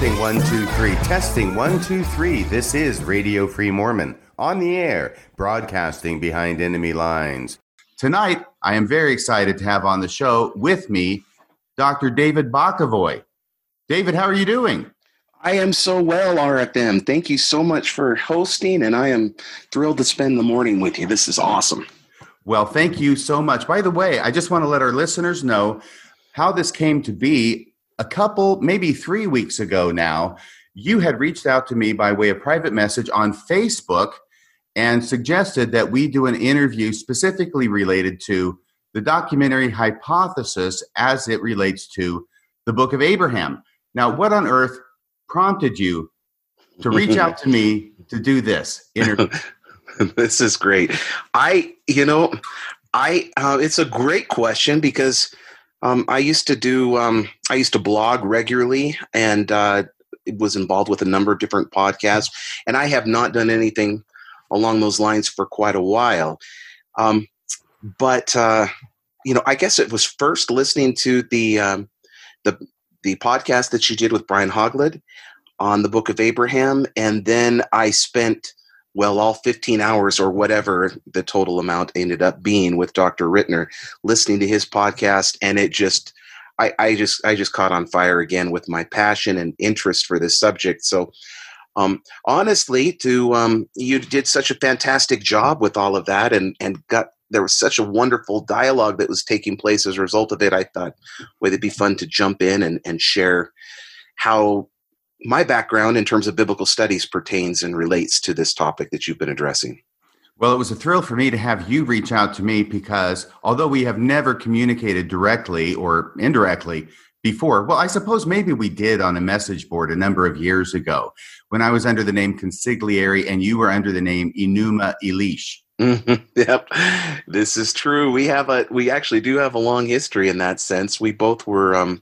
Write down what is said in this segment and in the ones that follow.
Testing one, two, three. Testing one, two, three. This is Radio Free Mormon on the air, broadcasting behind enemy lines. Tonight, I am very excited to have on the show with me Dr. David Bokovoy. David, how are you doing? I am so well, RFM. Thank you so much for hosting, and I am thrilled to spend the morning with you. This is awesome. Well, thank you so much. By the way, I just want to let our listeners know how this came to be a couple, maybe three weeks ago now, you had reached out to me by way of private message on Facebook and suggested that we do an interview specifically related to the documentary hypothesis as it relates to the book of Abraham. Now, what on earth prompted you to reach out to me to do this interview? this is great. I, you know, I, uh, it's a great question because um, I used to do. Um, I used to blog regularly, and uh, was involved with a number of different podcasts. And I have not done anything along those lines for quite a while. Um, but uh, you know, I guess it was first listening to the um, the the podcast that you did with Brian Hauglid on the Book of Abraham, and then I spent well, all 15 hours or whatever the total amount ended up being with Dr. Ritner, listening to his podcast, and it just, I, I just, I just caught on fire again with my passion and interest for this subject. So, um, honestly, to um, you did such a fantastic job with all of that, and and got there was such a wonderful dialogue that was taking place as a result of it. I thought, would it be fun to jump in and and share how my background in terms of biblical studies pertains and relates to this topic that you've been addressing. Well, it was a thrill for me to have you reach out to me because although we have never communicated directly or indirectly before, well, I suppose maybe we did on a message board a number of years ago when I was under the name Consigliere and you were under the name Enuma Elish. Mm-hmm. Yep, this is true. We have a we actually do have a long history in that sense. We both were um,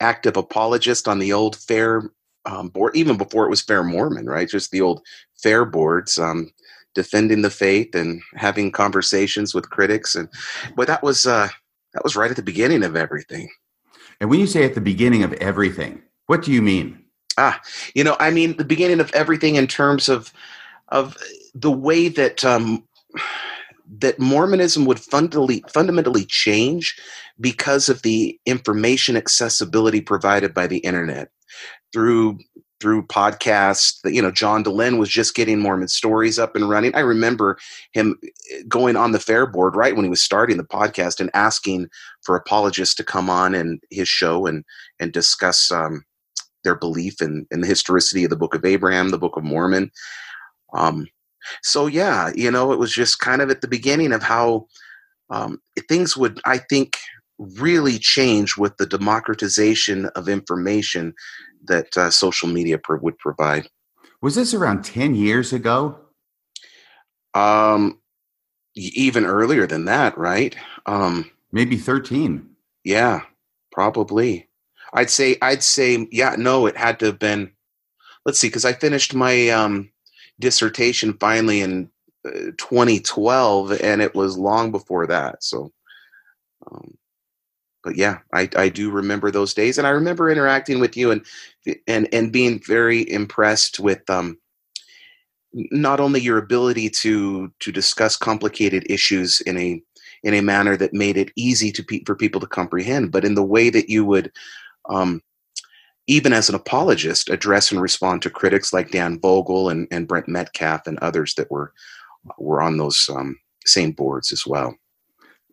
active apologists on the old fair um, board, even before it was Fair Mormon, right? Just the old fair boards, um, defending the faith and having conversations with critics, and but that was uh, that was right at the beginning of everything. And when you say at the beginning of everything, what do you mean? Ah, you know, I mean the beginning of everything in terms of of the way that um, that Mormonism would fundamentally fundamentally change because of the information accessibility provided by the internet through through podcasts you know john dehlin was just getting mormon stories up and running. I remember him eh, going on the fair board right when he was starting the podcast and asking for apologists to come on and his show and and discuss um, their belief in, in the historicity of the book of abraham the book of mormon. Um, so yeah you know it was just kind of at the beginning of how um, things would i think really change with the democratization of information that uh, social media pro- would provide. Was this around 10 years ago? Um, even earlier than that, right? Um, Maybe 13. Yeah, probably. I'd say, I'd say, yeah, no, it had to have been, let's see, because I finished my um, dissertation finally in uh, 2012 and it was long before that. So, um, but yeah, I, I do remember those days, and I remember interacting with you and and and being very impressed with um, not only your ability to to discuss complicated issues in a in a manner that made it easy to pe- for people to comprehend, but in the way that you would, um, even as an apologist, address and respond to critics like Dan Vogel and, and Brent Metcalf and others that were were on those um, same boards as well.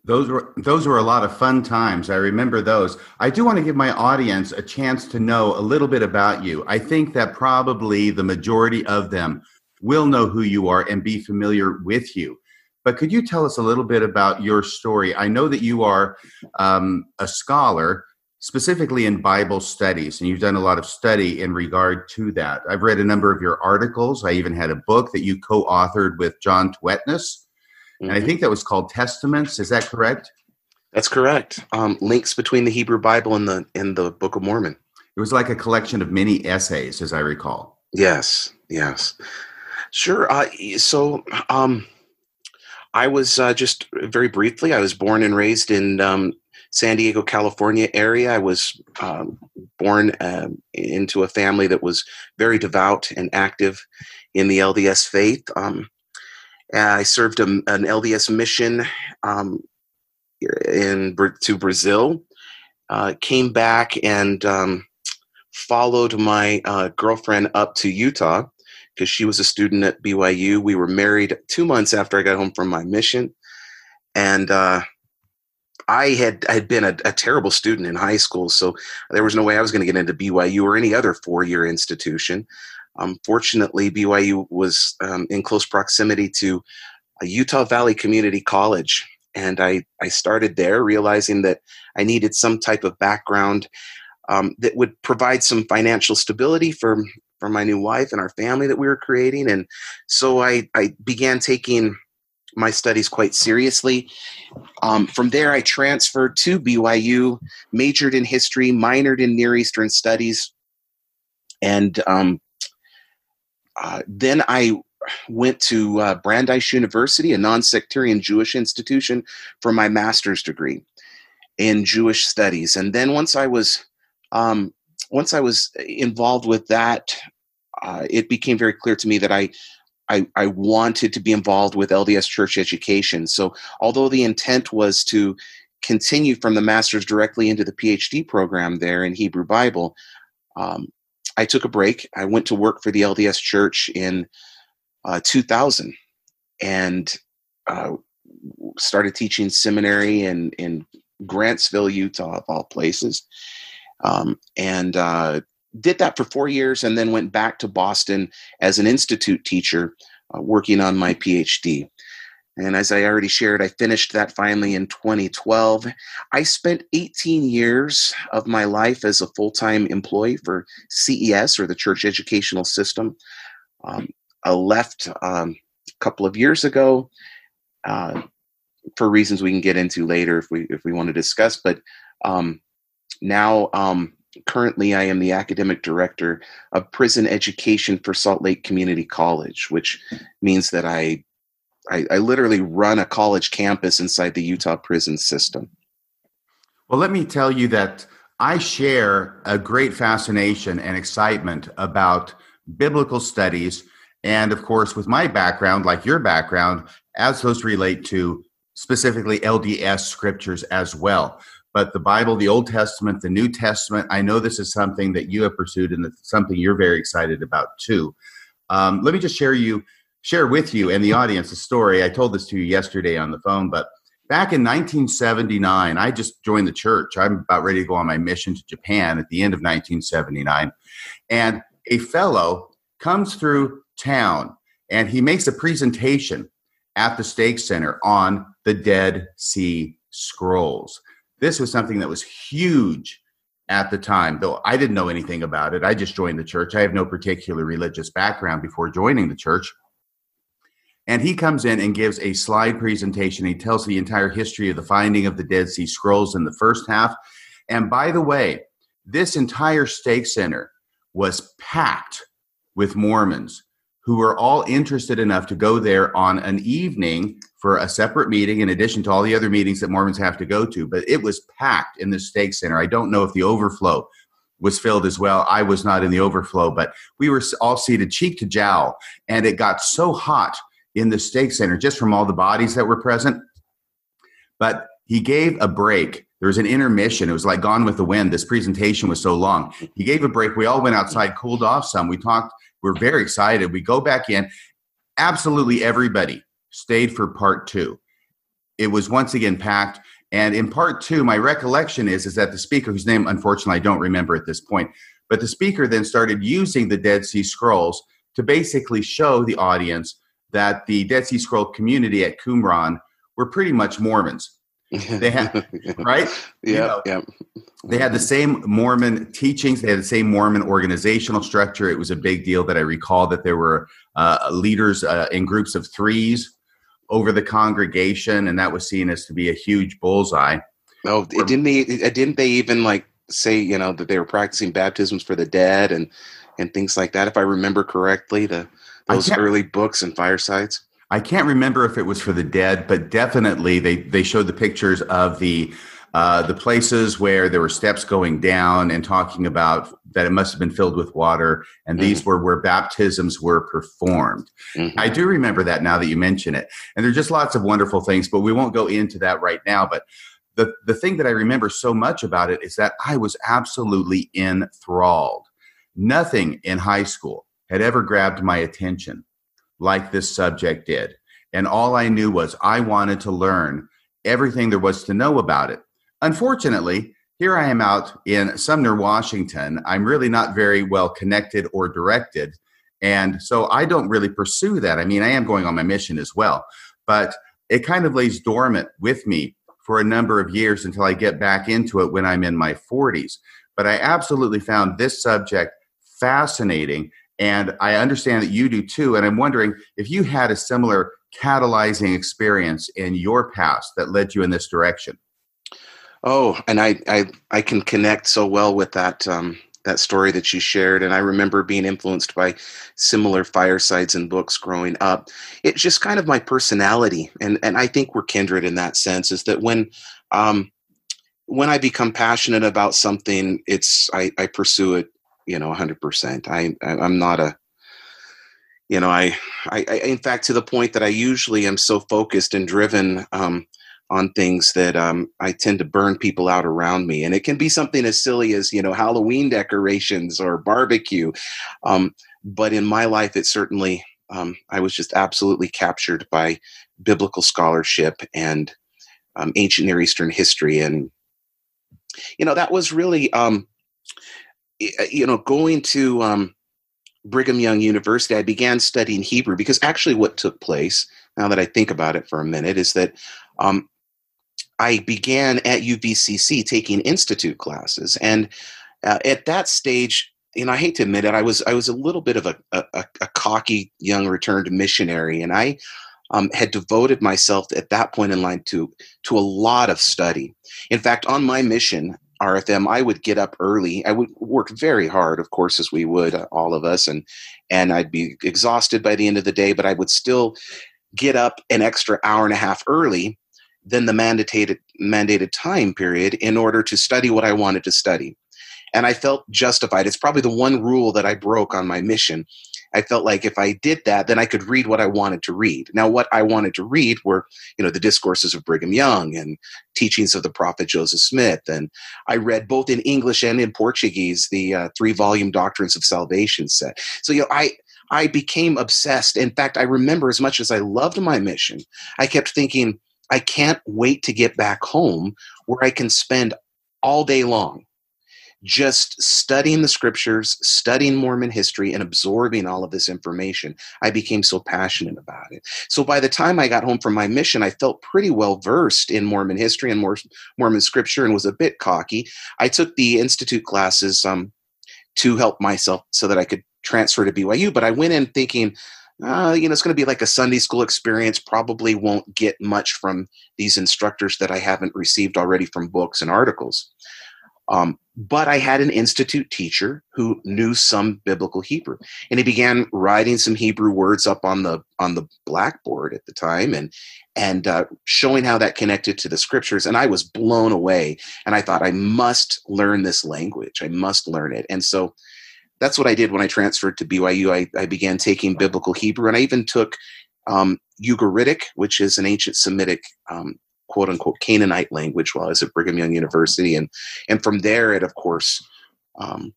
Those were those were a lot of fun times. I remember those. I do want to give my audience a chance to know a little bit about you. I think that probably the majority of them will know who you are and be familiar with you. But could you tell us a little bit about your story? I know that you are um, a scholar, specifically in Bible studies, and you've done a lot of study in regard to that. I've read a number of your articles. I even had a book that you co-authored with John Tvedtnes Mm-hmm. And I think that was called Testaments. Is that correct? That's correct. Um, links between the Hebrew Bible and the and the Book of Mormon. It was like a collection of mini essays, as I recall. Yes, yes, sure. Uh, so, um, I was uh, just very briefly. I was born and raised in um, San Diego, California area. I was um, born um, into a family that was very devout and active in the LDS faith. Um, I served a, an LDS mission um, in to Brazil. Uh, came back and um, followed my uh, girlfriend up to Utah because she was a student at BYU. We were married two months after I got home from my mission, and uh, I had had been a, a, terrible student in high school, so there was no way I was going to get into BYU or any other four year institution. Um, fortunately, BYU was um, in close proximity to Utah Valley Community College, and I I started there, realizing that I needed some type of background um, that would provide some financial stability for for my new wife and our family that we were creating, and so I I began taking my studies quite seriously. Um, from there, I transferred to BYU, majored in history, minored in Near Eastern studies, and um, uh, then I went to uh, Brandeis University, a non-sectarian Jewish institution, for my master's degree in Jewish studies. And then once I was um, once I was involved with that, uh, it became very clear to me that I I, I wanted to be involved with LDS church education. So, although the intent was to continue from the master's directly into the PhD program there in Hebrew Bible, um, I took a break. I went to work for the LDS church in uh, 2000 and uh, started teaching seminary in, in Grantsville, Utah, of all places. Um, and uh, did that for four years and then went back to Boston as an institute teacher uh, working on my PhD. And as I already shared, I finished that finally in 2012. I spent 18 years of my life as a full time employee for CES or the Church Educational System. Um, I left um, a couple of years ago uh, for reasons we can get into later if we if we want to discuss. But um, now um, currently I am the academic director of prison education for Salt Lake Community College, which means that I, I, I literally run a college campus inside the Utah prison system. Well, let me tell you that I share a great fascination and excitement about biblical studies. And of course, with my background, like your background, as those relate to specifically LDS scriptures as well but the Bible, the Old Testament, the New Testament, I know this is something that you have pursued and something you're very excited about too. Um, let me just share you share with you and the audience a story. I told this to you yesterday on the phone, but back in 1979, I just joined the church. I'm about ready to go on my mission to Japan at the end of 1979, and a fellow comes through town and he makes a presentation at the Stake Center on the Dead Sea Scrolls. This was something that was huge at the time, though I didn't know anything about it. I just joined the church. I have no particular religious background before joining the church. And he comes in and gives a slide presentation. He tells the entire history of the finding of the Dead Sea Scrolls in the first half. And by the way, this entire stake center was packed with Mormons who were all interested enough to go there on an evening for a separate meeting in addition to all the other meetings that Mormons have to go to. But it was packed in the stake center. I don't know if the overflow was filled as well. I was not in the overflow, but we were all seated cheek to jowl, and it got so hot in the stake center just from all the bodies that were present. But he gave a break. There was an intermission. It was like Gone with the Wind. This presentation was so long. He gave a break. We all went outside, cooled off some. We talked. We're very excited. We go back in. Absolutely everybody stayed for part two. It was once again packed. And in part two, my recollection is, is that the speaker, whose name unfortunately I don't remember at this point, but the speaker then started using the Dead Sea Scrolls to basically show the audience that the Dead Sea Scroll community at Qumran were pretty much Mormons. They had right, yeah, you know, yeah. They had the same Mormon teachings. They had the same Mormon organizational structure. It was a big deal that I recall that there were uh, leaders uh, in groups of threes over the congregation, and that was seen as to be a huge bullseye. Oh, didn't they? Didn't they even like say you know that they were practicing baptisms for the dead and and things like that? If I remember correctly, the those early books and firesides. I can't remember if it was for the dead, but definitely they they showed the pictures of the uh, the places where there were steps going down and talking about that it must have been filled with water, and mm-hmm. these were where baptisms were performed. Mm-hmm. I do remember that now that you mention it. And there are just lots of wonderful things, but we won't go into that right now. But the, the thing that I remember so much about it is that I was absolutely enthralled. Nothing in high school had ever grabbed my attention like this subject did. And all I knew was I wanted to learn everything there was to know about it. Unfortunately, here I am out in Sumner, Washington. I'm really not very well connected or directed. And so I don't really pursue that. I mean, I am going on my mission as well, but it kind of lays dormant with me for a number of years until I get back into it when I'm in my 40s. But I absolutely found this subject fascinating. And I understand that you do too. And I'm wondering if you had a similar catalyzing experience in your past that led you in this direction. Oh, and I I I can connect so well with that um, that story that you shared, and I remember being influenced by similar firesides and books growing up. It's just kind of my personality, and and I think we're kindred in that sense. Is that when um, when I become passionate about something, it's I, I pursue it, you know, hundred percent. I I'm not a you know I, I, I in fact to the point that I usually am so focused and driven. Um, on things that um, I tend to burn people out around me. And it can be something as silly as, you know, Halloween decorations or barbecue. Um, but in my life, it certainly, um, I was just absolutely captured by biblical scholarship and um, ancient Near Eastern history. And, you know, that was really, um, you know, going to um, Brigham Young University, I began studying Hebrew because actually what took place, now that I think about it for a minute, is that um, I began at UVCC taking institute classes, and uh, at that stage, you know, I hate to admit it, I was I was a little bit of a, a, a cocky young returned missionary, and I um, had devoted myself at that point in line to to a lot of study. In fact, on my mission, RFM, I would get up early. I would work very hard, of course, as we would uh, all of us, and and I'd be exhausted by the end of the day, but I would still get up an extra hour and a half early than the mandated mandated time period in order to study what I wanted to study. And I felt justified. It's probably the one rule that I broke on my mission. I felt like if I did that, then I could read what I wanted to read. Now, what I wanted to read were, you know, the discourses of Brigham Young and teachings of the prophet Joseph Smith. And I read both in English and in Portuguese the uh, three-volume Doctrines of Salvation set. So, you know, I I became obsessed. In fact, I remember as much as I loved my mission, I kept thinking, I can't wait to get back home where I can spend all day long just studying the scriptures, studying Mormon history, and absorbing all of this information. I became so passionate about it. So by the time I got home from my mission, I felt pretty well versed in Mormon history and Mormon scripture and was a bit cocky. I took the Institute classes um, to help myself so that I could transfer to BYU, but I went in thinking, uh, you know, it's going to be like a Sunday school experience. Probably won't get much from these instructors that I haven't received already from books and articles. Um, but I had an institute teacher who knew some biblical Hebrew, and he began writing some Hebrew words up on the on the blackboard at the time, and and uh, showing how that connected to the scriptures. And I was blown away, and I thought I must learn this language. I must learn it. And so that's what I did when I transferred to BYU. I, I began taking biblical Hebrew, and I even took um, Ugaritic, which is an ancient Semitic um, quote unquote Canaanite language while I was at Brigham Young University. And, and from there, it, of course, um,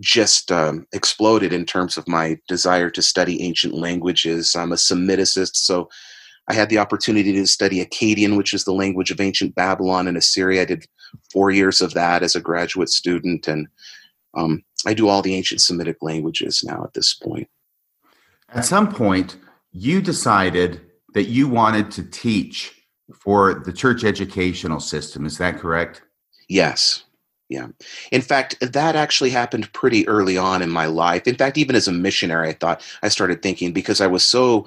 just um, exploded in terms of my desire to study ancient languages. I'm a Semiticist, so I had the opportunity to study Akkadian, which is the language of ancient Babylon and Assyria. I did four years of that as a graduate student, and um, I do all the ancient Semitic languages now at this point. At some point, you decided that you wanted to teach for the church educational system. Is that correct? Yes. Yeah. In fact, that actually happened pretty early on in my life. In fact, even as a missionary, I thought I started thinking because I was so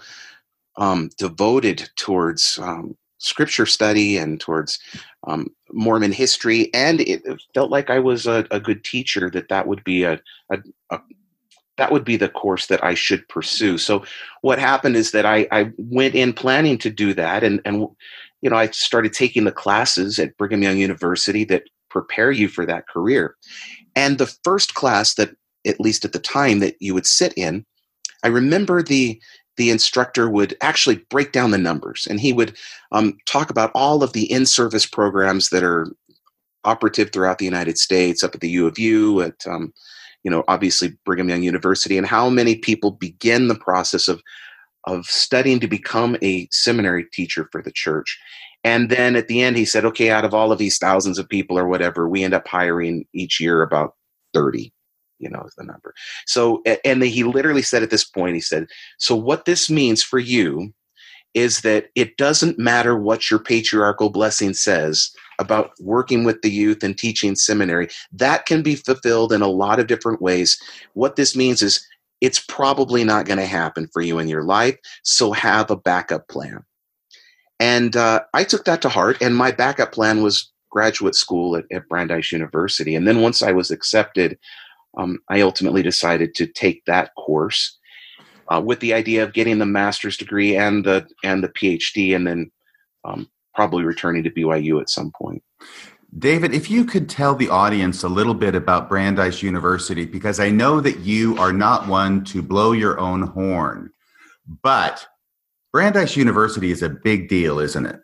um, devoted towards um, scripture study and towards um, Mormon history, and it felt like I was a, a good teacher. That that would be a, a, a, that would be the course that I should pursue. So what happened is that I, I went in planning to do that, and and you know, I started taking the classes at Brigham Young University that prepare you for that career. And the first class that, at least at the time, that you would sit in, I remember the the instructor would actually break down the numbers and he would um, talk about all of the in-service programs that are operative throughout the United States, up at the U of U, at um, you know, obviously Brigham Young University, and how many people begin the process of of studying to become a seminary teacher for the church. And then at the end, he said, okay, out of all of these thousands of people or whatever, we end up hiring each year about 30, you know, is the number. So, and he literally said at this point, he said, so what this means for you is that it doesn't matter what your patriarchal blessing says about working with the youth and teaching seminary. That can be fulfilled in a lot of different ways. What this means is it's probably not going to happen for you in your life, so have a backup plan. And uh, I took that to heart, and my backup plan was graduate school at, at Brandeis University. And then once I was accepted, um, I ultimately decided to take that course uh, with the idea of getting the master's degree and the and the PhD, and then um, probably returning to BYU at some point. David, if you could tell the audience a little bit about Brandeis University, because I know that you are not one to blow your own horn, but Brandeis University is a big deal, isn't it?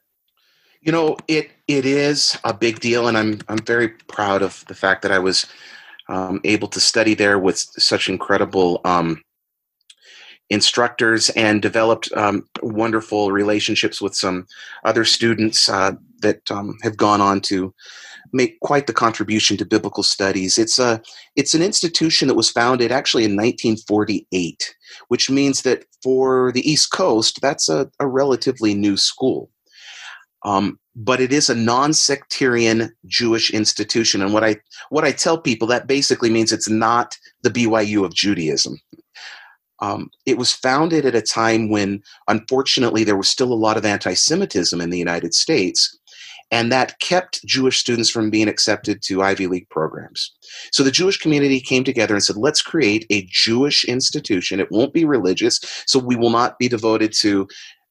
You know, it it is a big deal, and I'm I'm very proud of the fact that I was um, able to study there with such incredible um, instructors and developed um, wonderful relationships with some other students uh, that um, have gone on to make quite the contribution to biblical studies. It's a it's an institution that was founded actually in 1948 which means that for the East Coast, that's a, a relatively new school. Um, but it is a non-sectarian Jewish institution, and what I what I tell people that basically means it's not the BYU of Judaism. Um, it was founded at a time when, unfortunately, there was still a lot of anti-Semitism in the United States, and that kept Jewish students from being accepted to Ivy League programs. So the Jewish community came together and said, let's create a Jewish institution. It won't be religious, so we will not be devoted to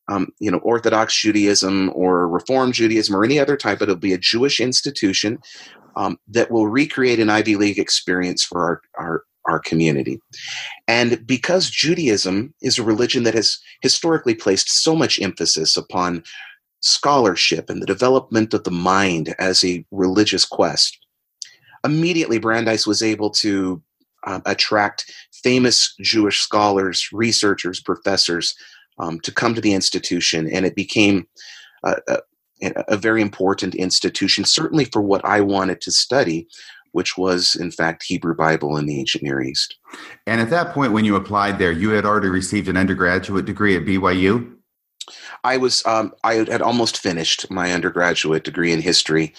um, you know, Orthodox Judaism or Reform Judaism or any other type, but it'll be a Jewish institution um, that will recreate an Ivy League experience for our, our, our community. And because Judaism is a religion that has historically placed so much emphasis upon scholarship and the development of the mind as a religious quest, immediately Brandeis was able to uh, attract famous Jewish scholars, researchers, professors um, to come to the institution, and it became a, a very important institution, certainly for what I wanted to study, which was in fact Hebrew Bible in the ancient Near East. And at that point, when you applied there, you had already received an undergraduate degree at BYU. I was um, I had almost finished my undergraduate degree in history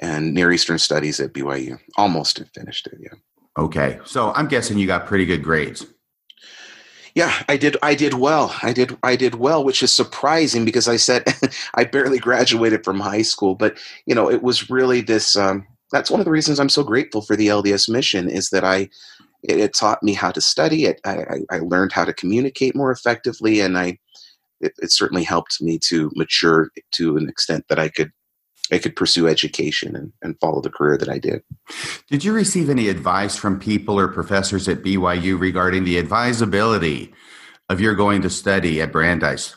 and Near Eastern Studies at BYU. Almost finished it. Yeah. Okay, so I'm guessing you got pretty good grades. Yeah, I did. I did well. I did. I did well, which is surprising because I said I barely graduated from high school, but you know, it was really this. Um, that's one of the reasons I'm so grateful for the LDS mission is that I it, it taught me how to study. It I, I learned how to communicate more effectively, and I it, it certainly helped me to mature to an extent that I could I could pursue education and, and follow the career that I did. Did you receive any advice from people or professors at BYU regarding the advisability of your going to study at Brandeis?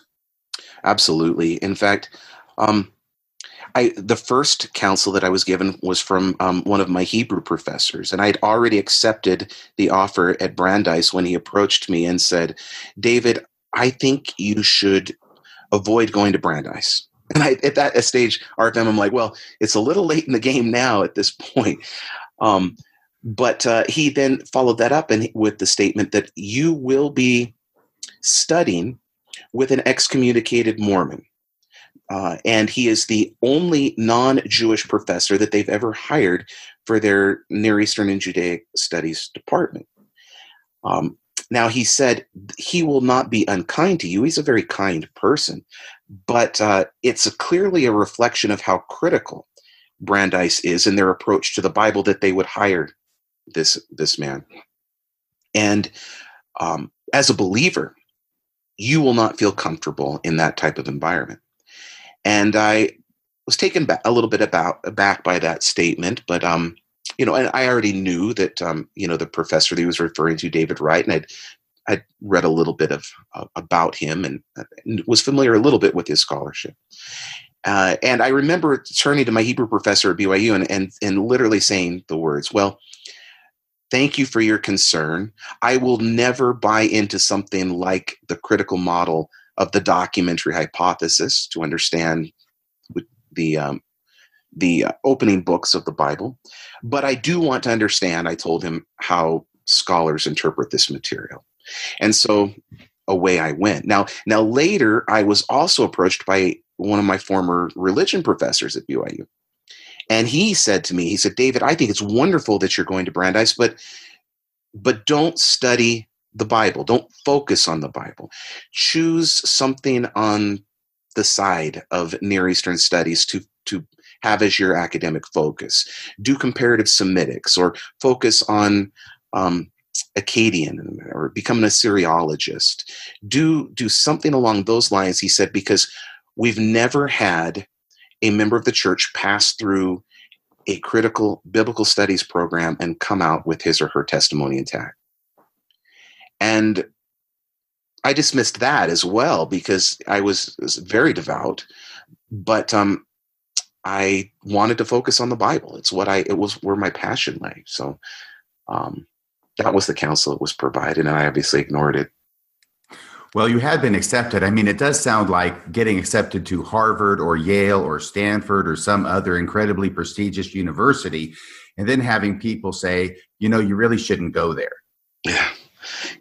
Absolutely. In fact, um, I the first counsel that I was given was from um, one of my Hebrew professors, and I'd already accepted the offer at Brandeis when he approached me and said, "David, I think you should avoid going to Brandeis. And I, at that stage, RFM, I'm like, well, it's a little late in the game now at this point. Um, but uh, he then followed that up and with the statement that you will be studying with an excommunicated Mormon. Uh, and he is the only non Jewish professor that they've ever hired for their Near Eastern and Judaic Studies department. Um, now, he said he will not be unkind to you. He's a very kind person, but uh, it's a, clearly a reflection of how critical Brandeis is in their approach to the Bible that they would hire this this man. And um, as a believer, you will not feel comfortable in that type of environment. And I was taken back a little bit about aback by that statement, but um, you know, and I already knew that um, you know the professor that he was referring to, David Wright, and I'd I'd read a little bit of uh, about him and, and, was familiar a little bit with his scholarship. Uh, and I remember turning to my Hebrew professor at BYU and, and and literally saying the words, "Well, thank you for your concern. I will never buy into something like the critical model of the documentary hypothesis to understand the um, the uh, opening books of the Bible, but I do want to understand. I told him how scholars interpret this material, and so away I went. Now, now later, I was also approached by one of my former religion professors at BYU, and he said to me, he said, "David, I think it's wonderful that you're going to Brandeis, but but don't study the Bible. Don't focus on the Bible. Choose something on the side of Near Eastern studies to to have as your academic focus. Do comparative Semitics or focus on um, Akkadian or become an Assyriologist. Do do something along those lines. He said because we've never had a member of the church pass through a critical biblical studies program and come out with his or her testimony intact. And I dismissed that as well because I was, was very devout, but um, I wanted to focus on the Bible. It's what I it was where my passion lay. So um, that was the counsel that was provided, and I obviously ignored it. Well, you had been accepted. I mean, it does sound like getting accepted to Harvard or Yale or Stanford or some other incredibly prestigious university, and then having people say, you know, you really shouldn't go there. Yeah,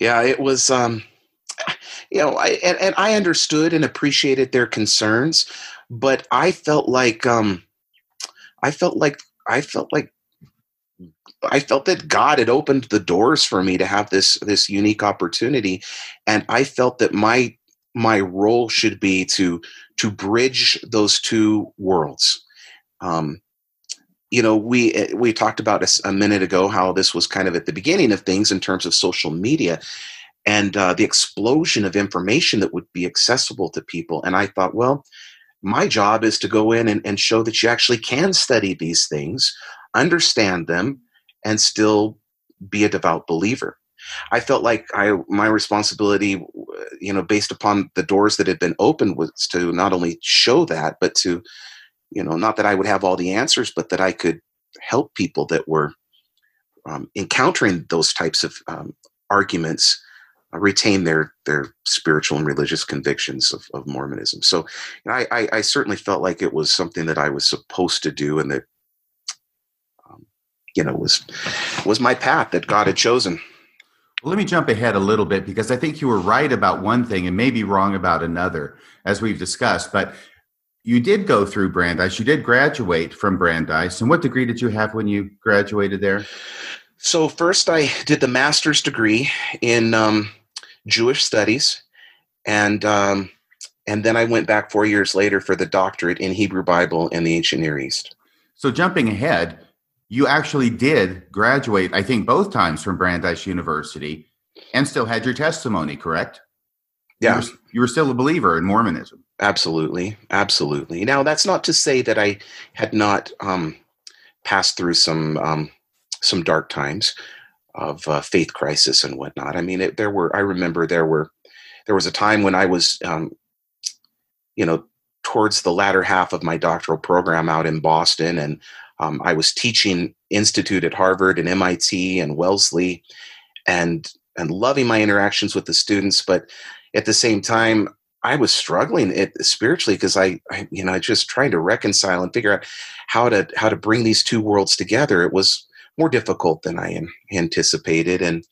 yeah, it was. Um, you know, I, and, and I understood and appreciated their concerns, but I felt like, um, I felt like, I felt like I felt that God had opened the doors for me to have this this unique opportunity, and I felt that my my role should be to to bridge those two worlds. Um, you know, we we talked about a, a, minute ago how this was kind of at the beginning of things in terms of social media and uh, the explosion of information that would be accessible to people. And I thought, well, my job is to go in and, and show that you actually can study these things, understand them, and still be a devout believer. I felt like I my responsibility, you know, based upon the doors that had been opened, was to not only show that, but to, you know, not that I would have all the answers, but that I could help people that were um, encountering those types of um, arguments retain their their spiritual and religious convictions of, of Mormonism. So, I, I, I certainly felt like it was something that I was supposed to do, and that you know was was my path that God had chosen. Well, let me jump ahead a little bit because I think you were right about one thing and maybe wrong about another, as we've discussed. But you did go through Brandeis. You did graduate from Brandeis. And what degree did you have when you graduated there? So first, I did the master's degree in um, Jewish studies, and um, and then I went back four years later for the doctorate in Hebrew Bible and the Ancient Near East. So jumping ahead, you actually did graduate, I think, both times from Brandeis University and still had your testimony, correct? Yeah. You were, you were still a believer in Mormonism. Absolutely. Absolutely. Now, that's not to say that I had not um, passed through some um, some dark times of uh, faith crisis and whatnot. I mean, it, there were. I remember there were there was a time when I was, um, you know, towards the latter half of my doctoral program out in Boston, and um, I was teaching institute at Harvard and MIT and Wellesley, and and loving my interactions with the students. But at the same time, I was struggling it spiritually because I, I, you know, just trying to reconcile and figure out how to how to bring these two worlds together. It was more difficult than I anticipated, and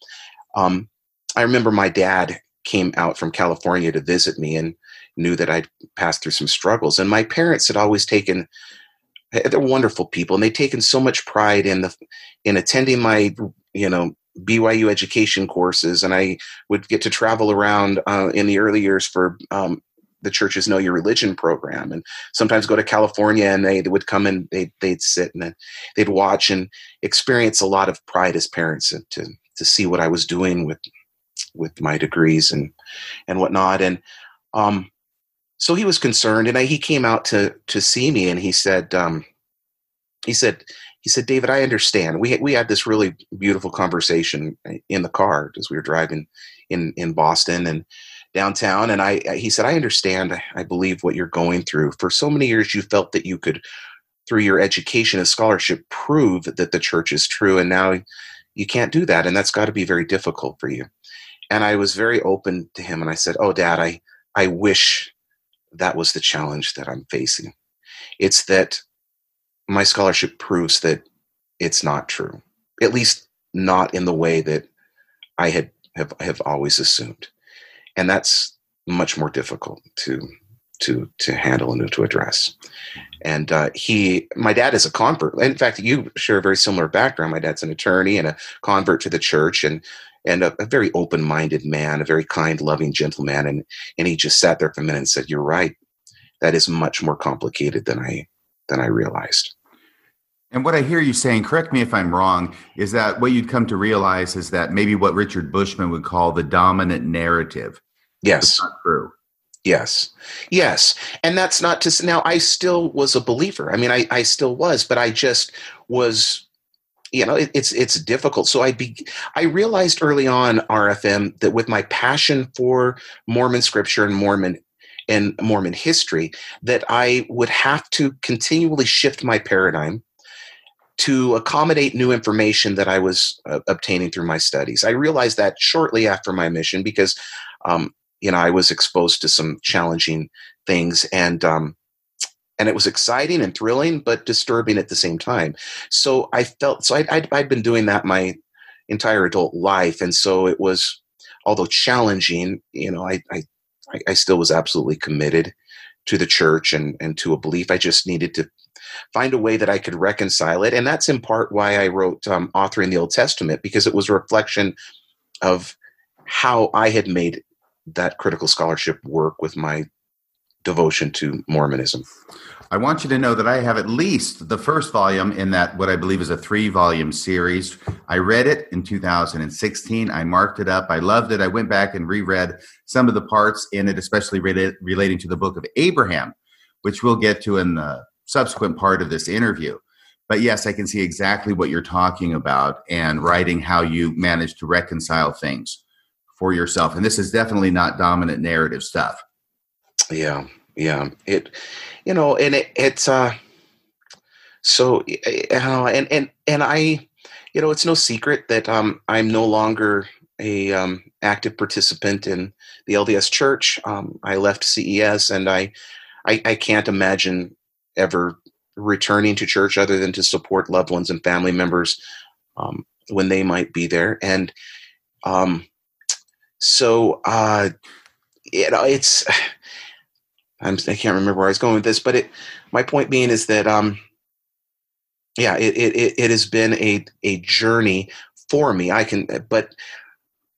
um, I remember my dad came out from California to visit me and knew that I'd passed through some struggles. And my parents had always taken they're wonderful people and they've taken so much pride in the in attending my you know BYU education courses and I would get to travel around uh, in the early years for um, the church's know your religion program and sometimes go to California and they, they would come and they, they'd sit and they'd watch and experience a lot of pride as parents to to see what I was doing with with my degrees and and whatnot and um so he was concerned, and I, he came out to to see me, and he said, um, he said, he said, David, I understand. We we had this really beautiful conversation in the car as we were driving in in Boston and downtown, and I he said, I understand. I believe what you're going through. For so many years, you felt that you could, through your education and scholarship, prove that the church is true, and now you can't do that, and that's got to be very difficult for you. And I was very open to him, and I said, Oh, Dad, I I wish that was the challenge that I'm facing. It's that my scholarship proves that it's not true, at least not in the way that I had have, have always assumed, and that's much more difficult to to to handle and to address. And uh, he, my dad is a convert. In fact, you share a very similar background. My dad's an attorney and a convert to the church, and and a, a very open minded man, a very kind, loving gentleman. And and he just sat there for a minute and said, "You're right. That is much more complicated than I than I realized." And what I hear you saying, correct me if I'm wrong, is that what you'd come to realize is that maybe what Richard Bushman would call the dominant narrative. Yes. not true. Yes. Yes. And that's not to say. now I still was a believer. I mean I, I still was, but I just was you know it, it's it's difficult so i be i realized early on rfm that with my passion for mormon scripture and mormon and mormon history that i would have to continually shift my paradigm to accommodate new information that I was uh, obtaining through my studies. I realized that shortly after my mission because, um, you know, I was exposed to some challenging things and, um, and it was exciting and thrilling, but disturbing at the same time. So I felt, so I'd, I'd, I'd been doing that my entire adult life. And so it was, although challenging, you know, I, I, I still was absolutely committed to the church and, and to a belief. I just needed to find a way that I could reconcile it. And that's in part why I wrote um, Authoring the Old Testament, because it was a reflection of how I had made that critical scholarship work with my devotion to Mormonism. I want you to know that I have at least the first volume in that, what I believe is a three volume series. I read it in 2016. I marked it up. I loved it. I went back and reread some of the parts in it, especially relating to the book of Abraham, which we'll get to in the subsequent part of this interview. But yes, I can see exactly what you're talking about and writing how you manage to reconcile things for yourself. And this is definitely not dominant narrative stuff. Yeah, yeah. It, you know, and it, it's uh, so uh, and and and I, you know, it's no secret that um, I'm no longer a um, active participant in the LDS Church. Um, I left CES, and I, I, I can't imagine ever returning to church other than to support loved ones and family members um, when they might be there. And um, so, uh, you know, it's, I'm, I can't remember where I was going with this, but it, my point being is that, um, yeah, it, it, it has been a, a journey for me. I can, but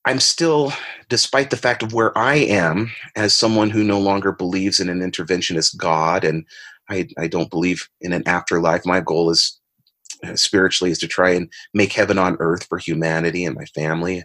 I'm still, despite the fact of where I am as someone who no longer believes in an interventionist God and I, I don't believe in an afterlife. My goal is uh, spiritually is to try and make heaven on earth for humanity and my family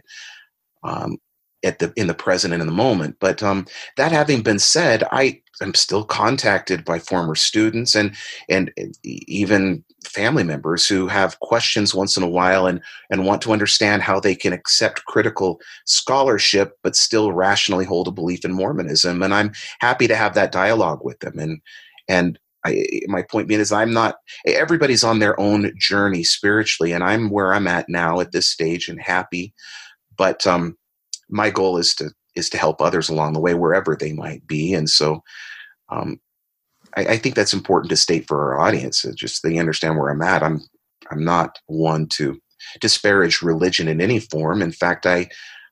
um, at the in the present and in the moment. But um, that having been said, I am still contacted by former students and and even family members who have questions once in a while and and want to understand how they can accept critical scholarship but still rationally hold a belief in Mormonism. And I'm happy to have that dialogue with them and and I, my point being is I'm not everybody's on their own journey spiritually and I'm where I'm at now at this stage and happy. But um, my goal is to is to help others along the way wherever they might be. And so um, I, I, think that's important to state for our audience just they understand where I'm at. I'm I'm not one to disparage religion in any form. In fact I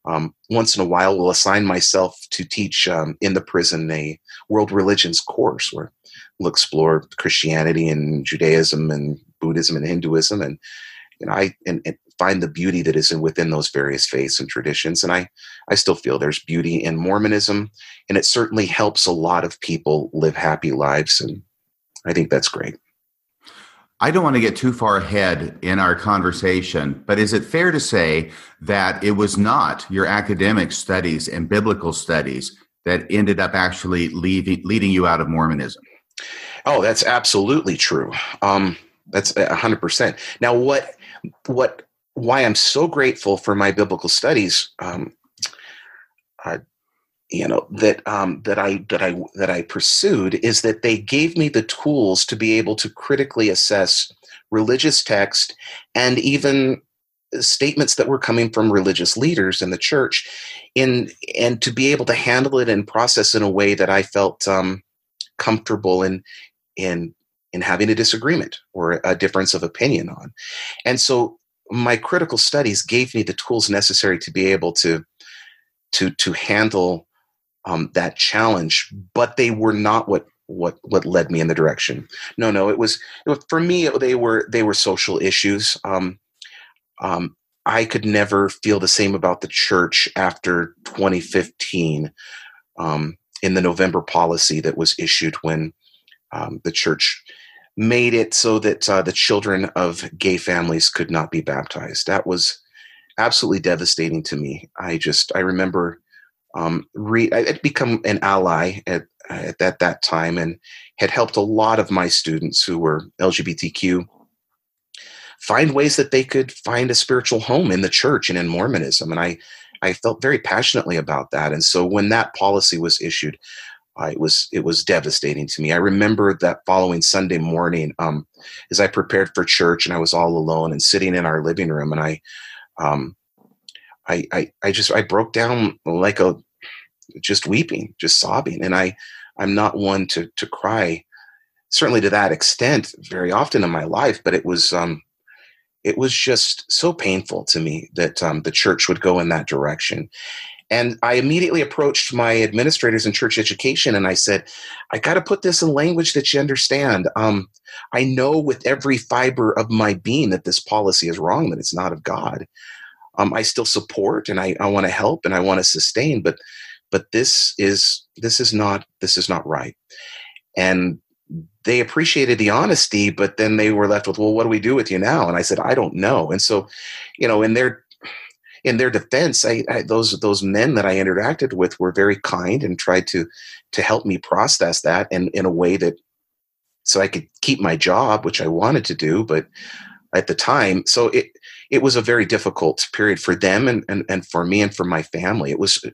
um, once in a while will assign myself to teach um, in the prison a world religions course where we'll explore Christianity and Judaism and Buddhism and Hinduism, and you know, I and, and find the beauty that is in, within those various faiths and traditions. And I, I still feel there's beauty in Mormonism, and it certainly helps a lot of people live happy lives, and I think that's great. I don't want to get too far ahead in our conversation, but is it fair to say that it was not your academic studies and biblical studies that ended up actually leading leading you out of Mormonism. Oh, that's absolutely true. Um, that's hundred percent. Now, what what why I'm so grateful for my biblical studies, um, uh, you know that um, that I that I that I pursued is that they gave me the tools to be able to critically assess religious text and even statements that were coming from religious leaders in the church in and to be able to handle it and process in a way that I felt um, comfortable in in in having a disagreement or a difference of opinion on. And so my critical studies gave me the tools necessary to be able to to to handle um, that challenge, but they were not what what what led me in the direction. No, no, it was, it was for me. They were they were social issues. Um, um, I could never feel the same about the church after 2015 um, in the November policy that was issued when um, the church made it so that uh, the children of gay families could not be baptized. That was absolutely devastating to me. I just I remember um, re- I had become an ally at at that, that time and had helped a lot of my students who were LGBTQ find ways that they could find a spiritual home in the church and in Mormonism. And I, I felt very passionately about that. And so when that policy was issued, uh, it was it was devastating to me. I remember that following Sunday morning, um, as I prepared for church, and I was all alone and sitting in our living room, and I, um, I, I, I just I broke down like a, just weeping, just sobbing, and I, I'm not one to to cry, certainly to that extent, very often in my life, but it was um, it was just so painful to me that um, the church would go in that direction. And I immediately approached my administrators in church education and I said, I got to put this in language that you understand. Um, I know with every fiber of my being that this policy is wrong, that it's not of God. Um, I still support and I, I want to help and I want to sustain, but but this is this is not this is not right. And they appreciated the honesty, but then they were left with, well, what do we do with you now? And I said, I don't know. And so, you know, in their in their defense, I, I, those those men that I interacted with were very kind and tried to to help me process that in in a way that so I could keep my job, which I wanted to do, but at the time, so it it was a very difficult period for them and and, and for me and for my family. It was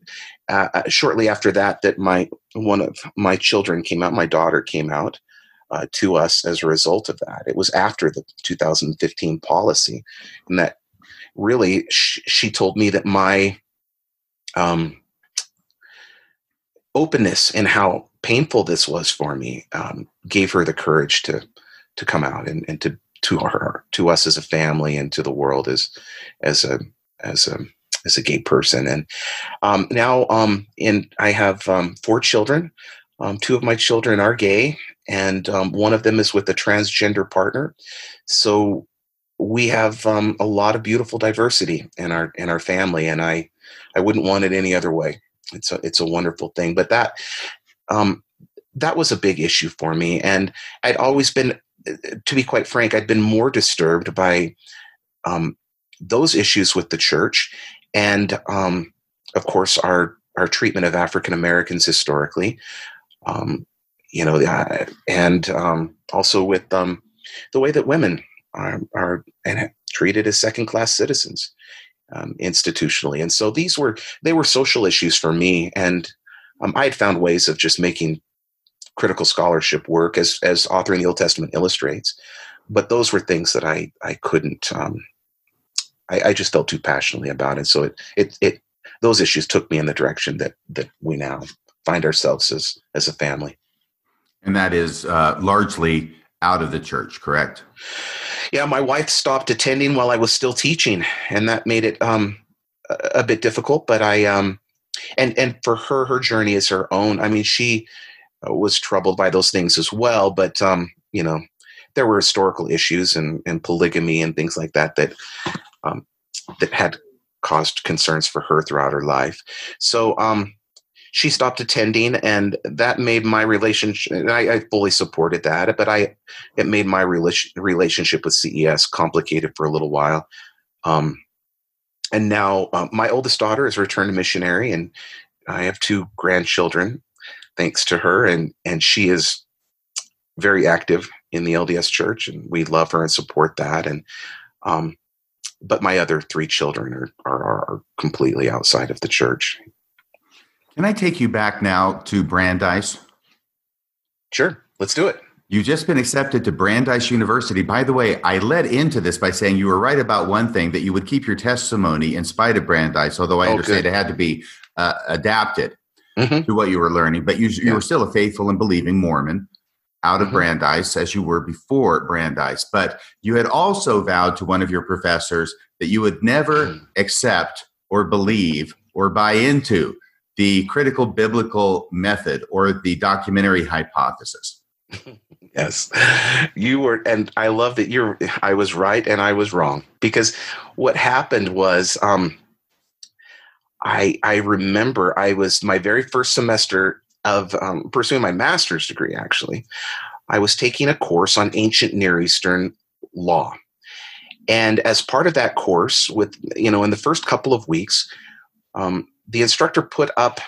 uh, uh shortly after that that my one of my children came out, my daughter came out. Uh, to us as a result of that. It was after the 2015 policy, and that really, she, she told me that my um, openness and how painful this was for me um, gave her the courage to to come out and, and to to her to us as a family and to the world as as a as a as a gay person and um, now um, in I have um, four children. Um, two of my children are gay, and um, one of them is with a transgender partner. So we have um, a lot of beautiful diversity in our in our family, and I I wouldn't want it any other way. It's a it's a wonderful thing. But that um, that was a big issue for me, and I'd always been, to be quite frank, I'd been more disturbed by um, those issues with the church, and um, of course our our treatment of African Americans historically. Um, you know, and um, also with um, the way that women are, are and treated as second class citizens um, institutionally. And so these were they were social issues for me, and um, I had found ways of just making critical scholarship work as as authoring the Old Testament illustrates. But those were things that I I couldn't. Um, I, I just felt too passionately about it. So it it it those issues took me in the direction that that we now find ourselves as as a family. And that is uh, largely out of the church, correct? Yeah, my wife stopped attending while I was still teaching, and that made it um, a, bit difficult. But I, um, and and for her, her journey is her own. I mean, she uh, was troubled by those things as well. But um, you know, there were historical issues and, and polygamy and things like that that um, that had caused concerns for her throughout her life. So um, she stopped attending and that made my relationship I, I, fully supported that but i it made my relationship with ces complicated for a little while um, and now uh, my oldest daughter is a returned missionary and I have two grandchildren, thanks to her, and and she is very active in the LDS Church, and we love her and support that. And um, but my other three children are, are are completely outside of the church. Can I take you back now to Brandeis? Sure, let's do it. You've just been accepted to Brandeis University. By the way, I led into this by saying you were right about one thing that you would keep your testimony in spite of Brandeis, although I oh, understand good. it had to be uh, adapted mm-hmm. to what you were learning. But you, you yeah. were still a faithful and believing Mormon out of mm-hmm. Brandeis as you were before Brandeis. But you had also vowed to one of your professors that you would never mm. accept or believe or buy into the critical biblical method or the documentary hypothesis. yes you were and i love that you're i was right and i was wrong because what happened was um i i remember i was my very first semester of um, pursuing my master's degree actually i was taking a course on ancient near eastern law and as part of that course with you know in the first couple of weeks um, the instructor put up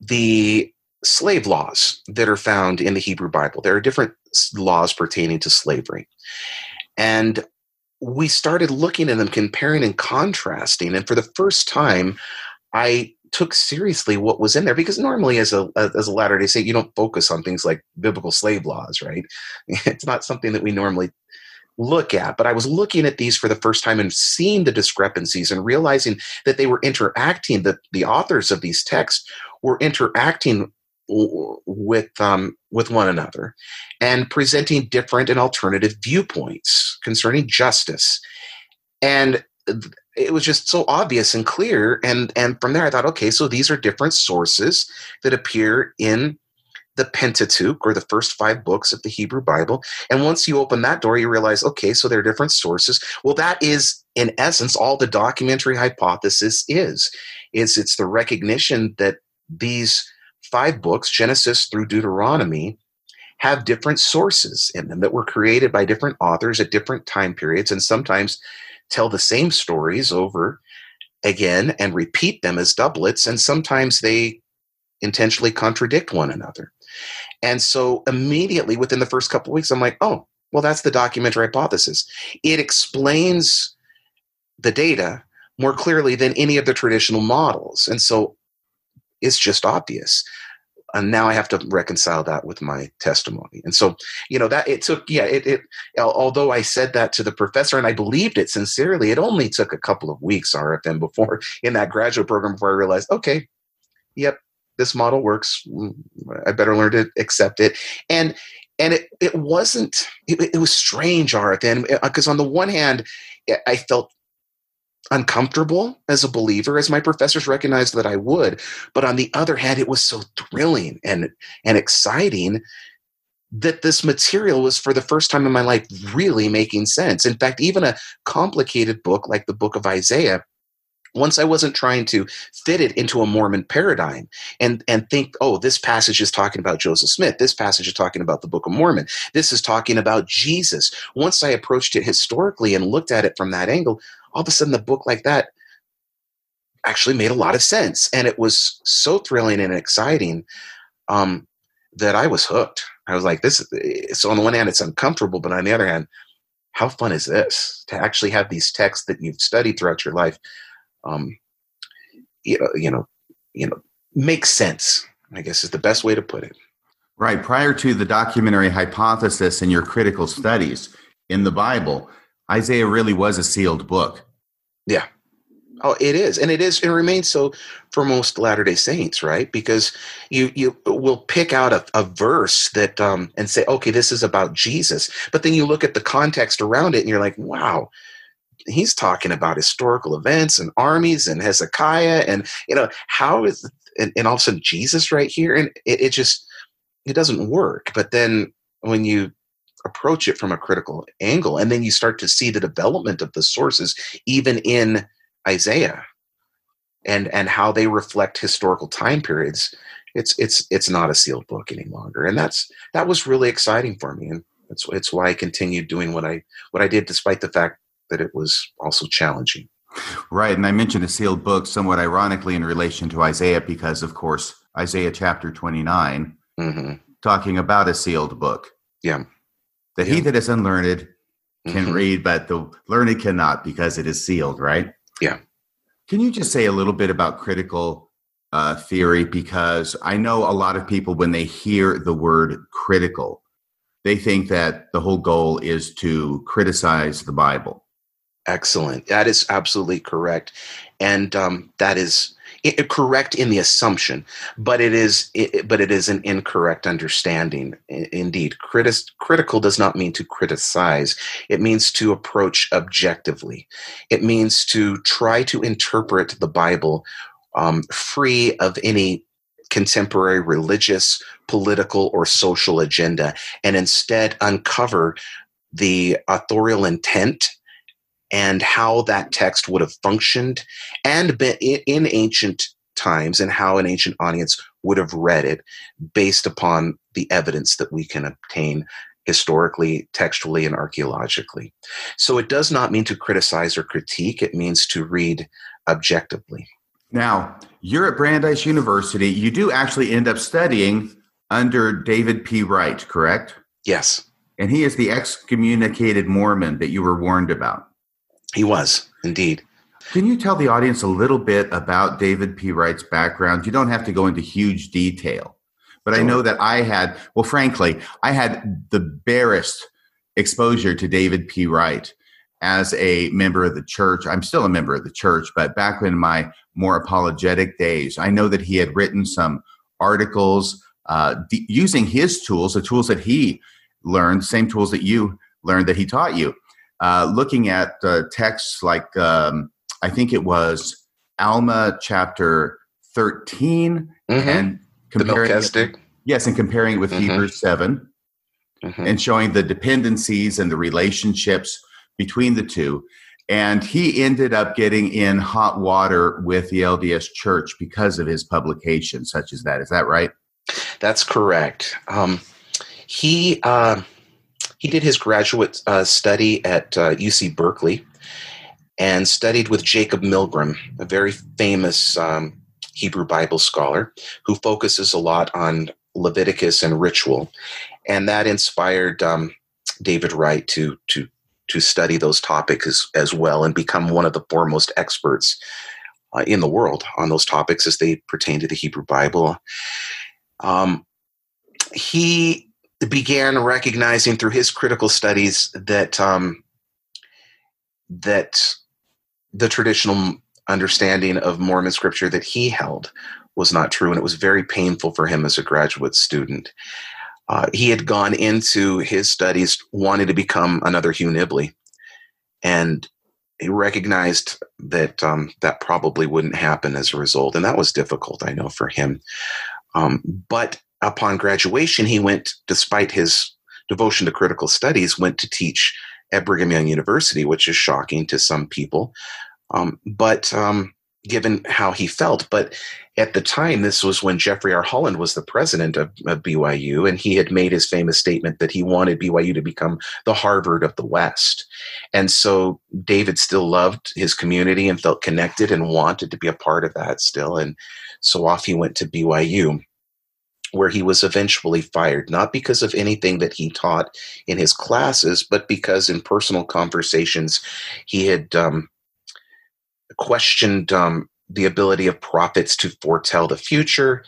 the slave laws that are found in the Hebrew Bible. There are different laws pertaining to slavery. And we started looking at them, comparing and contrasting. And for the first time, I took seriously what was in there because normally as a as a latter day saint you don't focus on things like biblical slave laws right it's not something that we normally look at but i was looking at these for the first time and seeing the discrepancies and realizing that they were interacting that the authors of these texts were interacting with um, with one another and presenting different and alternative viewpoints concerning justice. And it was just so obvious and clear and and from there i thought okay so these are different sources that appear in the pentateuch or the first five books of the hebrew bible. And once you open that door you realize okay so there are different sources. Well that is in essence all the documentary hypothesis is. Is it's the recognition that these five books, Genesis through Deuteronomy, have different sources in them that were created by different authors at different time periods and sometimes tell the same stories over again and repeat them as doublets. And sometimes they intentionally contradict one another and so immediately within the first couple weeks i'm like oh well that's the documentary hypothesis. It explains the data more clearly than any of the traditional models. And so it's just obvious. And now I have to reconcile that with my testimony. And so, you know, that it took, yeah, it, it, although I said that to the professor and I believed it sincerely, it only took a couple of weeks, RFM, before in that graduate program before I realized, okay, yep, this model works. Mm, I better learn to accept it. And, and it, it wasn't, it, it was strange, RFM, because on the one hand, I felt uncomfortable as a believer as my professors recognized that I would but on the other hand it was so thrilling and and exciting that this material was for the first time in my life really making sense in fact even a complicated book like the book of Isaiah once I wasn't trying to fit it into a Mormon paradigm and, and think, oh, this passage is talking about Joseph Smith. This passage is talking about the Book of Mormon. This is talking about Jesus. Once I approached it historically and looked at it from that angle, all of a sudden, the book like that actually made a lot of sense. And it was so thrilling and exciting um, that I was hooked. I was like, this is, so on the one hand, it's uncomfortable, but on the other hand, how fun is this to actually have these texts that you've studied throughout your life um, you know, you know, you know, make sense. I guess is the best way to put it. Right. Prior to the documentary hypothesis and your critical studies in the Bible, Isaiah really was a sealed book. Yeah. Oh, it is, and it is, and it remains so for most Latter Day Saints, right? Because you you will pick out a, a verse that um, and say, okay, this is about Jesus, but then you look at the context around it, and you're like, wow, he's talking about historical events and armies and Hezekiah and you know how is and, and all of a sudden Jesus right here and it, it just it doesn't work. But then when you approach it from a critical angle and then you start to see the development of the sources even in Isaiah and and how they reflect historical time periods it's it's it's not a sealed book any longer and that's that was really exciting for me and it's it's why I continued doing what I what I did despite the fact that it was also challenging. Right. And I mentioned a sealed book somewhat ironically in relation to Isaiah because, of course, Isaiah chapter 29, mm-hmm. talking about a sealed book. Yeah. That yeah. he that is unlearned can mm-hmm. read, but the learned cannot because it is sealed, right? Yeah. Can you just say a little bit about critical uh, theory? Because I know a lot of people, when they hear the word critical, they think that the whole goal is to criticize the Bible. Excellent. That is absolutely correct. And um, that is it, correct in the assumption, but it is it, but it is an incorrect understanding. Indeed, Critis, critical does not mean to criticize. It means to approach objectively. It means to try to interpret the Bible um, free of any contemporary religious, political, or social agenda, and instead uncover the authorial intent and how that text would have functioned and been in ancient times and how an ancient audience would have read it based upon the evidence that we can obtain historically, textually, and archaeologically. So it does not mean to criticize or critique, it means to read objectively. Now, you're at Brandeis University. You do actually end up studying under David P. Wright, correct? Yes. And he is the excommunicated Mormon that you were warned about. He was, indeed. Can you tell the audience a little bit about David P. Wright's background? You don't have to go into huge detail, but I know that I had, well, frankly, I had the barest exposure to David P. Wright as a member of the church. I'm still a member of the church, but back in my more apologetic days, I know that he had written some articles uh, d- using his tools, the tools that he learned, same tools that you learned that he taught you uh, looking at uh, texts like um, I think it was Alma chapter 13 mm-hmm. and comparing it, yes, and comparing it with mm-hmm. Hebrews 7 mm-hmm. and showing the dependencies and the relationships between the two. And he ended up getting in hot water with the LDS Church because of his publication, such as that. Is that right? That's correct. Um, he. Uh he did his graduate uh, study at uh, UC Berkeley and studied with Jacob Milgrom, a very famous um, Hebrew Bible scholar who focuses a lot on Leviticus and ritual. And that inspired um, David Wright to, to, to study those topics as, as well and become one of the foremost experts uh, in the world on those topics as they pertain to the Hebrew Bible. Um, he began recognizing through his critical studies that um, that the traditional understanding of Mormon scripture that he held was not true, and it was very painful for him as a graduate student. Uh, he had gone into his studies wanting to become another Hugh Nibley, and he recognized that um, that probably wouldn't happen as a result, and that was difficult, I know, for him. Um, but upon graduation, he went, despite his devotion to critical studies, went to teach at Brigham Young University, which is shocking to some people. Um, but um, given how he felt, but at the time, this was when Jeffrey R. Holland was the president of, of, BYU, and he had made his famous statement that he wanted BYU to become the Harvard of the West. And so David still loved his community and felt connected and wanted to be a part of that still. And so off he went to BYU where he was eventually fired, not because of anything that he taught in his classes, but because in personal conversations he had um, questioned um, the ability of prophets to foretell the future.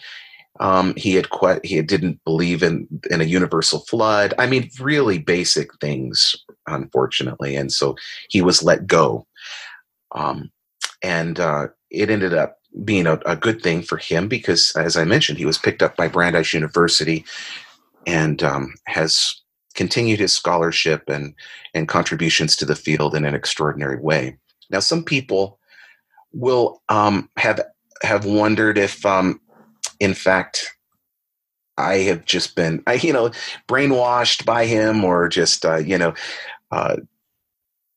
Um, he had que- he didn't believe in in a universal flood. I mean, really basic things, unfortunately, and so he was let go. Um, and uh, it ended up being a, a, good thing for him because, as I mentioned, he was picked up by Brandeis University and um, has continued his scholarship and and contributions to the field in an extraordinary way. Now, some people will um, have have wondered if, um, in fact, I have just been, I, you know, brainwashed by him, or just, uh, you know, uh,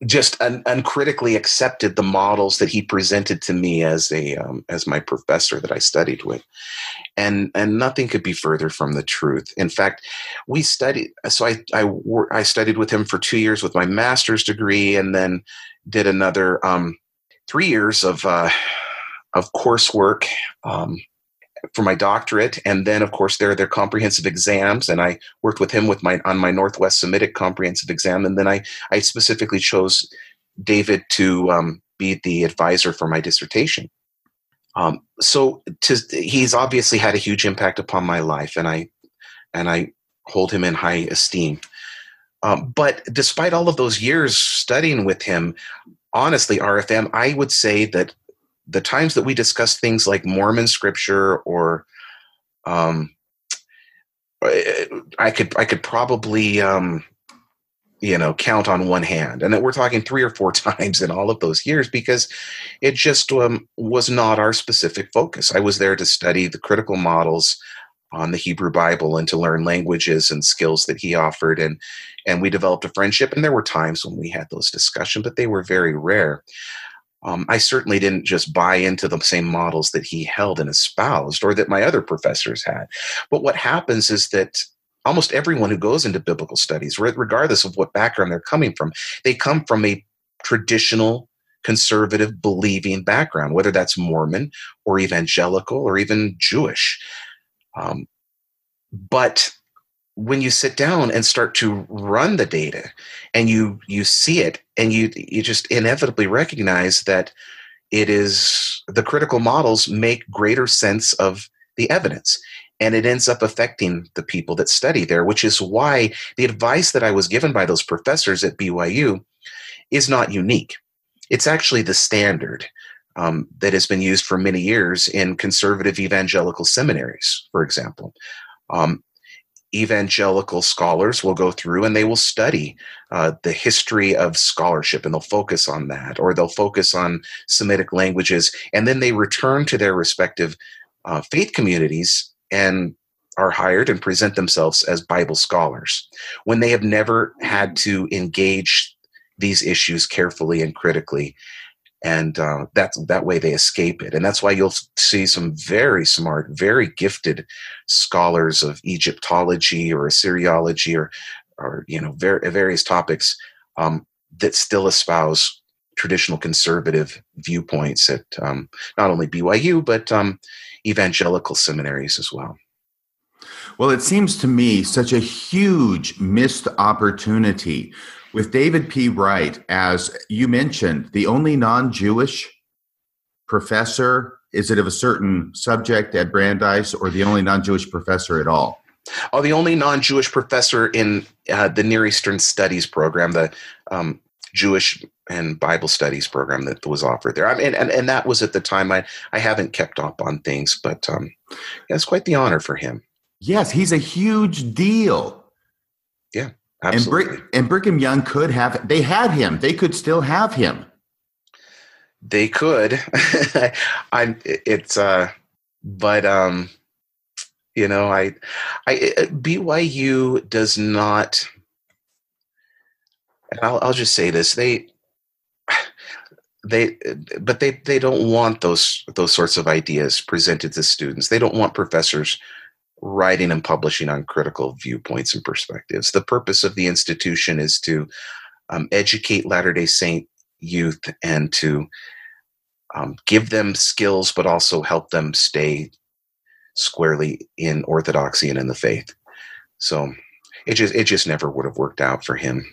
just un- uncritically accepted the models that he presented to me as a um, as my professor that I studied with, and and nothing could be further from the truth. In fact, we studied. So I I, I studied with him for two years with my master's degree, and then did another um, three years of uh, of coursework um, for my doctorate, and then of course there are their comprehensive exams, and I worked with him with my on my Northwest Semitic comprehensive exam, and then I I specifically chose David to um, be the advisor for my dissertation. Um, so to, he's obviously had a huge impact upon my life, and I and I hold him in high esteem. Um, but despite all of those years studying with him, honestly, RFM, I would say that the times that we discuss things like Mormon scripture or um, I could I could probably um, you know count on one hand. And that we're talking three or four times in all of those years because it just um, was not our specific focus. I was there to study the critical models on the hebrew bible and to learn languages and skills that he offered. And and we developed a friendship. And there were times when we had those discussions but they were very rare um, I certainly didn't just buy into the same models that he held and espoused or that my other professors had. But what happens is that almost everyone who goes into biblical studies, regardless of what background they're coming from, they come from a traditional conservative believing background, whether that's Mormon or evangelical or even Jewish. Um, but when you sit down and start to run the data and you you see it and you you just inevitably recognize that it is the critical models make greater sense of the evidence and it ends up affecting the people that study there, which is why the advice that I was given by those professors at BYU is not unique. It's actually the standard um, that has been used for many years in conservative evangelical seminaries, for example. Um, evangelical scholars will go through and they will study uh, the history of scholarship and they'll focus on that, or they'll focus on Semitic languages, and then they return to their respective uh, faith communities and are hired and present themselves as Bible scholars when they have never had to engage these issues carefully and critically. And uh, that's that way they escape it, and that's why you'll see some very smart, very gifted scholars of Egyptology or Assyriology or, or you know, ver- various topics um, that still espouse traditional conservative viewpoints at um, not only BYU but um, evangelical seminaries as well. Well, it seems to me such a huge missed opportunity with David P. Wright, as you mentioned, the only non Jewish professor. Is it of a certain subject at Brandeis or the only non Jewish professor at all? Oh, the only non Jewish professor in uh, the Near Eastern Studies program, the um, Jewish and Bible studies program that was offered there. I mean, and, and that was at the time. I, I haven't kept up on things, but um, yeah, it's quite the honor for him. Yes, he's a huge deal. Yeah, absolutely. And, Brick, and Brigham Young could have, they had him. They could still have him. They could. I'm, it's, uh, but, um, you know, I, I, BYU does not, I'll, I'll just say this. They, they but they they don't want those those sorts of ideas presented to students they don't want professors writing and publishing on critical viewpoints and perspectives. The purpose of the institution is to um, educate latter day saint youth and to um, give them skills but also help them stay squarely in orthodoxy and in the faith. So it just it just never would have worked out for him.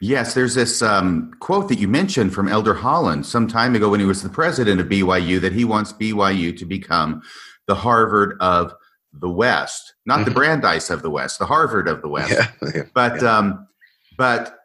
Yes, there's this um, quote that you mentioned from Elder Holland some time ago when he was the president of BYU that he wants BYU to become the Harvard of the West, not mm-hmm. the Brandeis of the West, the Harvard of the West. Yeah. But yeah. Um, but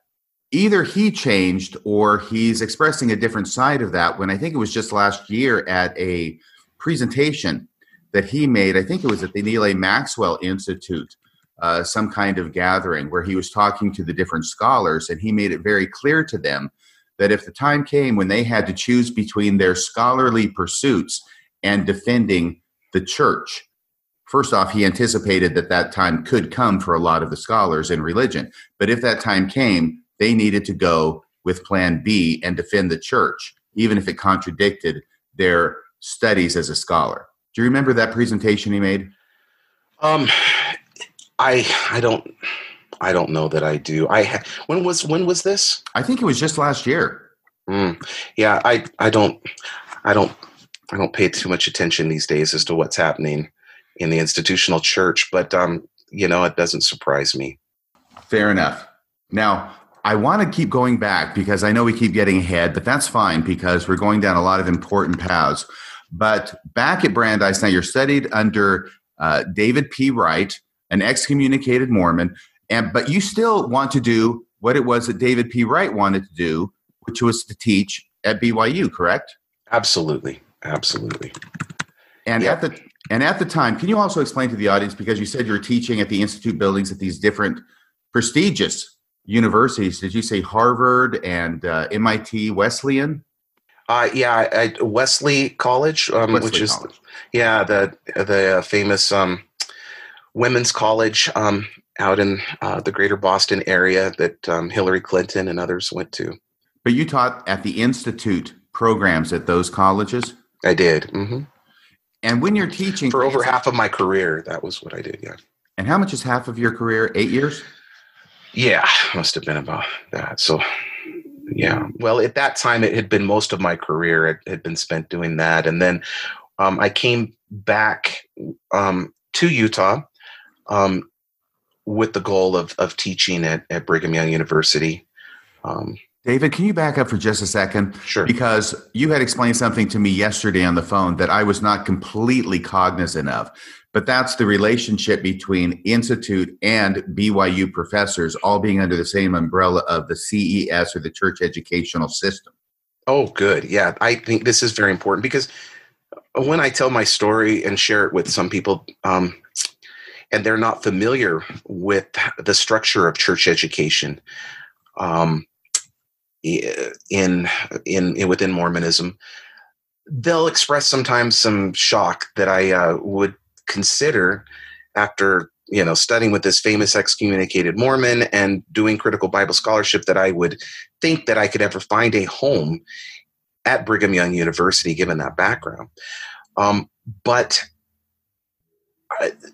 either he changed or he's expressing a different side of that. When I think it was just last year at a presentation that he made, I think it was at the Neal A. Maxwell Institute uh, some kind of gathering where he was talking to the different scholars, and he made it very clear to them that if the time came when they had to choose between their scholarly pursuits and defending the church, first off, he anticipated that that time could come for a lot of the scholars in religion. But if that time came, they needed to go with plan B and defend the church, even if it contradicted their studies as a scholar. Do you remember that presentation he made? Um, I I don't I don't know that I do. I when was when was this? I think it was just last year. Mm. Yeah, I I don't I don't I don't pay too much attention these days as to what's happening in the institutional church, but um, you know, it doesn't surprise me. Fair enough. Now, I want to keep going back because I know we keep getting ahead, but that's fine because we're going down a lot of important paths. But back at Brandeis, now you're studied under uh, David P. Wright, an excommunicated Mormon, and but you still want to do what it was that David P. Wright wanted to do, which was to teach at BYU, correct? Absolutely, absolutely. And at the and at the time, can you also explain to the audience because you said you're teaching at the institute buildings at these different prestigious universities? Did you say Harvard and uh, MIT Wesleyan? Uh, yeah, I, Wellesley College, um, Wellesley which is College. yeah the the famous um, women's college um, out in uh, the greater Boston area that um, Hillary Clinton and others went to. But you taught at the institute programs at those colleges. I did. Mm-hmm. And when you're teaching for over half of my career, that was what I did. Yeah. And how much is half of your career? Eight years. Yeah, must have been about that. So, yeah. Well, at that time, it had been most of my career. It had been spent doing that, and then um, I came back um, to Utah um, with the goal of of teaching at, at Brigham Young University. Um, David, can you back up for just a second? Sure. Because you had explained something to me yesterday on the phone that I was not completely cognizant of. But that's the relationship between Institute and BYU professors all being under the same umbrella of the CES or the Church Educational System. Oh, good. Yeah, I think this is very important because when I tell my story and share it with some people, um, and they're not familiar with the structure of church education, um, in, in, in within Mormonism, they'll express sometimes some shock that I uh, would consider after you know studying with this famous excommunicated Mormon and doing critical Bible scholarship that I would think that I could ever find a home at Brigham Young University given that background. Um, but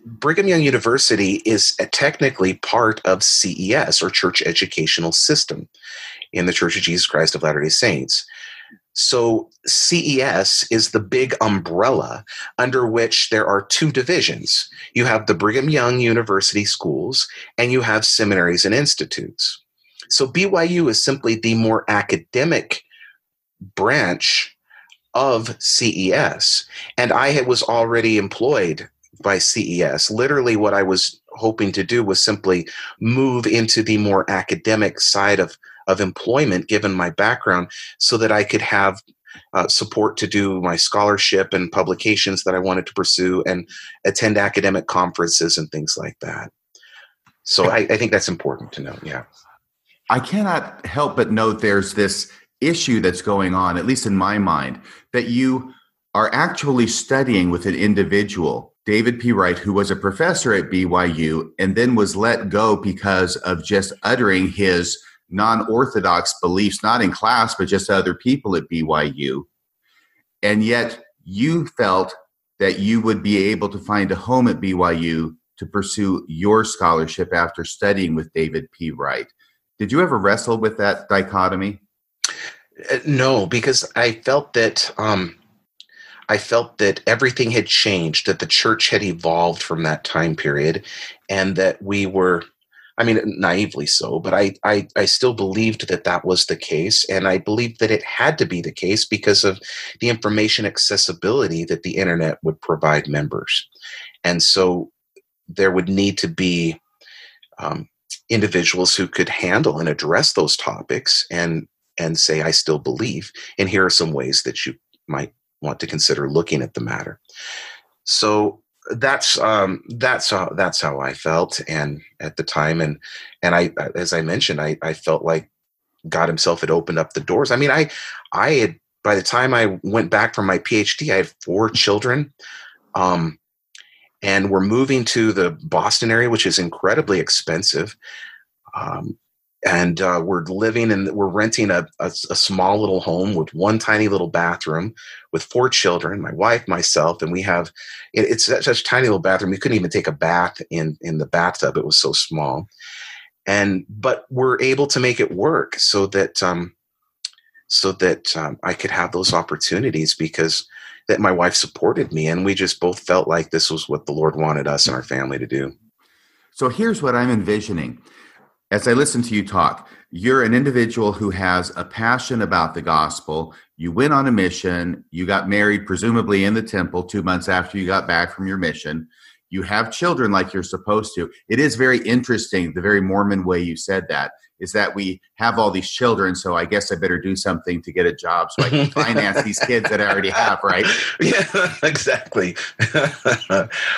Brigham Young University is uh, technically part of CES or Church Educational System in the Church of Jesus Christ of Latter day Saints. So CES is the big umbrella under which there are two divisions. You have the Brigham Young University schools and you have seminaries and institutes. So BYU is simply the more academic branch of CES. And I was already employed by CES. Literally, what I was hoping to do was simply move into the more academic side of of employment given my background so that I could have uh, support to do my scholarship and publications that I wanted to pursue and attend academic conferences and things like that. So I, I think that's important to know. Yeah. I cannot help but note there's this issue that's going on, at least in my mind, that you are actually studying with an individual, David P. Wright, who was a professor at BYU and then was let go because of just uttering his non orthodox beliefs, not in class, but just other people at BYU. And yet you felt that you would be able to find a home at BYU to pursue your scholarship after studying with David P. Wright. Did you ever wrestle with that dichotomy? Uh, no, because I felt that um, I felt that everything had changed, that the church had evolved from that time period, and that we were I mean, naively so, but I, I, I still believed that that was the case. And I believed that it had to be the case because of the information accessibility that the internet would provide members. And so there would need to be um, individuals who could handle and address those topics and, and say, I still believe. And here are some ways that you might want to consider looking at the matter. So that's um, that's how that's how I felt, and at the time, and and I, as I mentioned, I I felt like God Himself had opened up the doors. I mean, I I had by the time I went back from my PhD, I had four children, um, and we're moving to the Boston area, which is incredibly expensive. Um, and uh, we're living and we're renting a, a, a, small little home with one tiny little bathroom with four children my wife myself and we have it, it's such, a tiny little bathroom we couldn't even take a bath in in the bathtub it was so small and but we're able to make it work so that um, so that um, I could have those opportunities because that my wife supported me and we just both felt like this was what the Lord wanted us and our family to do. So here's what I'm envisioning. As I listen to you talk, you're an individual who has a passion about the gospel. You went on a mission. You got married, presumably in the temple, two months after you got back from your mission. You have children like you're supposed to. It is very interesting, the very Mormon way you said that is that we have all these children, so I guess I better do something to get a job so I can finance these kids that I already have, right? Yeah, exactly.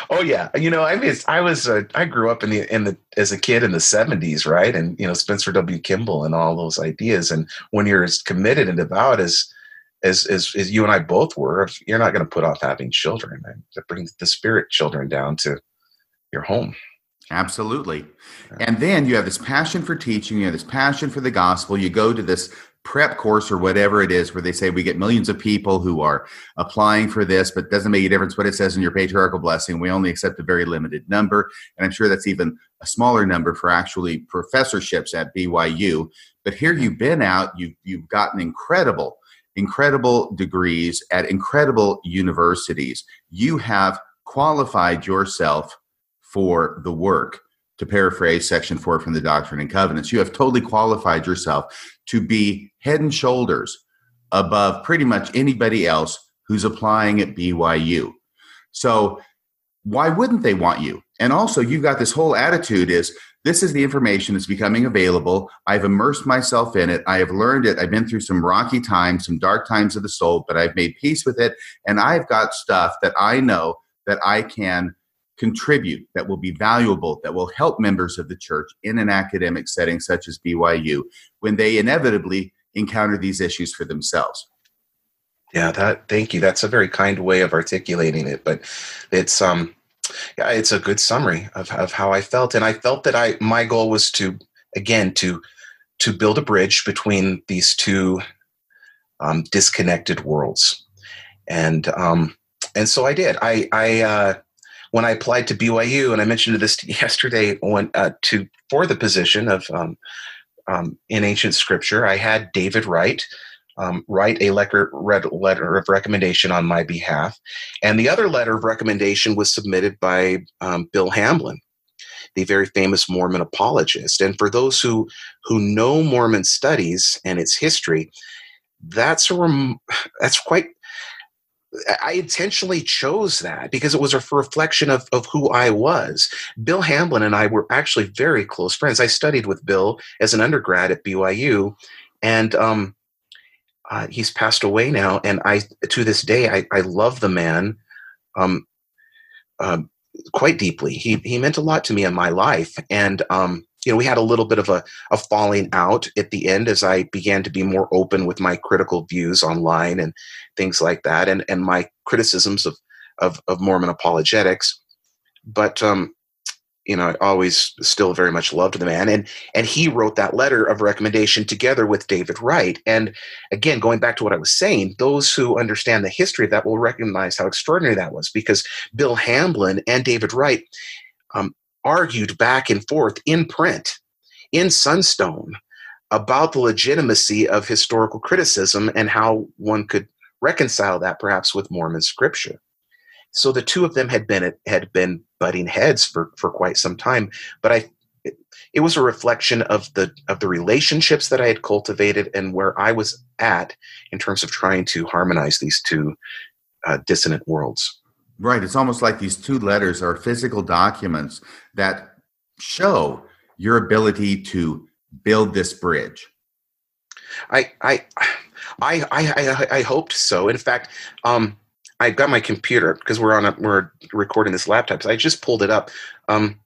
oh yeah, you know, I mean, I was uh, I grew up in the in the as a kid in the '70s, right? And you know, Spencer W. Kimball and all those ideas. And when you're as committed and devout as as as, as you and I both were, you're not going to put off having children. That brings the spirit children down to your home. Absolutely. And then you have this passion for teaching, you have this passion for the gospel. You go to this prep course or whatever it is where they say we get millions of people who are applying for this, but doesn't make a difference what it says in your patriarchal blessing. We only accept a very limited number. And I'm sure that's even a smaller number for actually professorships at BYU. But here you've been out, you've, you've gotten incredible, incredible degrees at incredible universities. You have qualified yourself for the work. To paraphrase section four from the Doctrine and Covenants, you have totally qualified yourself to be head and shoulders above pretty much anybody else who's applying at BYU. So, why wouldn't they want you? And also, you've got this whole attitude is this is the information that's becoming available. I've immersed myself in it. I have learned it. I've been through some rocky times, some dark times of the soul, but I've made peace with it. And I've got stuff that I know that I can contribute, that will be valuable, that will help members of the church in an academic setting such as BYU when they inevitably encounter these issues for themselves. Yeah, that thank you. That's a very kind way of articulating it, but it's um yeah, it's a good summary of, of how I felt. And I felt that I my goal was to again to to build a bridge between these two um, disconnected worlds. And um and so I did. I I uh when I applied to BYU, and I mentioned this yesterday when uh, to for the position of um, um, in ancient scripture, I had David Wright um, write a letter, letter of recommendation on my behalf, and the other letter of recommendation was submitted by um, Bill Hamblin, the very famous Mormon apologist. And for those who who know Mormon studies and its history, that's a rem- that's quite I intentionally chose that because it was a reflection of, of who I was. Bill Hamblin and I were actually very close friends. I studied with Bill as an undergrad at BYU, and um, uh, he's passed away now. And I, to this day, I, I love the man um, um, quite deeply. He he meant a lot to me in my life, and um, you know, we had a little bit of a, a falling out at the end as I began to be more open with my critical views online and things like that, and and my criticisms of of, of Mormon apologetics. But um, you know, I always still very much loved the man, and and he wrote that letter of recommendation together with David Wright. And again, going back to what I was saying, those who understand the history of that will recognize how extraordinary that was, because Bill Hamblin and David Wright um, argued back and forth in print in Sunstone about the legitimacy of historical criticism and how one could reconcile that perhaps with Mormon scripture. So the two of them had been had been butting heads for for quite some time, but I it, was a reflection of the of the relationships that I had cultivated and where I was at in terms of trying to harmonize these two uh, dissonant worlds. Right. It's almost like these two letters are physical documents that show your ability to build this bridge. I I I I, I hoped so. In fact, um, I got my computer because we're on a we're recording this laptop. So I just pulled it up. Um,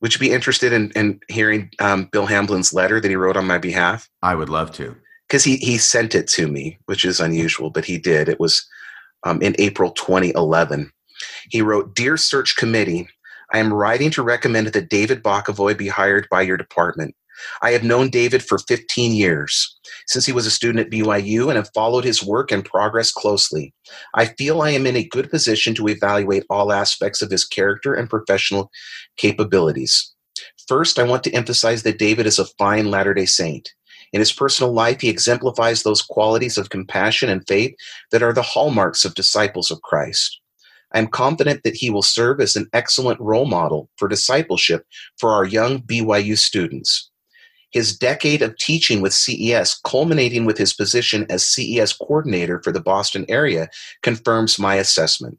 would you be interested in, in hearing um, Bill Hamblin's letter that he wrote on my behalf? I would love to. Because he he sent it to me, which is unusual, but he did. It was um, in April 2011. He wrote, Dear Search Committee, I am writing to recommend that David Bokovoy be hired by your department. I have known David for 15 years, since he was a student at BYU, and have followed his work and progress closely. I feel I am in a good position to evaluate all aspects of his character and professional capabilities. First, I want to emphasize that David is a fine Latter day Saint. In his personal life, he exemplifies those qualities of compassion and faith that are the hallmarks of disciples of Christ. I am confident that he will serve as an excellent role model for discipleship for our young BYU students. His decade of teaching with CES, culminating with his position as CES coordinator for the Boston area, confirms my assessment.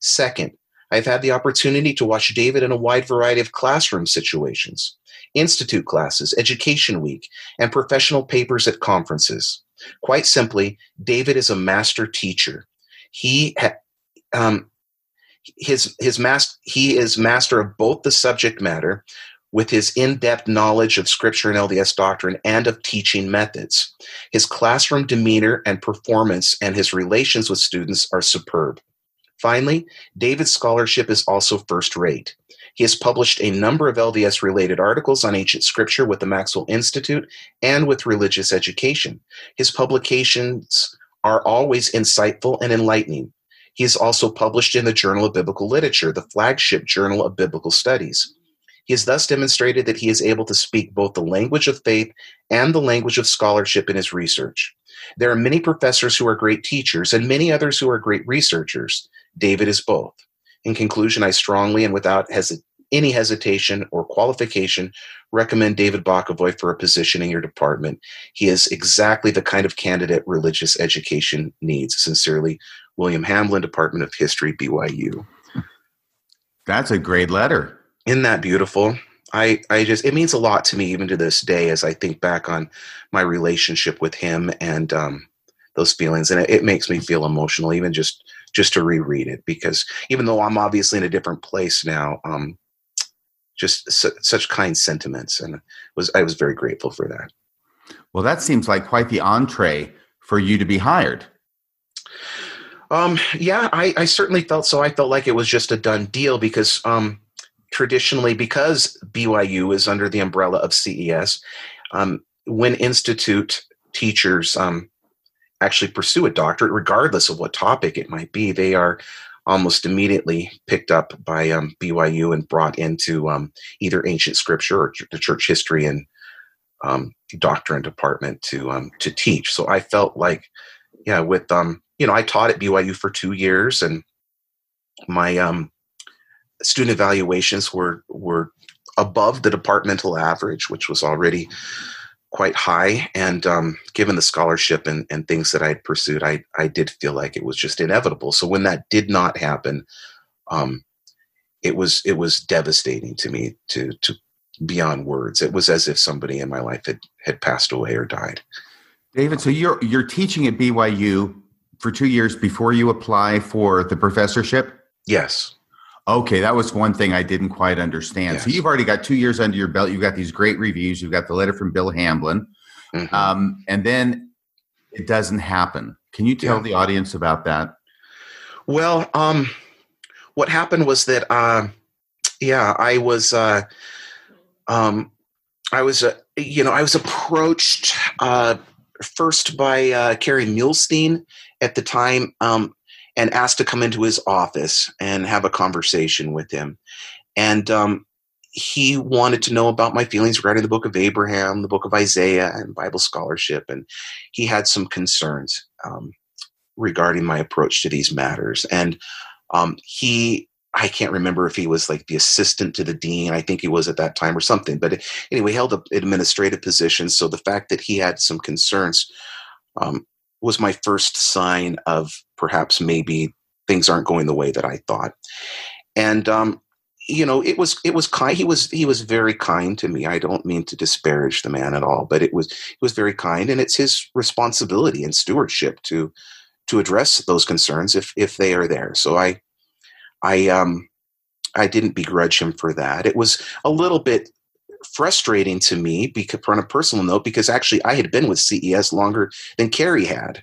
Second, I've had the opportunity to watch David in a wide variety of classroom situations, institute classes, education week, and professional papers at conferences. Quite simply, David is a master teacher. He ha- um, his his mas- he is master of both the subject matter with his in-depth knowledge of scripture and LDS doctrine and of teaching methods. His classroom demeanor and performance and his relations with students are superb. Finally, David's scholarship is also first rate. He has published a number of LDS related articles on ancient scripture with the Maxwell Institute and with religious education. His publications are always insightful and enlightening. He is also published in the Journal of Biblical Literature, the flagship journal of biblical studies. He has thus demonstrated that he is able to speak both the language of faith and the language of scholarship in his research. There are many professors who are great teachers and many others who are great researchers. David is both. In conclusion, I strongly and without any hesitation or qualification recommend David Bokovoy for a position in your department. He is exactly the kind of candidate religious education needs. Sincerely, William Hamblin, Department of History, BYU. That's a great letter. Isn't that beautiful? I, I just it means a lot to me even to this day as I think back on my relationship with him and um, those feelings, and it, it, makes me feel emotional even just just to reread it because even though I'm obviously in a different place now, um, just su- such kind sentiments, and was I was very grateful for that. Well, that seems like quite the entree for you to be hired. Um, yeah, I, I certainly felt so. I felt like it was just a done deal because um, traditionally, because BYU is under the umbrella of CES, um, when institute teachers um, actually pursue a doctorate, regardless of what topic it might be, they are almost immediately picked up by um, BYU and brought into um, either ancient scripture or the church history and doctrine department to to teach. So I felt like, yeah, with um, you know, I taught at BYU for two years, and my um, student evaluations were were above the departmental average, which was already quite high. And um, given the scholarship and, and things that I had pursued, I, I did feel like it was just inevitable. So when that did not happen, um, it was it was devastating to me to to beyond words. It was as if somebody in my life had had passed away or died. David, so you're you're teaching at BYU for two years before you apply for the professorship. Yes. Okay, that was one thing I didn't quite understand. Yes. So you've already got two years under your belt. You've got these great reviews. You've got the letter from Bill Hamblin, mm-hmm. um, and then it doesn't happen. Can you tell yeah. the audience about that? Well, um, what happened was that, uh, yeah, I was, uh, um, I was, uh, you know, I was approached uh, first by uh, Kerry Muhlestein at the time. Um, and asked to come into his office and have a conversation with him. And um, he wanted to know about my feelings regarding the book of Abraham, the book of Isaiah, and Bible scholarship. And he had some concerns um, regarding my approach to these matters. And um, he, I can't remember if he was like the assistant to the dean. I think he was at that time or something. But anyway, held an administrative position. So the fact that he had some concerns um, was my first sign of perhaps maybe things aren't going the way that I thought. And um, you know, it was it was kind. He was he was very kind to me. I don't mean to disparage the man at all, but it was it was very kind, and it's his responsibility and stewardship to to address those concerns if if they are there. So I I um I didn't begrudge him for that. It was a little bit frustrating to me because on a personal note because actually I had been with CES longer than Kerry had.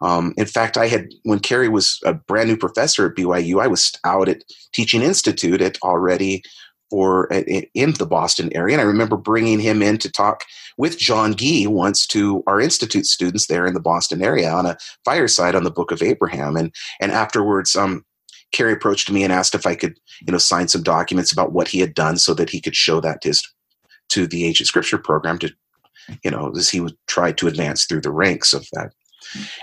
Um, in fact, I had when Kerry was a brand new professor at BYU, I was out at Teaching Institute at already for in the Boston area, and I remember bringing him in to talk with John Gee once to our institute students there in the Boston area on a fireside on the Book of Abraham, and and afterwards, um, Kerry approached me and asked if I could, you know, sign some documents about what he had done so that he could show that to his to the ancient scripture program to you know, as he would try to advance through the ranks of that.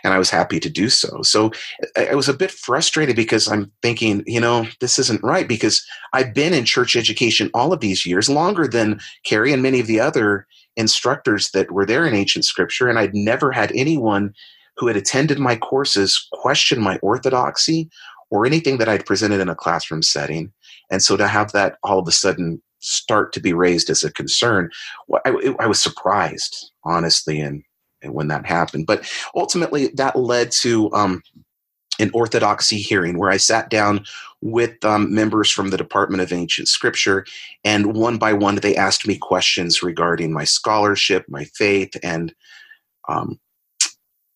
And I was happy to do so. So I was a bit frustrated because I'm thinking, you know, this isn't right because I've been in church education all of these years, longer than Kerry and many of the other instructors that were there in ancient scripture. And I'd never had anyone who had attended my courses question my orthodoxy or anything that I'd presented in a classroom setting. And so to have that all of a sudden start to be raised as a concern, I, I was surprised, honestly, and, and, when that happened. But ultimately, that led to um, an orthodoxy hearing where I sat down with um, members from the Department of Ancient Scripture, and one by one, they asked me questions regarding my scholarship, my faith, and um,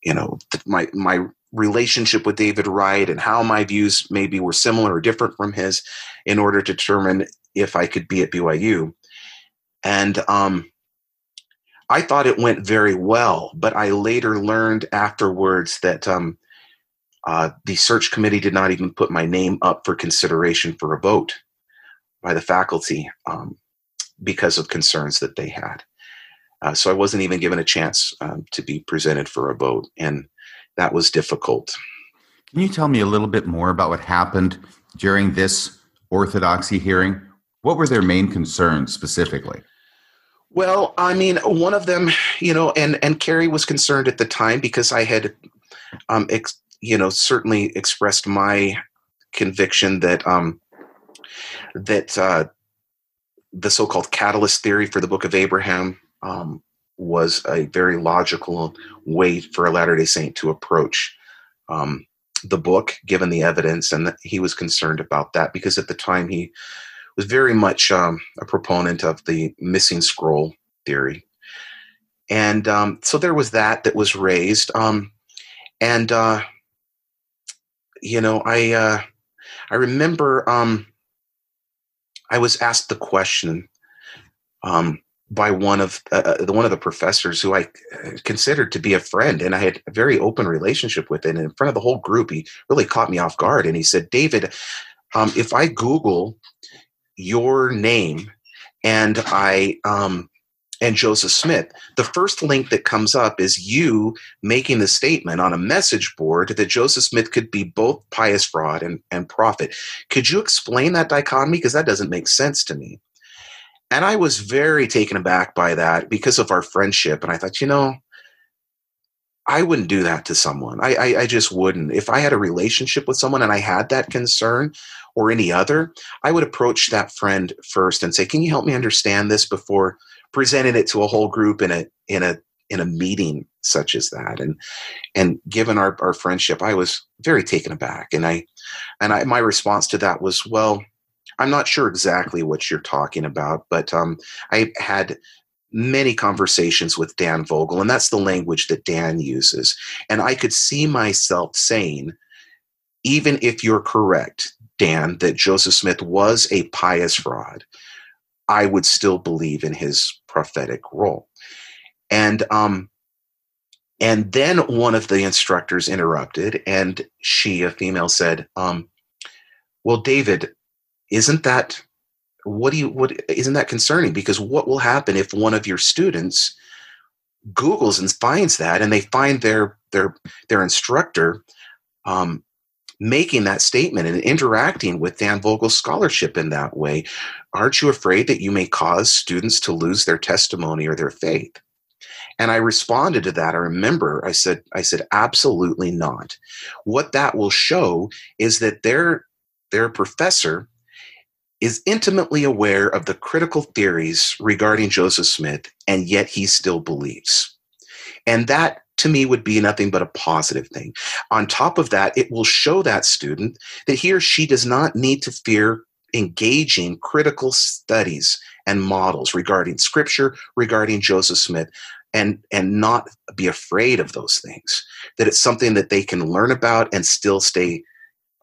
you know my my relationship with David Wright and how my views maybe were similar or different from his in order to determine if I could be at BYU. And um, I thought it went very well, but I later learned afterwards that um, uh, the search committee did not even put my name up for consideration for a vote by the faculty um, because of concerns that they had. Uh, so I wasn't even given a chance um, to be presented for a vote. And that was difficult. Can you tell me a little bit more about what happened during this orthodoxy hearing? What were their main concerns specifically? Well, I mean, one of them, you know, and and Kerry was concerned at the time because I had, um, ex, you know, certainly expressed my conviction that um, that uh, the so-called catalyst theory for the Book of Abraham um, was a very logical way for a Latter day Saint to approach um, the book, given the evidence. And he was concerned about that because at the time he was very much um, a proponent of the missing scroll theory. And um, so there was that that was raised. Um, and, uh, you know, I, uh, I remember um, I was asked the question um, by one of uh, uh, the one of the professors who I uh, considered to be a friend, and I had a very open relationship with. And in front of the whole group, he really caught me off guard, and he said, "David, um, if I Google your name and I um, and Joseph Smith, the first link that comes up is you making the statement on a message board that Joseph Smith could be both pious fraud and, and prophet. Could you explain that dichotomy? Because that doesn't make sense to me." And I was very taken aback by that because of our friendship. And I thought, you know, I wouldn't do that to someone. I, I, I, just wouldn't. If I had a relationship with someone and I had that concern or any other, I would approach that friend first and say, "Can you help me understand this?" Before presenting it to a whole group in a in a in a meeting such as that. And and given our, our friendship, I was very taken aback. And I and I my response to that was, "Well, I'm not sure exactly what you're talking about, but um, I had many conversations with Dan Vogel, and that's the language that Dan uses. And I could see myself saying, even if you're correct, Dan, that Joseph Smith was a pious fraud, I would still believe in his prophetic role. And um, and then one of the instructors interrupted, and she, a female, said, um, "Well, David, isn't that what do you what isn't that concerning? Because what will happen if one of your students googles and finds that and they find their their their instructor um, making that statement and interacting with dan vogel's scholarship in that way aren't you afraid that you may cause students to lose their testimony or their faith? And i responded to that. I remember i said i said absolutely not. What that will show is that their their professor is intimately aware of the critical theories regarding Joseph Smith, and yet he still believes. And that to me would be nothing but a positive thing. On top of that, it will show that student that he or she does not need to fear engaging critical studies and models regarding scripture, regarding Joseph Smith, and, and not be afraid of those things. That it's something that they can learn about and still stay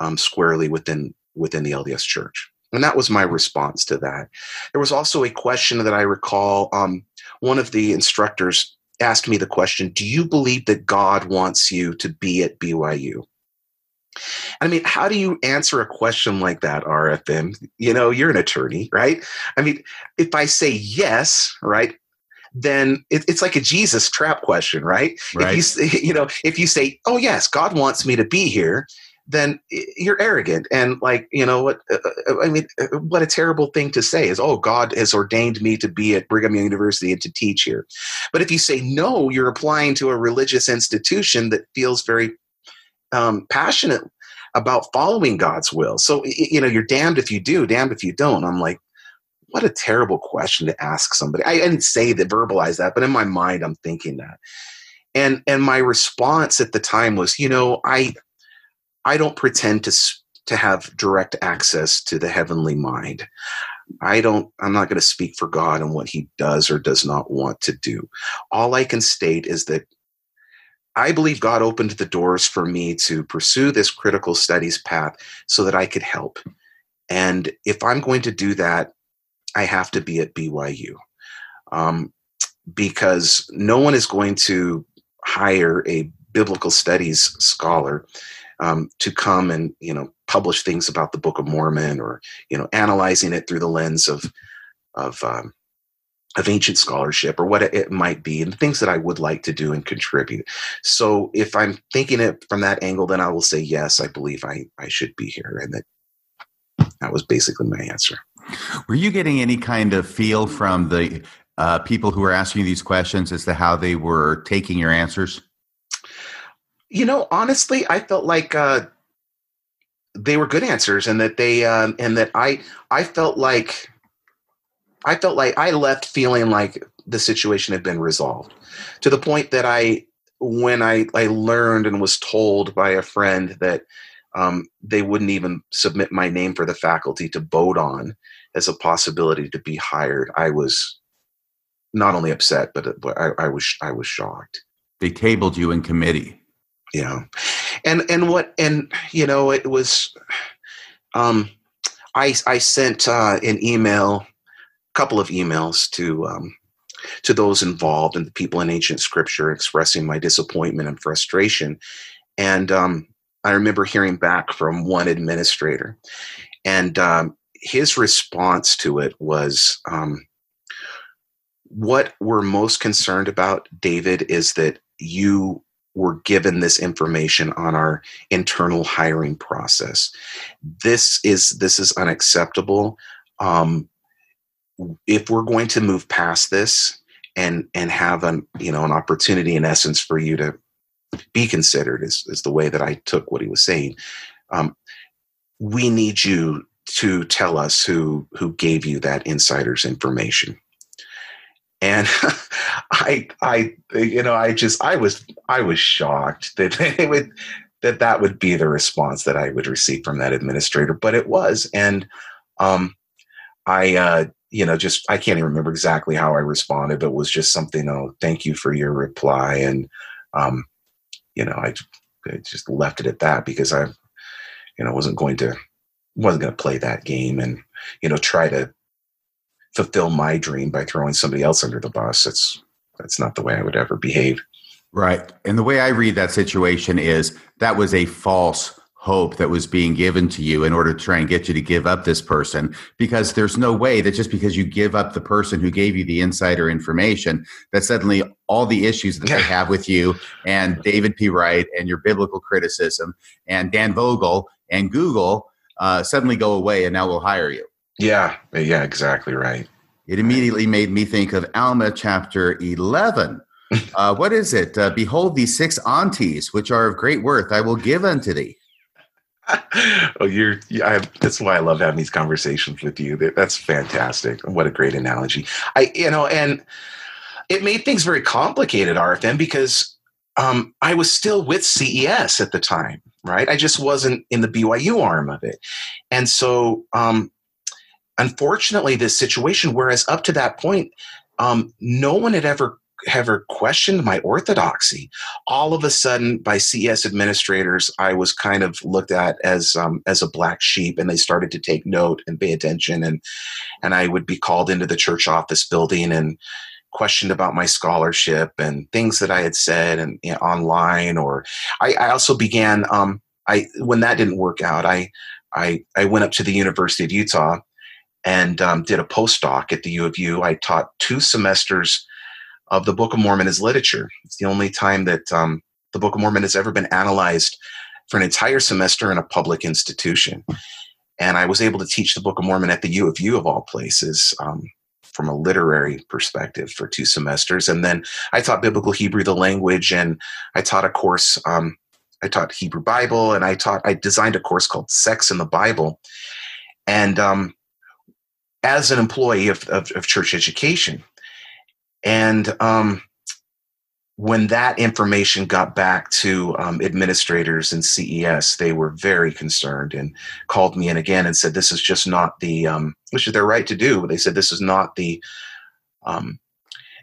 um, squarely within within the LDS Church. And that was my response to that. There was also a question that I recall. Um, one of the instructors asked me the question Do you believe that God wants you to be at BYU? I mean, how do you answer a question like that, RFM? You know, you're an attorney, right? I mean, if I say yes, right, then it, it's like a Jesus trap question, right? Right. If you, you know, if you say, "Oh yes, God wants me to be here," then you're arrogant and like you know what uh, uh, i mean uh, what a terrible thing to say is oh god has ordained me to be at brigham young university and to teach here. But if you say no you're applying to a religious institution that feels very um, passionate about following god's will. So you know you're damned if you do damned if you don't. I'm like what a terrible question to ask somebody. I didn't say that verbalize that but in my mind i'm thinking that. And and my response at the time was you know i I don't pretend to to have direct access to the heavenly mind. I don't I'm not going to speak for God and what he does or does not want to do. All I can state is that I believe God opened the doors for me to pursue this critical studies path so that I could help. And if I'm going to do that, I have to be at BYU. Um, because no one is going to hire a biblical studies scholar um, to come and you know publish things about the Book of Mormon or you know analyzing it through the lens of of um, of ancient scholarship or what it might be and things that I would like to do and contribute. So if I'm thinking it from that angle, then I will say yes, I believe I I should be here, and that that was basically my answer. Were you getting any kind of feel from the uh, people who were asking you these questions as to how they were taking your answers? You know, honestly, I felt like uh, they were good answers, and that they um, and that I I felt like I felt like I left feeling like the situation had been resolved to the point that I when I I learned and was told by a friend that um, they wouldn't even submit my name for the faculty to vote on as a possibility to be hired. I was not only upset, but, but I, I was I was shocked. They tabled you in committee yeah and and what and you know it was um i i sent uh an email a couple of emails to um to those involved and the people in ancient scripture expressing my disappointment and frustration. And um i remember hearing back from one administrator and um his response to it was um what we're most concerned about david is that you were given this information on our internal hiring process. This is this is unacceptable. Um, if we're going to move past this and and have an you know an opportunity in essence for you to be considered is, is the way that I took what he was saying. Um, we need you to tell us who who gave you that insider's information and I, I, you know, I just, I was, I was shocked that they would, that that would be the response that I would receive from that administrator, but it was, and um, I, uh, you know, just I can't even remember exactly how I responded, but it was just something. Oh, thank you for your reply, and um, you know, I, I just left it at that because I, you know, wasn't going to wasn't going to play that game and you know try to fulfill my dream by throwing somebody else under the bus. It's that's not the way I would ever behave. Right. And the way I read that situation is that was a false hope that was being given to you in order to try and get you to give up this person because there's no way that just because you give up the person who gave you the insider information that suddenly all the issues that they have with you and David P. Wright and your biblical criticism and Dan Vogel and Google uh, suddenly go away and now we'll hire you. Yeah, yeah, exactly right. It immediately made me think of Alma chapter 11. Uh, what is it? Uh, Behold, these six onties, which are of great worth, I will give unto thee. oh, you're. Yeah, I, that's why I love having these conversations with you. That's fantastic. What a great analogy. I, you know, and it made things very complicated, RFM, because um, I was still with CES at the time, right? I just wasn't in the BYU arm of it, and so um, unfortunately this situation whereas up to that point um, no one had ever ever questioned my orthodoxy. All of a sudden by ces administrators i was kind of looked at as um, as a black sheep and they started to take note and pay attention and and i would be called into the church office building and questioned about my scholarship and things that i had said and you know, online or I, I also began um, i when that didn't work out i I, I went up to the University of Utah and um, did a postdoc at the U of U. I taught two semesters of the Book of Mormon as literature. It's the only time that um, the Book of Mormon has ever been analyzed for an entire semester in a public institution. And I was able to teach the Book of Mormon at the U of U of all places um, from a literary perspective for two semesters. And then I taught Biblical Hebrew, the language, and I taught a course. Um, I taught Hebrew Bible, and I taught. I designed a course called Sex in the Bible. And um, as an employee of, of, of church education, and um, when that information got back to um, administrators and CES, they were very concerned and called me in again and said, "This is just not the um, which is their right to do." But they said, "This is not the um,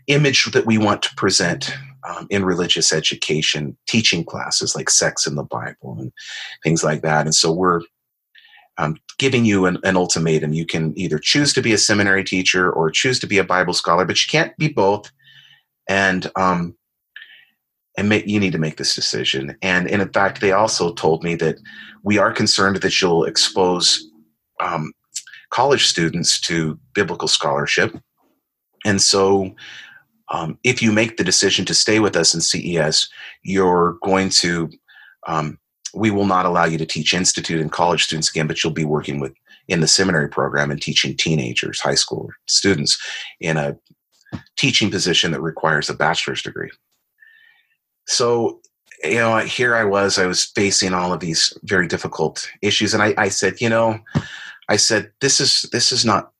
image that we want to present um, in religious education, teaching classes like sex in the Bible and things like that." And so we're um, giving you an, an, ultimatum. You can either choose to be a seminary teacher or choose to be a Bible scholar, but you can't be both. And um, and you need to make this decision. And, and in fact, they also told me that we are concerned that you'll expose um, college students to biblical scholarship. And so, um, if you make the decision to stay with us in CES, you're going to, um, we will not allow you to teach institute and college students again, but you'll be working with in the seminary program and teaching teenagers, high school students in a teaching position that requires a bachelor's degree. So you know here i was i was facing all of these very difficult issues and i, I said you know i said this is this is not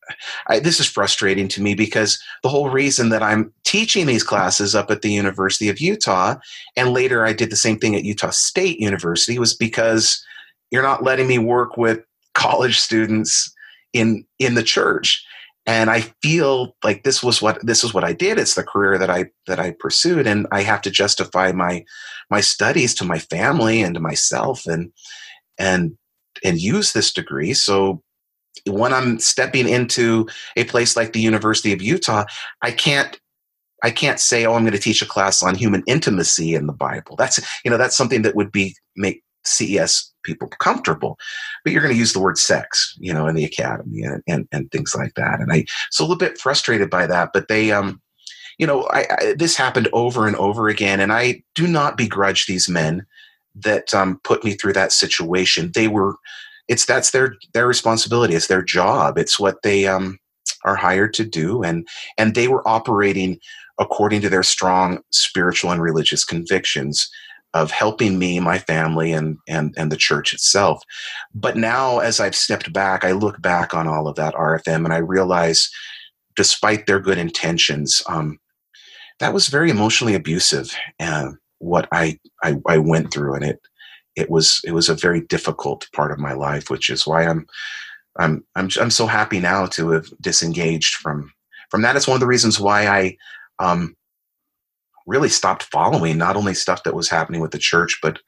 I, this is frustrating to me because the whole reason that i'm teaching these classes up at the university of utah and later i did the same thing at utah state university was because you're not letting me work with college students in in the church. And i feel like this was what this is what i did. It's the career that i that i pursued and i have to justify my my studies to my family and to myself and and and use this degree. So when i'm stepping into a place like the university of utah i can't I can't say, "Oh, I'm going to teach a class on human intimacy in the Bible." That's you know that's something that would be make CES people comfortable. But you're going to use the word sex, you know, in the academy and, and, and things like that. And I so a little bit frustrated by that, but they, um, you know, I, I, this happened over and over again, and I do not begrudge these men that um, put me through that situation. They were, it's that's their their responsibility. It's their job. It's what they um, are hired to do, and and they were operating according to their strong spiritual and religious convictions of helping me, my family, and and and the church itself. But now, as I've stepped back, I look back on all of that RFM, and I realize, despite their good intentions, um, that was very emotionally abusive. Uh, what I, I I went through, and it it was it was a very difficult part of my life, which is why I'm I'm I'm I'm so happy now to have disengaged from from that. It's one of the reasons why I um, really stopped following not only stuff that was happening with the church, but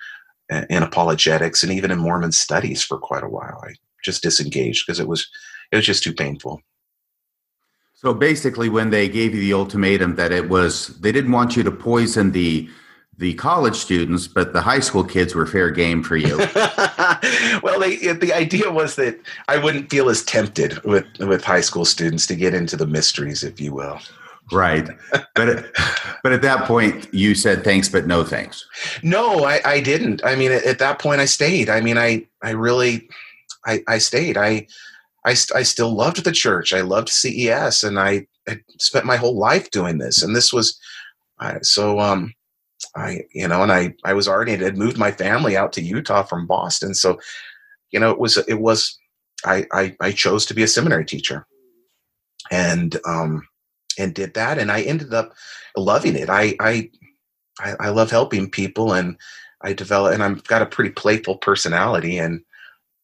in apologetics and even in Mormon studies for quite a while. I just disengaged because it was it was just too painful. So basically, when they gave you the ultimatum that it was they didn't want you to poison the the college students, but the high school kids were fair game for you. well, they, the idea was that I wouldn't feel as tempted with with high school students to get into the mysteries, if you will. Right. But but at that point you said thanks but no thanks. No, I, I didn't. I mean at, at that point I stayed. I mean I I really I, I stayed. I, I I still loved the church. I loved CES and I, I spent my whole life doing this and this was I, so um I you know and I I was already had moved my family out to Utah from Boston. So you know it was it was I I, I chose to be a seminary teacher and um and did that. And i ended up loving it. I i i, love helping people and i develop and i've got a pretty playful personality and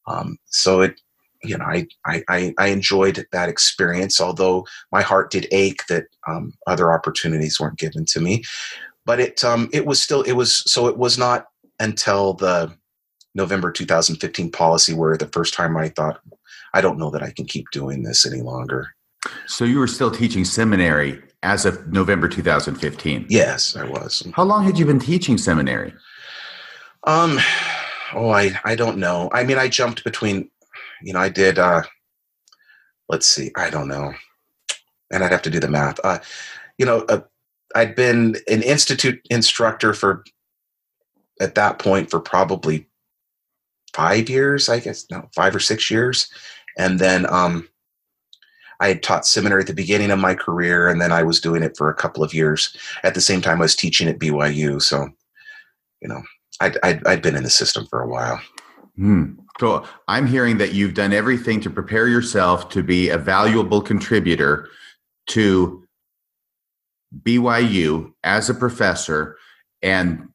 um, so it you know I, I i enjoyed that experience although my heart did ache that um, other opportunities weren't given to me but it um it was still it was so it was not until the november 2015 policy where the first time i thought i don't know that i can keep doing this any longer so you were still teaching seminary as of November 2015? Yes, I was. How long had you been teaching seminary? Um, oh, I, I don't know. I mean, I jumped between, you know, I did, uh, let's see, I don't know. And I'd have to do the math. Uh, you know, uh, I'd been an institute instructor for at that point for probably five years, I guess, no, five or six years. And then um, I had taught seminary at the beginning of my career, and then I was doing it for a couple of years. At the same time, I was teaching at BYU. So, you know, I'd, I'd, I'd been in the system for a while. Hmm. So I'm hearing that you've done everything to prepare yourself to be a valuable contributor to BYU as a professor, and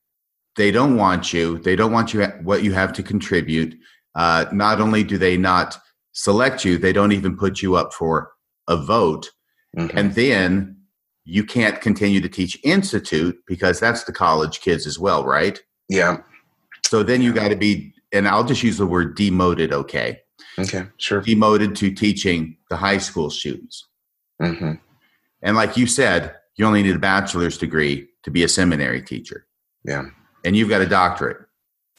they don't want you. They don't want you what you have to contribute. Uh, not only do they not select you, they don't even put you up for a vote, mm-hmm. and then you can't continue to teach institute because that's the college kids as well, right? Yeah. So then you got to be, and I'll just use the word demoted. Okay. Okay. Sure. Demoted to teaching the high school students. Mm-hmm. And like you said, you only need a bachelor's degree to be a seminary teacher. Yeah. And you've got a doctorate.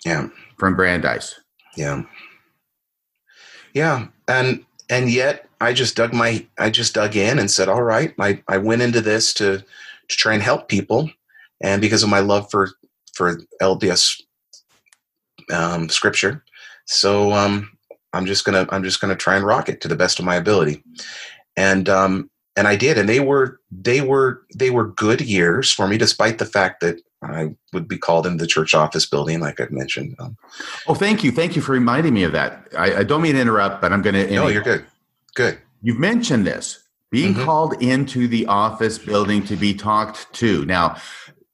Yeah. From Brandeis. Yeah. Yeah. And and yet I just dug my I just dug in and said, all right, I, I went into this to to try and help people. And because of my love for for LDS um, scripture. So um, I'm just gonna I'm just gonna try and rock it to the best of my ability. And um, and I did, and they were they were they were good years for me, despite the fact that I would be called into the church office building, like I've mentioned. Um, oh, thank you, thank you for reminding me of that. I, I don't mean to interrupt, but I'm going to. No, you're good. Good. You've mentioned this being mm-hmm. called into the office building to be talked to. Now,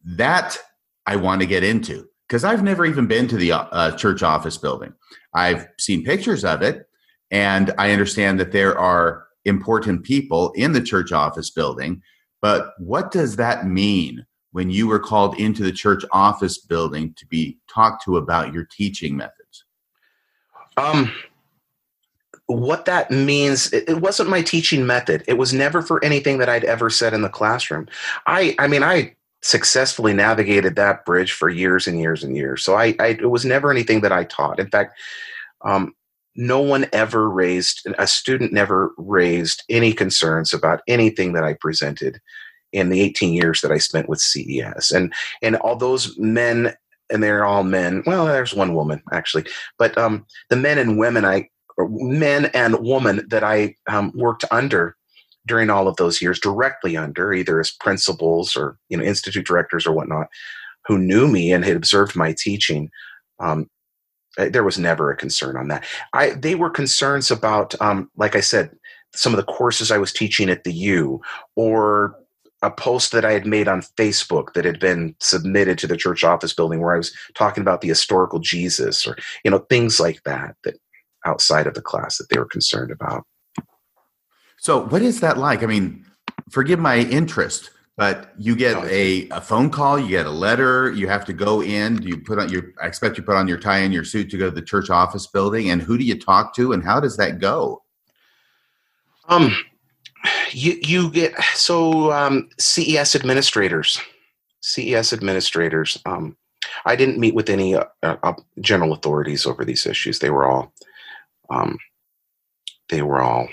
that I want to get into because I've never even been to the uh, church office building. I've seen pictures of it, and I understand that there are important people in the church office building. But what does that mean when you were called into the church office building to be talked to about your teaching methods? Um, what that means, it, wasn't my teaching method. It was never for anything that I'd ever said in the classroom. I, I mean, I successfully navigated that bridge for years and years and years. So I, I it was never anything that I taught. In fact, um, no one ever raised a student never raised any concerns about anything that i presented in the 18 years that i spent with ces and and all those men and they're all men well there's one woman actually but um, the men and women i men and women that i um, worked under during all of those years directly under either as principals or you know institute directors or whatnot who knew me and had observed my teaching um, there was never a concern on that. I they were concerns about, um, like I said, some of the courses I was teaching at the U, or a post that I had made on Facebook that had been submitted to the church office building where I was talking about the historical Jesus, or you know things like that that outside of the class that they were concerned about. So, what is that like? I mean, forgive my interest but you get a, a phone call you get a letter you have to go in you put on your i expect you put on your tie and your suit to go to the church office building and who do you talk to and how does that go? Um you you get so um, ces administrators ces administrators um i didn't meet with any uh, uh, general authorities over these issues. They were all um they were all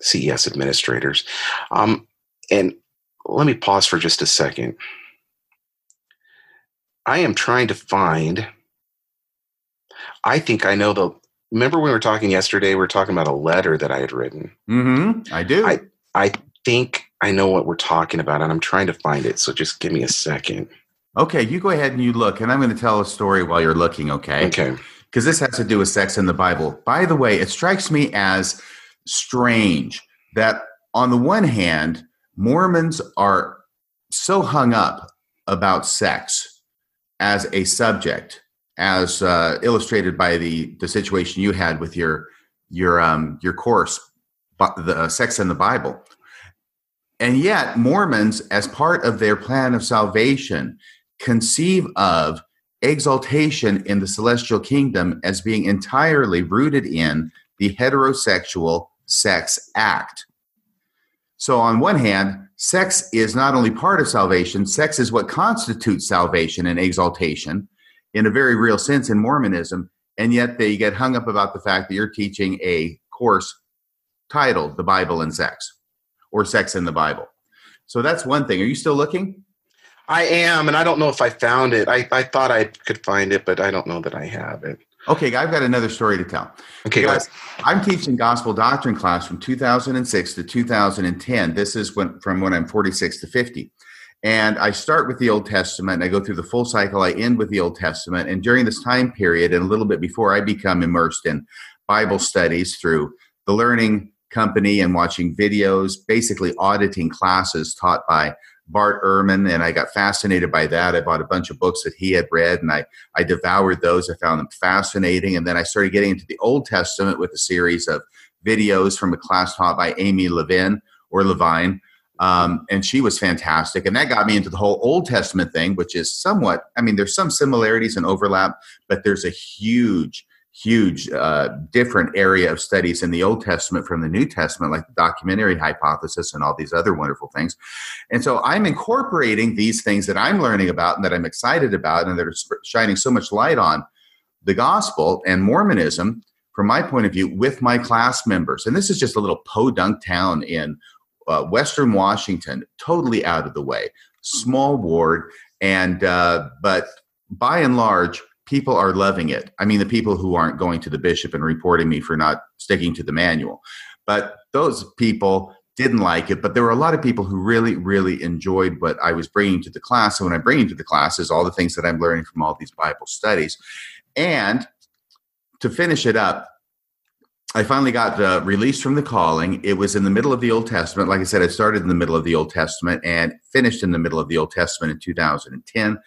ces administrators. Um and let me pause for just a second. I am trying to find. I think I know the. Remember we were talking yesterday? We were talking about a letter that I had written. Mm-hmm. I do. I I think I know what we're talking about, and I'm trying to find it. So just give me a second. Okay, you go ahead and you look, and I'm going to tell a story while you're looking. Okay. Okay. Because this has to do with sex in the Bible. By the way, it strikes me as strange that on the one hand, Mormons are so hung up about sex as a subject, as uh, illustrated by the the situation you had with your your um, your course, the uh, sex in the Bible, and yet Mormons, as part of their plan of salvation, conceive of exaltation in the celestial kingdom as being entirely rooted in the heterosexual sex act. So, on one hand, sex is not only part of salvation, sex is what constitutes salvation and exaltation in a very real sense in Mormonism. And yet they get hung up about the fact that you're teaching a course titled The Bible and Sex or Sex in the Bible. So that's one thing. Are you still looking? I am, and I don't know if I found it. I, I thought I could find it, but I don't know that I have it. Okay, I've got another story to tell. Okay, guys, I'm teaching gospel doctrine class from 2006 to 2010. This is when from when I'm 46 to 50. And I start with the Old Testament and I go through the full cycle. I end with the Old Testament. And during this time period, and a little bit before I become immersed in Bible studies through the Learning Company and watching videos, basically auditing classes taught by Bart Ehrman, and I got fascinated by that. I bought a bunch of books that he had read, and I, I devoured those. I found them fascinating. And then I started getting into the Old Testament with a series of videos from a class taught by Amy Levine or Levine. Um, and she was fantastic. And that got me into the whole Old Testament thing, which is somewhat, I mean, there's some similarities and overlap, but there's a huge huge uh, different area of studies in the Old Testament from the New Testament, like the documentary hypothesis and all these other wonderful things. And so I'm incorporating these things that I'm learning about and that I'm excited about and that are shining so much light on the gospel and Mormonism from my point of view with my class members. And this is just a little podunk town in uh, Western Washington, totally out of the way, small ward, and uh, but by and large, people are loving it. I mean, the people who aren't going to the bishop and reporting me for not sticking to the manual, but those people didn't like it. But there were a lot of people who really, really enjoyed what I was bringing to the class. And when I'm bringing to the class is all the things that I'm learning from all these Bible studies. And to finish it up, I finally got uh, released from the calling. It was in the middle of the Old Testament. Like I said, I started in the middle of the Old Testament and finished in the middle of the Old Testament in 2010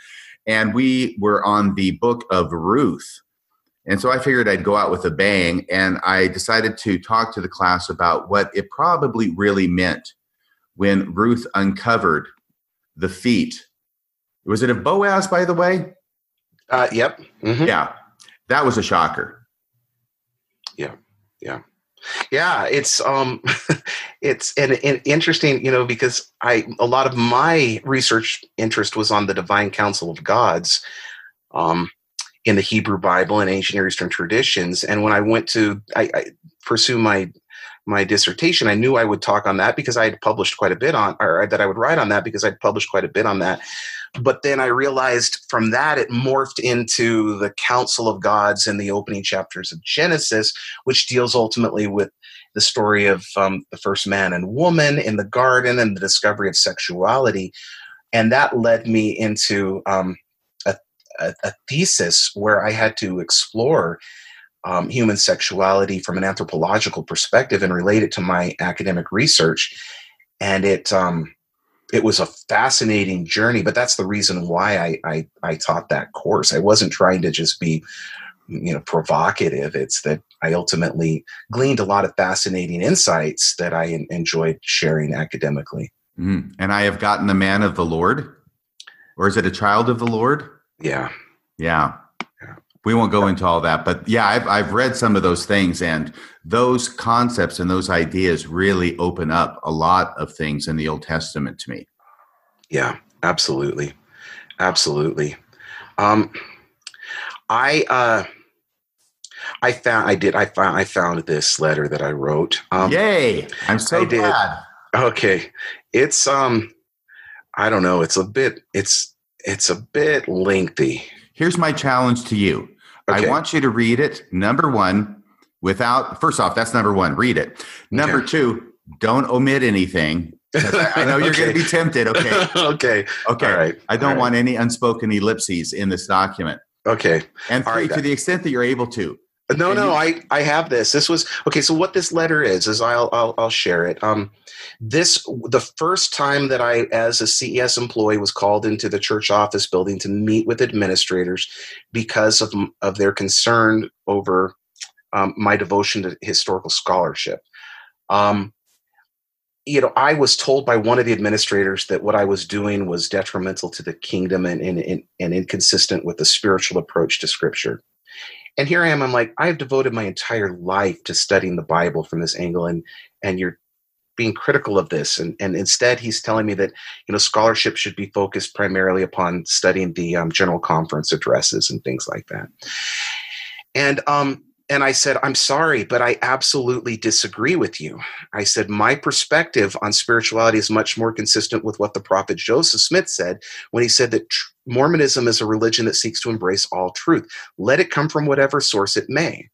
and we were on the book of Ruth. And so I figured I'd go out with a bang, and I decided to talk to the class about what it probably really meant when Ruth uncovered the feet. Was it a Boaz, by the way? Uh, yep. Mm-hmm. Yeah, that was a shocker. Yeah, yeah yeah it's um it's and, interesting you know because i a lot of my research interest was on the divine council of gods um in the hebrew bible and ancient near eastern traditions. And when i went to i, I pursue my my dissertation i knew i would talk on that because i had published quite a bit on or that i would write on that because i'd published quite a bit on that. But then I realized from that it morphed into the Council of Gods in the opening chapters of Genesis, which deals ultimately with the story of um, the first man and woman in the garden and the discovery of sexuality. And that led me into um, a, a, a, thesis where I had to explore um, human sexuality from an anthropological perspective and relate it to my academic research. And it, um, it was a fascinating journey, but that's the reason why I, I, I taught that course. I wasn't trying to just be, you know, provocative. It's that I ultimately gleaned a lot of fascinating insights that I enjoyed sharing academically. Mm. And I have gotten the man of the Lord, or is it a child of the Lord? Yeah, yeah. We won't go into all that, but yeah, I've I've read some of those things, and those concepts and those ideas really open up a lot of things in the Old Testament to me. Yeah, absolutely, absolutely. Um, I uh, I found I did I found I found this letter that I wrote. Um, Yay! I'm so I glad. Did. Okay, it's um, I don't know. It's a bit. It's it's a bit lengthy. Here's my challenge to you. Okay. I want you to read it. Number one, without first off, that's number one. Read it. Number okay. two, don't omit anything. I know you're okay. going to be tempted. Okay. okay. Okay. All right. I don't want any unspoken ellipses in this document. Okay. And three, right. to the extent that you're able to. No, no, I I have this. This was okay. So what this letter is is I'll I'll, I'll share it. Um, this the first time that I, as a CES employee, was called into the church office building to meet with administrators because of of their concern over um, my devotion to historical scholarship. Um, you know, I was told by one of the administrators that what I was doing was detrimental to the kingdom and, and, and, and inconsistent with the spiritual approach to scripture. And here I am, I'm like, I've devoted my entire life to studying the Bible from this angle, and and you're being critical of this and, and instead he's telling me that you know scholarship should be focused primarily upon studying the um, general conference addresses and things like that and um and I said, I'm sorry, but I absolutely disagree with you. I said, my perspective on spirituality is much more consistent with what the prophet Joseph Smith said when he said that tr- Mormonism is a religion that seeks to embrace all truth. Let it come from whatever source it may.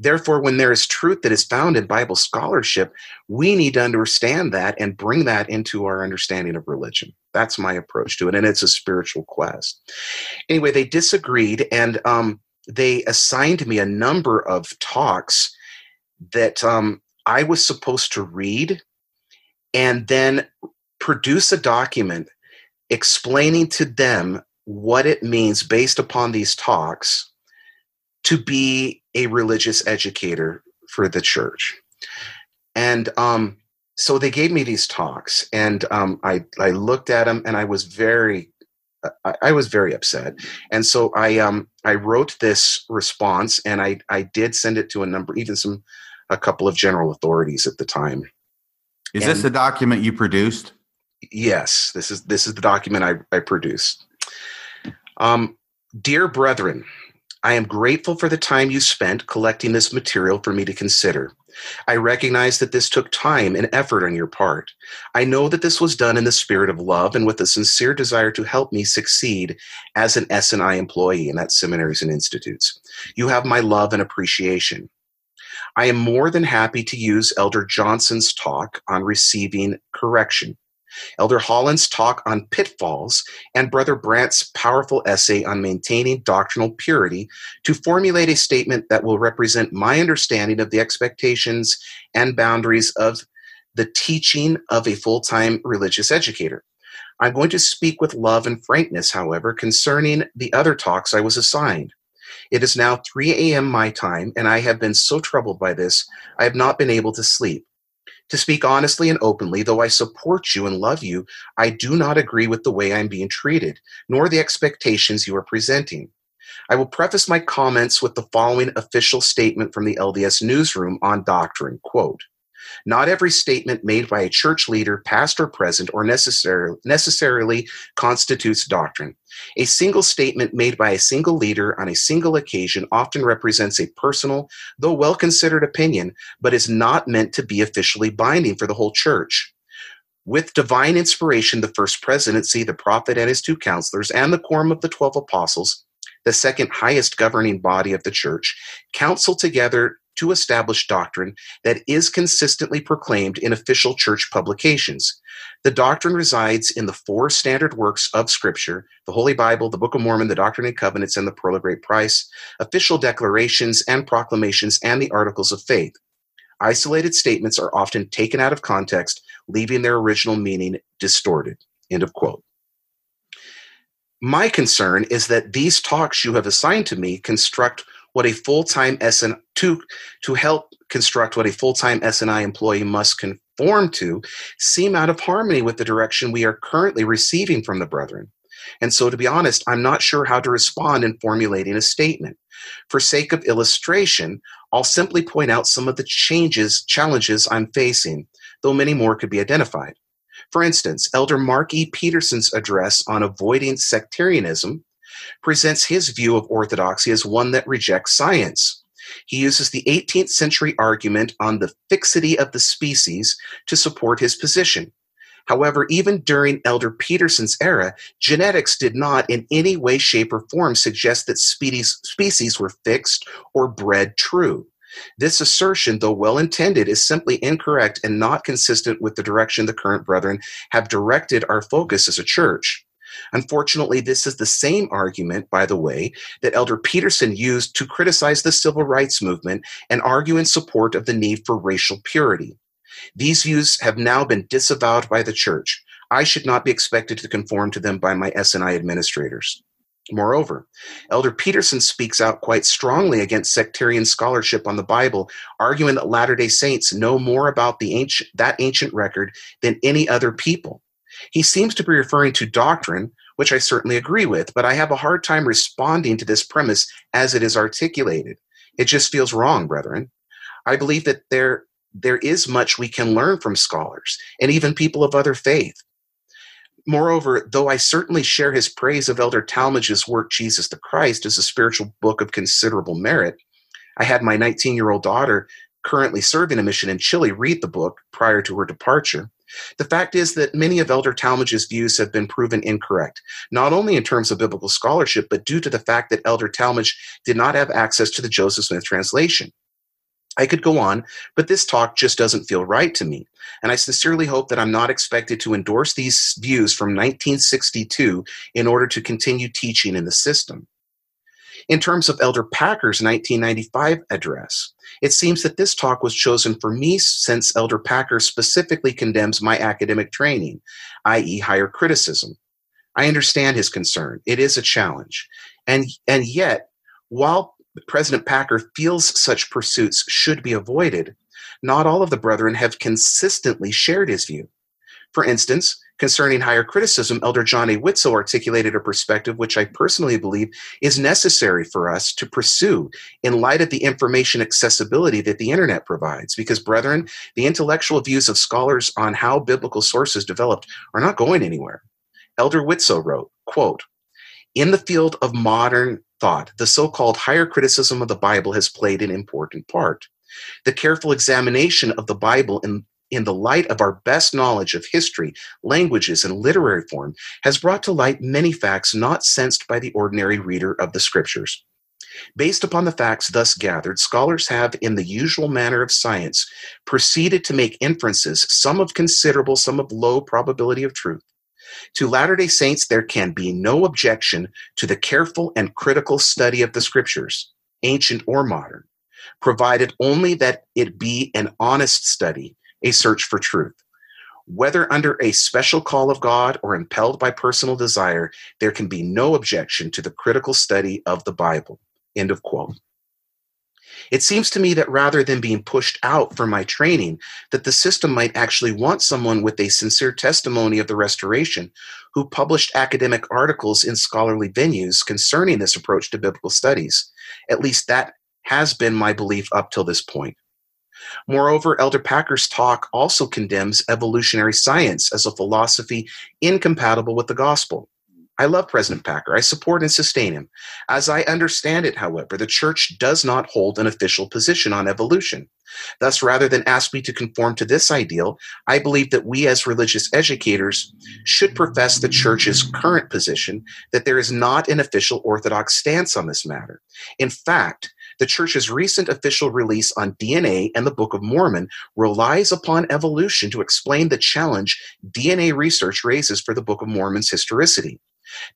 Therefore, when there is truth that is found in Bible scholarship, we need to understand that and bring that into our understanding of religion. That's my approach to it. And it's a spiritual quest. Anyway, they disagreed, and um, they assigned me a number of talks that um, I was supposed to read and then produce a document explaining to them what it means based upon these talks to be a religious educator for the church. And um, so they gave me these talks, and um, I, I looked at them and I was very I, I, was very upset, and so I um I wrote this response, and I I did send it to a number, even some a couple of general authorities at the time. Is and this the document you produced? Yes, this is this is the document I I produced. Um, dear brethren, I am grateful for the time you spent collecting this material for me to consider. I recognize that this took time and effort on your part. I know that this was done in the spirit of love and with a sincere desire to help me succeed as an S&I employee in that seminaries and institutes. You have my love and appreciation. I am more than happy to use Elder Johnson's talk on receiving correction Elder Holland's talk on pitfalls, and Brother Brandt's powerful essay on maintaining doctrinal purity to formulate a statement that will represent my understanding of the expectations and boundaries of the teaching of a full time religious educator. I'm going to speak with love and frankness, however, concerning the other talks I was assigned. It is now 3 a.m. my time, and I have been so troubled by this, I have not been able to sleep. To speak honestly and openly, though I support you and love you, I do not agree with the way I'm being treated, nor the expectations you are presenting. I will preface my comments with the following official statement from the LDS newsroom on doctrine. Quote, not every statement made by a church leader, past or present, or necessarily, necessarily constitutes doctrine. A single statement made by a single leader on a single occasion often represents a personal, though well considered opinion, but is not meant to be officially binding for the whole church. With divine inspiration, the first presidency, the prophet and his two counselors, and the quorum of the twelve apostles, the second highest governing body of the church, counsel together to establish doctrine that is consistently proclaimed in official church publications. The doctrine resides in the four standard works of Scripture the Holy Bible, the Book of Mormon, the Doctrine and Covenants, and the Pearl of Great Price, official declarations and proclamations, and the Articles of Faith. Isolated statements are often taken out of context, leaving their original meaning distorted. End of quote. My concern is that these talks you have assigned to me construct what a full-time SN to to help construct what a full-time S&I employee must conform to seem out of harmony with the direction we are currently receiving from the brethren. And so to be honest, I'm not sure how to respond in formulating a statement. For sake of illustration, I'll simply point out some of the changes, challenges I'm facing, though many more could be identified. For instance, Elder Mark E. Petersen's address on avoiding sectarianism presents his view of orthodoxy as one that rejects science. He uses the 18th century argument on the fixity of the species to support his position. However, even during Elder Petersen's era, genetics did not in any way, shape, or form suggest that species, were fixed or bred true. This assertion, though well intended, is simply incorrect and not consistent with the direction the current brethren have directed our focus as a church. Unfortunately, this is the same argument, by the way, that Elder Petersen used to criticize the civil rights movement and argue in support of the need for racial purity. These views have now been disavowed by the church. I should not be expected to conform to them by my S&I administrators. Moreover, Elder Petersen speaks out quite strongly against sectarian scholarship on the Bible, arguing that Latter-day Saints know more about the ancient, that ancient record than any other people. He seems to be referring to doctrine, which I certainly agree with, but I have a hard time responding to this premise as it is articulated. It just feels wrong, brethren. I believe that there, there is much we can learn from scholars and even people of other faith. Moreover, though I certainly share his praise of Elder Talmage's work, Jesus the Christ, as a spiritual book of considerable merit, I had my 19 year old daughter, currently serving a mission in Chile, read the book prior to her departure. The fact is that many of Elder Talmage's views have been proven incorrect, not only in terms of biblical scholarship, but due to the fact that Elder Talmage did not have access to the Joseph Smith translation. I could go on, but this talk just doesn't feel right to me. And I sincerely hope that I'm not expected to endorse these views from 1962 in order to continue teaching in the system. In terms of Elder Packer's 1995 address, it seems that this talk was chosen for me since Elder Packer specifically condemns my academic training, i.e., higher criticism. I understand his concern. It is a challenge. And, and yet, while President Packer feels such pursuits should be avoided, not all of the brethren have consistently shared his view. For instance, concerning higher criticism, Elder John A. Widtsoe articulated a perspective which I personally believe is necessary for us to pursue in light of the information accessibility that the internet provides. Because, brethren, the intellectual views of scholars on how biblical sources developed are not going anywhere. Elder Widtsoe wrote, quote, in the field of modern thought, the so called higher criticism of the Bible has played an important part. The careful examination of the Bible in, in the light of our best knowledge of history, languages, and literary form has brought to light many facts not sensed by the ordinary reader of the scriptures. Based upon the facts thus gathered, scholars have, in the usual manner of science, proceeded to make inferences, some of considerable, some of low probability of truth. To Latter day Saints, there can be no objection to the careful and critical study of the scriptures, ancient or modern, provided only that it be an honest study, a search for truth. Whether under a special call of God or impelled by personal desire, there can be no objection to the critical study of the Bible. End of quote. It seems to me that rather than being pushed out for my training, that the system might actually want someone with a sincere testimony of the restoration who published academic articles in scholarly venues concerning this approach to biblical studies. At least that has been my belief up till this point. Moreover, Elder Packer's talk also condemns evolutionary science as a philosophy incompatible with the gospel. I love President Packer. I support and sustain him. As I understand it, however, the church does not hold an official position on evolution. Thus, rather than ask me to conform to this ideal, I believe that we as religious educators should profess the church's current position that there is not an official orthodox stance on this matter. In fact, the church's recent official release on DNA and the Book of Mormon relies upon evolution to explain the challenge DNA research raises for the Book of Mormon's historicity.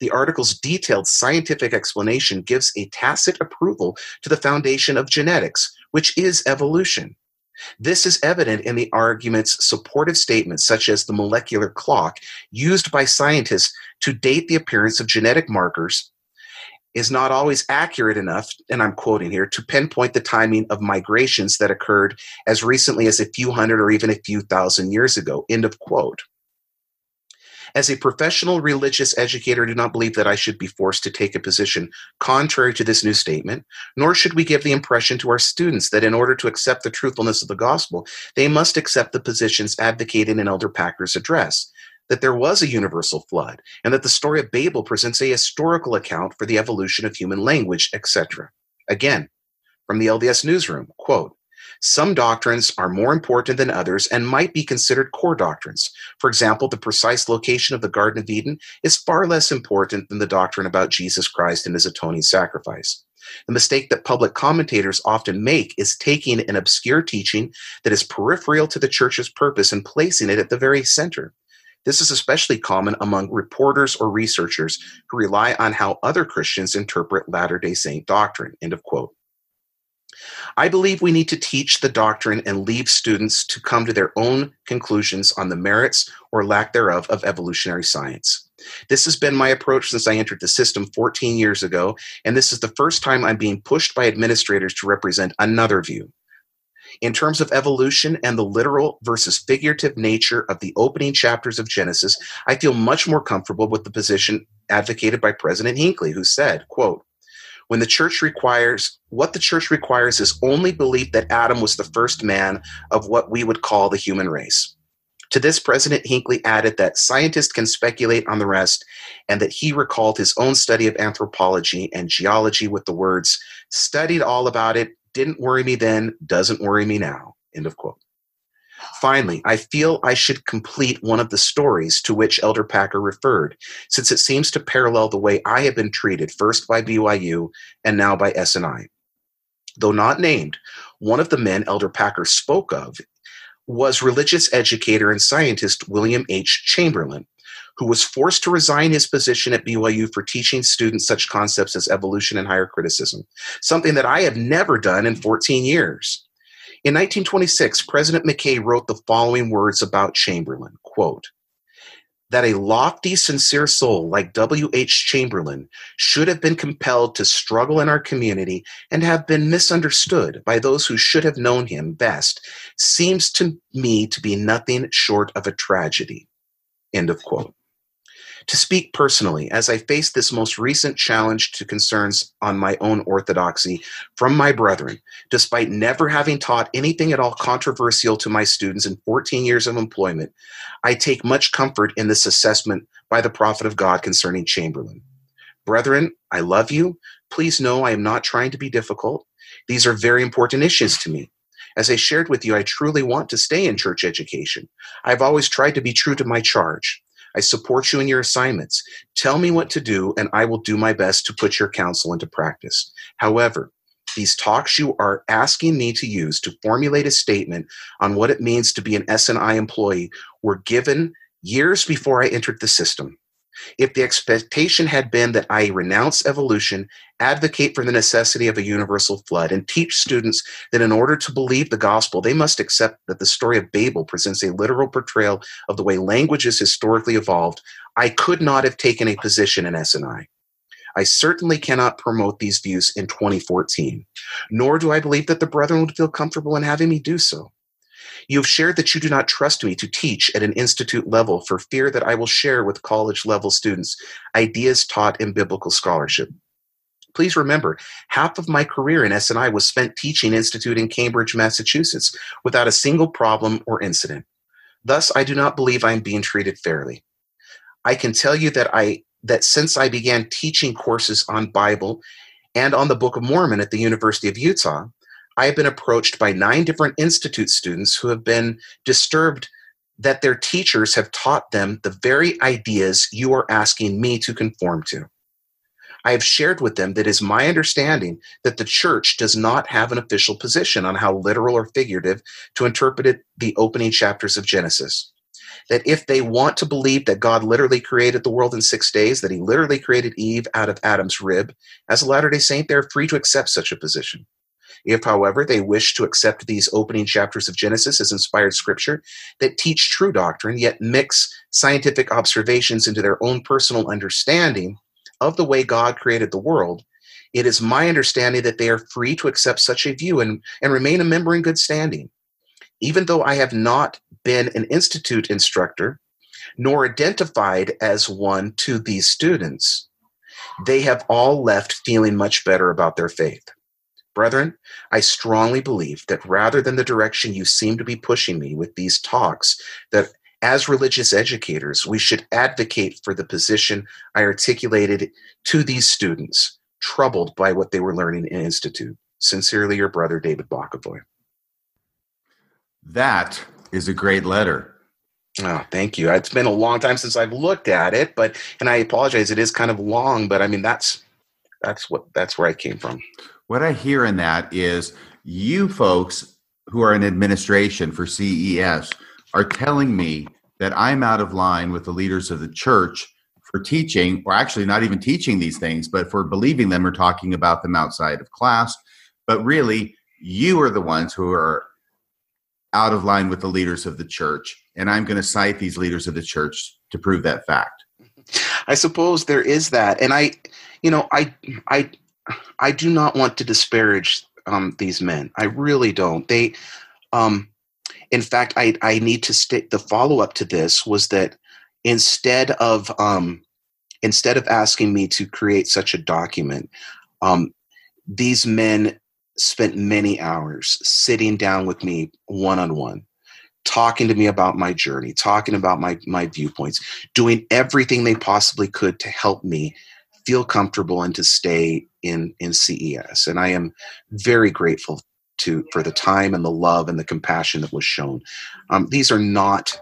The article's detailed scientific explanation gives a tacit approval to the foundation of genetics, which is evolution. This is evident in the argument's supportive statements, such as the molecular clock used by scientists to date the appearance of genetic markers is not always accurate enough, and I'm quoting here, to pinpoint the timing of migrations that occurred as recently as a few hundred or even a few thousand years ago. End of quote. As a professional religious educator, I do not believe that I should be forced to take a position contrary to this new statement, nor should we give the impression to our students that in order to accept the truthfulness of the gospel, they must accept the positions advocated in Elder Packer's address that there was a universal flood, and that the story of Babel presents a historical account for the evolution of human language, etc. Again, from the LDS newsroom, quote, some doctrines are more important than others and might be considered core doctrines. For example, the precise location of the Garden of Eden is far less important than the doctrine about Jesus Christ and his atoning sacrifice. The mistake that public commentators often make is taking an obscure teaching that is peripheral to the church's purpose and placing it at the very center. This is especially common among reporters or researchers who rely on how other Christians interpret Latter day Saint doctrine. End of quote. I believe we need to teach the doctrine and leave students to come to their own conclusions on the merits or lack thereof of evolutionary science. This has been my approach since I entered the system 14 years ago, and this is the first time I'm being pushed by administrators to represent another view. In terms of evolution and the literal versus figurative nature of the opening chapters of Genesis, I feel much more comfortable with the position advocated by President Hinckley, who said, quote, when the church requires what the church requires is only belief that Adam was the first man of what we would call the human race. To this, President Hinckley added that scientists can speculate on the rest, and that he recalled his own study of anthropology and geology with the words, studied all about it, Didn't worry me then, doesn't worry me now. End of quote. Finally, I feel I should complete one of the stories to which Elder Packer referred, since it seems to parallel the way I have been treated first by BYU and now by SNI. Though not named, one of the men Elder Packer spoke of was religious educator and scientist William H. Chamberlin, who was forced to resign his position at BYU for teaching students such concepts as evolution and higher criticism, something that I have never done in 14 years. In 1926, President McKay wrote the following words about Chamberlin, quote, that a lofty, sincere soul like W.H. Chamberlin should have been compelled to struggle in our community and have been misunderstood by those who should have known him best seems to me to be nothing short of a tragedy. End of quote. To speak personally, as I face this most recent challenge to concerns on my own orthodoxy from my brethren, despite never having taught anything at all controversial to my students in 14 years of employment, I take much comfort in this assessment by the prophet of God concerning Chamberlin. Brethren, I love you. Please know I am not trying to be difficult. These are very important issues to me. As I shared with you, I truly want to stay in church education. I've always tried to be true to my charge. I support you in your assignments. Tell me what to do, and I will do my best to put your counsel into practice. However, these talks you are asking me to use to formulate a statement on what it means to be an SNI employee were given years before I entered the system. If the expectation had been that I renounce evolution, advocate for the necessity of a universal flood, and teach students that in order to believe the gospel, they must accept that the story of Babel presents a literal portrayal of the way language is historically evolved, I could not have taken a position in SNI. I certainly cannot promote these views in 2014, nor do I believe that the brethren would feel comfortable in having me do so. You have shared that you do not trust me to teach at an institute level for fear that I will share with college level students ideas taught in biblical scholarship. Please remember, half of my career in SNI was spent teaching institute in Cambridge, Massachusetts, without a single problem or incident. Thus, I do not believe I am being treated fairly. I can tell you that I that since I began teaching courses on Bible and on the Book of Mormon at the University of Utah, I have been approached by nine different institute students who have been disturbed that their teachers have taught them the very ideas you are asking me to conform to. I have shared with them that it is my understanding that the church does not have an official position on how literal or figurative to interpret the opening chapters of Genesis. That if they want to believe that God literally created the world in six days, that he literally created Eve out of Adam's rib, as a Latter day Saint, they're free to accept such a position. If, however, they wish to accept these opening chapters of Genesis as inspired scripture that teach true doctrine, yet mix scientific observations into their own personal understanding of the way God created the world, it is my understanding that they are free to accept such a view and, and remain a member in good standing. Even though I have not been an institute instructor, nor identified as one to these students, they have all left feeling much better about their faith. Brethren, I strongly believe that rather than the direction you seem to be pushing me with these talks, that as religious educators, we should advocate for the position I articulated to these students, troubled by what they were learning in Institute. Sincerely, your brother, David Bokovoy. That is a great letter. Oh, thank you. It's been a long time since I've looked at it, but and I apologize. It is kind of long, but I mean that's that's what that's where I came from. What I hear in that is you folks who are in administration for CES are telling me that I'm out of line with the leaders of the church for teaching, or actually not even teaching these things, but for believing them or talking about them outside of class. But really, you are the ones who are out of line with the leaders of the church. And I'm going to cite these leaders of the church to prove that fact. I suppose there is that. And I, you know, I, I, I do not want to disparage um, these men. I really don't. They, um, in fact, I I need to state the follow up to this was that instead of um, instead of asking me to create such a document, um, these men spent many hours sitting down with me one on one talking to me about my journey talking about my my viewpoints doing everything they possibly could to help me feel comfortable and to stay in in CES. And I am very grateful to for the time and the love and the compassion that was shown. Um, these are not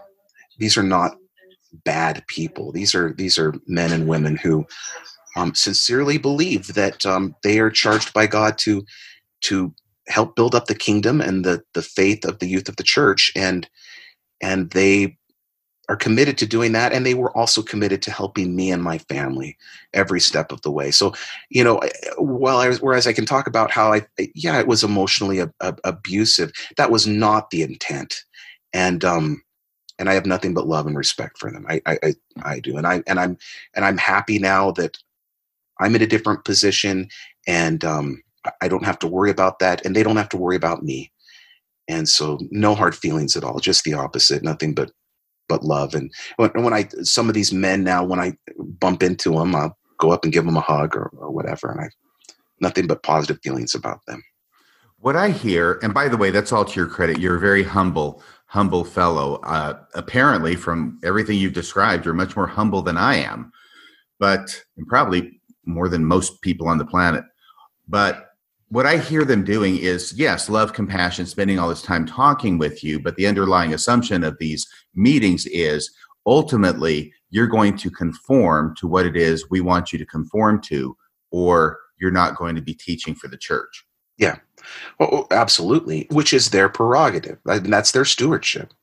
these are not bad people. These are these are men and women who um, sincerely believe that um, they are charged by God to to help build up the kingdom and the the faith of the youth of the church and and they are committed to doing that and they were also committed to helping me and my family every step of the way. So you know while i was whereas i can talk about how i yeah it was emotionally ab- ab- abusive that was not the intent. And um and i have nothing but love and respect for them. I i i do. And i and i'm and i'm happy now that i'm in a different position and um i don't have to worry about that and they don't have to worry about me. And so no hard feelings at all just the opposite nothing but but love. And when, I some of these men now, when I bump into them, I'll go up and give them a hug or, or whatever, and I nothing but positive feelings about them. What I hear, and by the way, that's all to your credit. You're a very humble, humble fellow. Uh, apparently, from everything you've described, you're much more humble than I am, but and probably more than most people on the planet. But what I hear them doing is yes, love, compassion, spending all this time talking with you, but the underlying assumption of these meetings is ultimately you're going to conform to what it is we want you to conform to, or you're not going to be teaching for the church. Yeah, well, absolutely, which is their prerogative. Mean, that's their stewardship.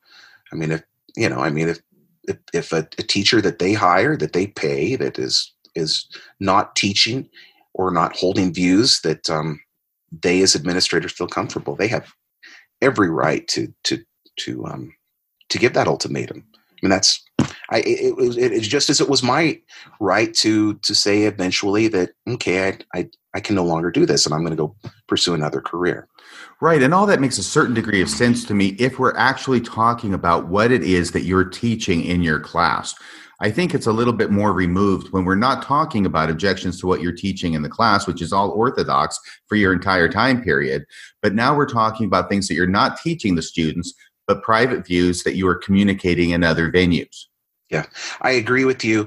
I mean, if you know, I mean, if if, if a, a teacher that they hire, that they pay, that is is not teaching or not holding views that um, they as administrators feel comfortable. They have every right to to to um, to give that ultimatum. I mean, that's I it, it's just as it was my right to to say eventually that okay, I I, I can no longer do this, and I'm going to go pursue another career. Right, and all that makes a certain degree of sense to me if we're actually talking about what it is that you're teaching in your class. I think it's a little bit more removed when we're not talking about objections to what you're teaching in the class, which is all orthodox for your entire time period. But now we're talking about things that you're not teaching the students, but private views that you are communicating in other venues. Yeah, I agree with you.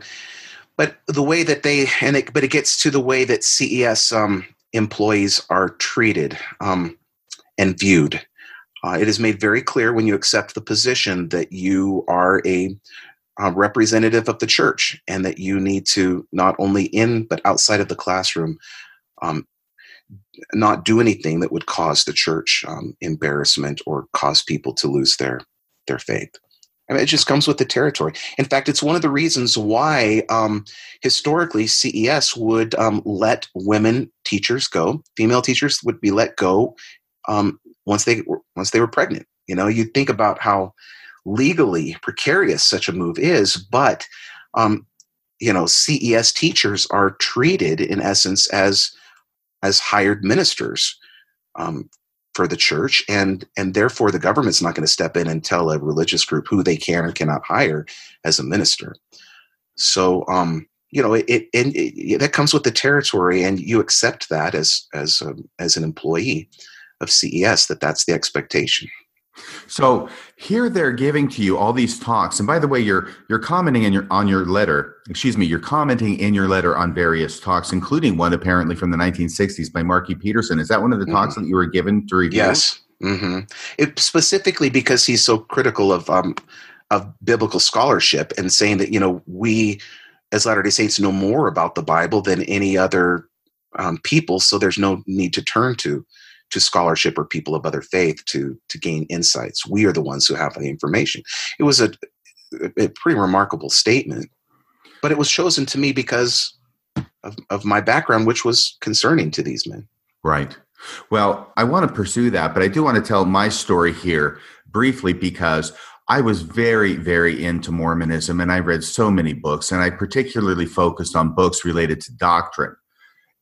But the way that they, and it, but it gets to the way that CES um, employees are treated um, and viewed. Uh, it is made very clear when you accept the position that you are a uh, representative of the church and that you need to not only in but outside of the classroom um, not do anything that would cause the church um, embarrassment or cause people to lose their their faith I mean, it just comes with the territory. In fact, it's one of the reasons why um, historically CES would um, let women teachers go. Female teachers would be let go um, once they once they were pregnant. You know, you think about how legally precarious such a move is, but um, you know, CES teachers are treated in essence as as hired ministers um, for the church, and and therefore the government's not going to step in and tell a religious group who they can or cannot hire as a minister. So, um, you know, it, it, it, that comes with the territory, and you accept that as as um, as an employee of CES that that's the expectation. So here they're giving to you all these talks, and by the way, you're you're commenting in your on your letter. Excuse me, you're commenting in your letter on various talks, including one apparently from the 1960s by Marky Peterson. Is that one of the mm-hmm. talks that you were given to review? Yes, mm-hmm. it, specifically because he's so critical of um, of biblical scholarship and saying that you know we as Latter Day Saints know more about the Bible than any other um, people, so there's no need to turn to to scholarship or people of other faith to to gain insights. We are the ones who have the information. It was a, a pretty remarkable statement, but it was chosen to me because of, of my background, which was concerning to these men. Right. Well, I want to pursue that, but I do want to tell my story here briefly because I was very, very into Mormonism and I read so many books, and I particularly focused on books related to doctrine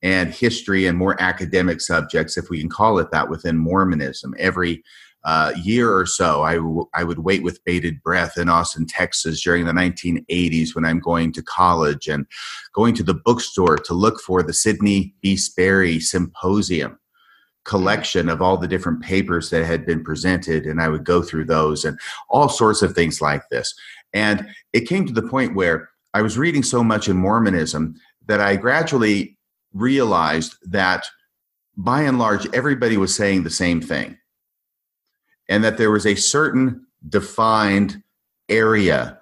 and history and more academic subjects, if we can call it that, within Mormonism. Every uh, year or so, I, w- I would wait with bated breath in Austin, Texas during the 1980s when I'm going to college and going to the bookstore to look for the Sidney B. Sperry Symposium collection of all the different papers that had been presented. And I would go through those and all sorts of things like this. And it came to the point where I was reading so much in Mormonism that I gradually realized that by and large, everybody was saying the same thing. And that there was a certain defined area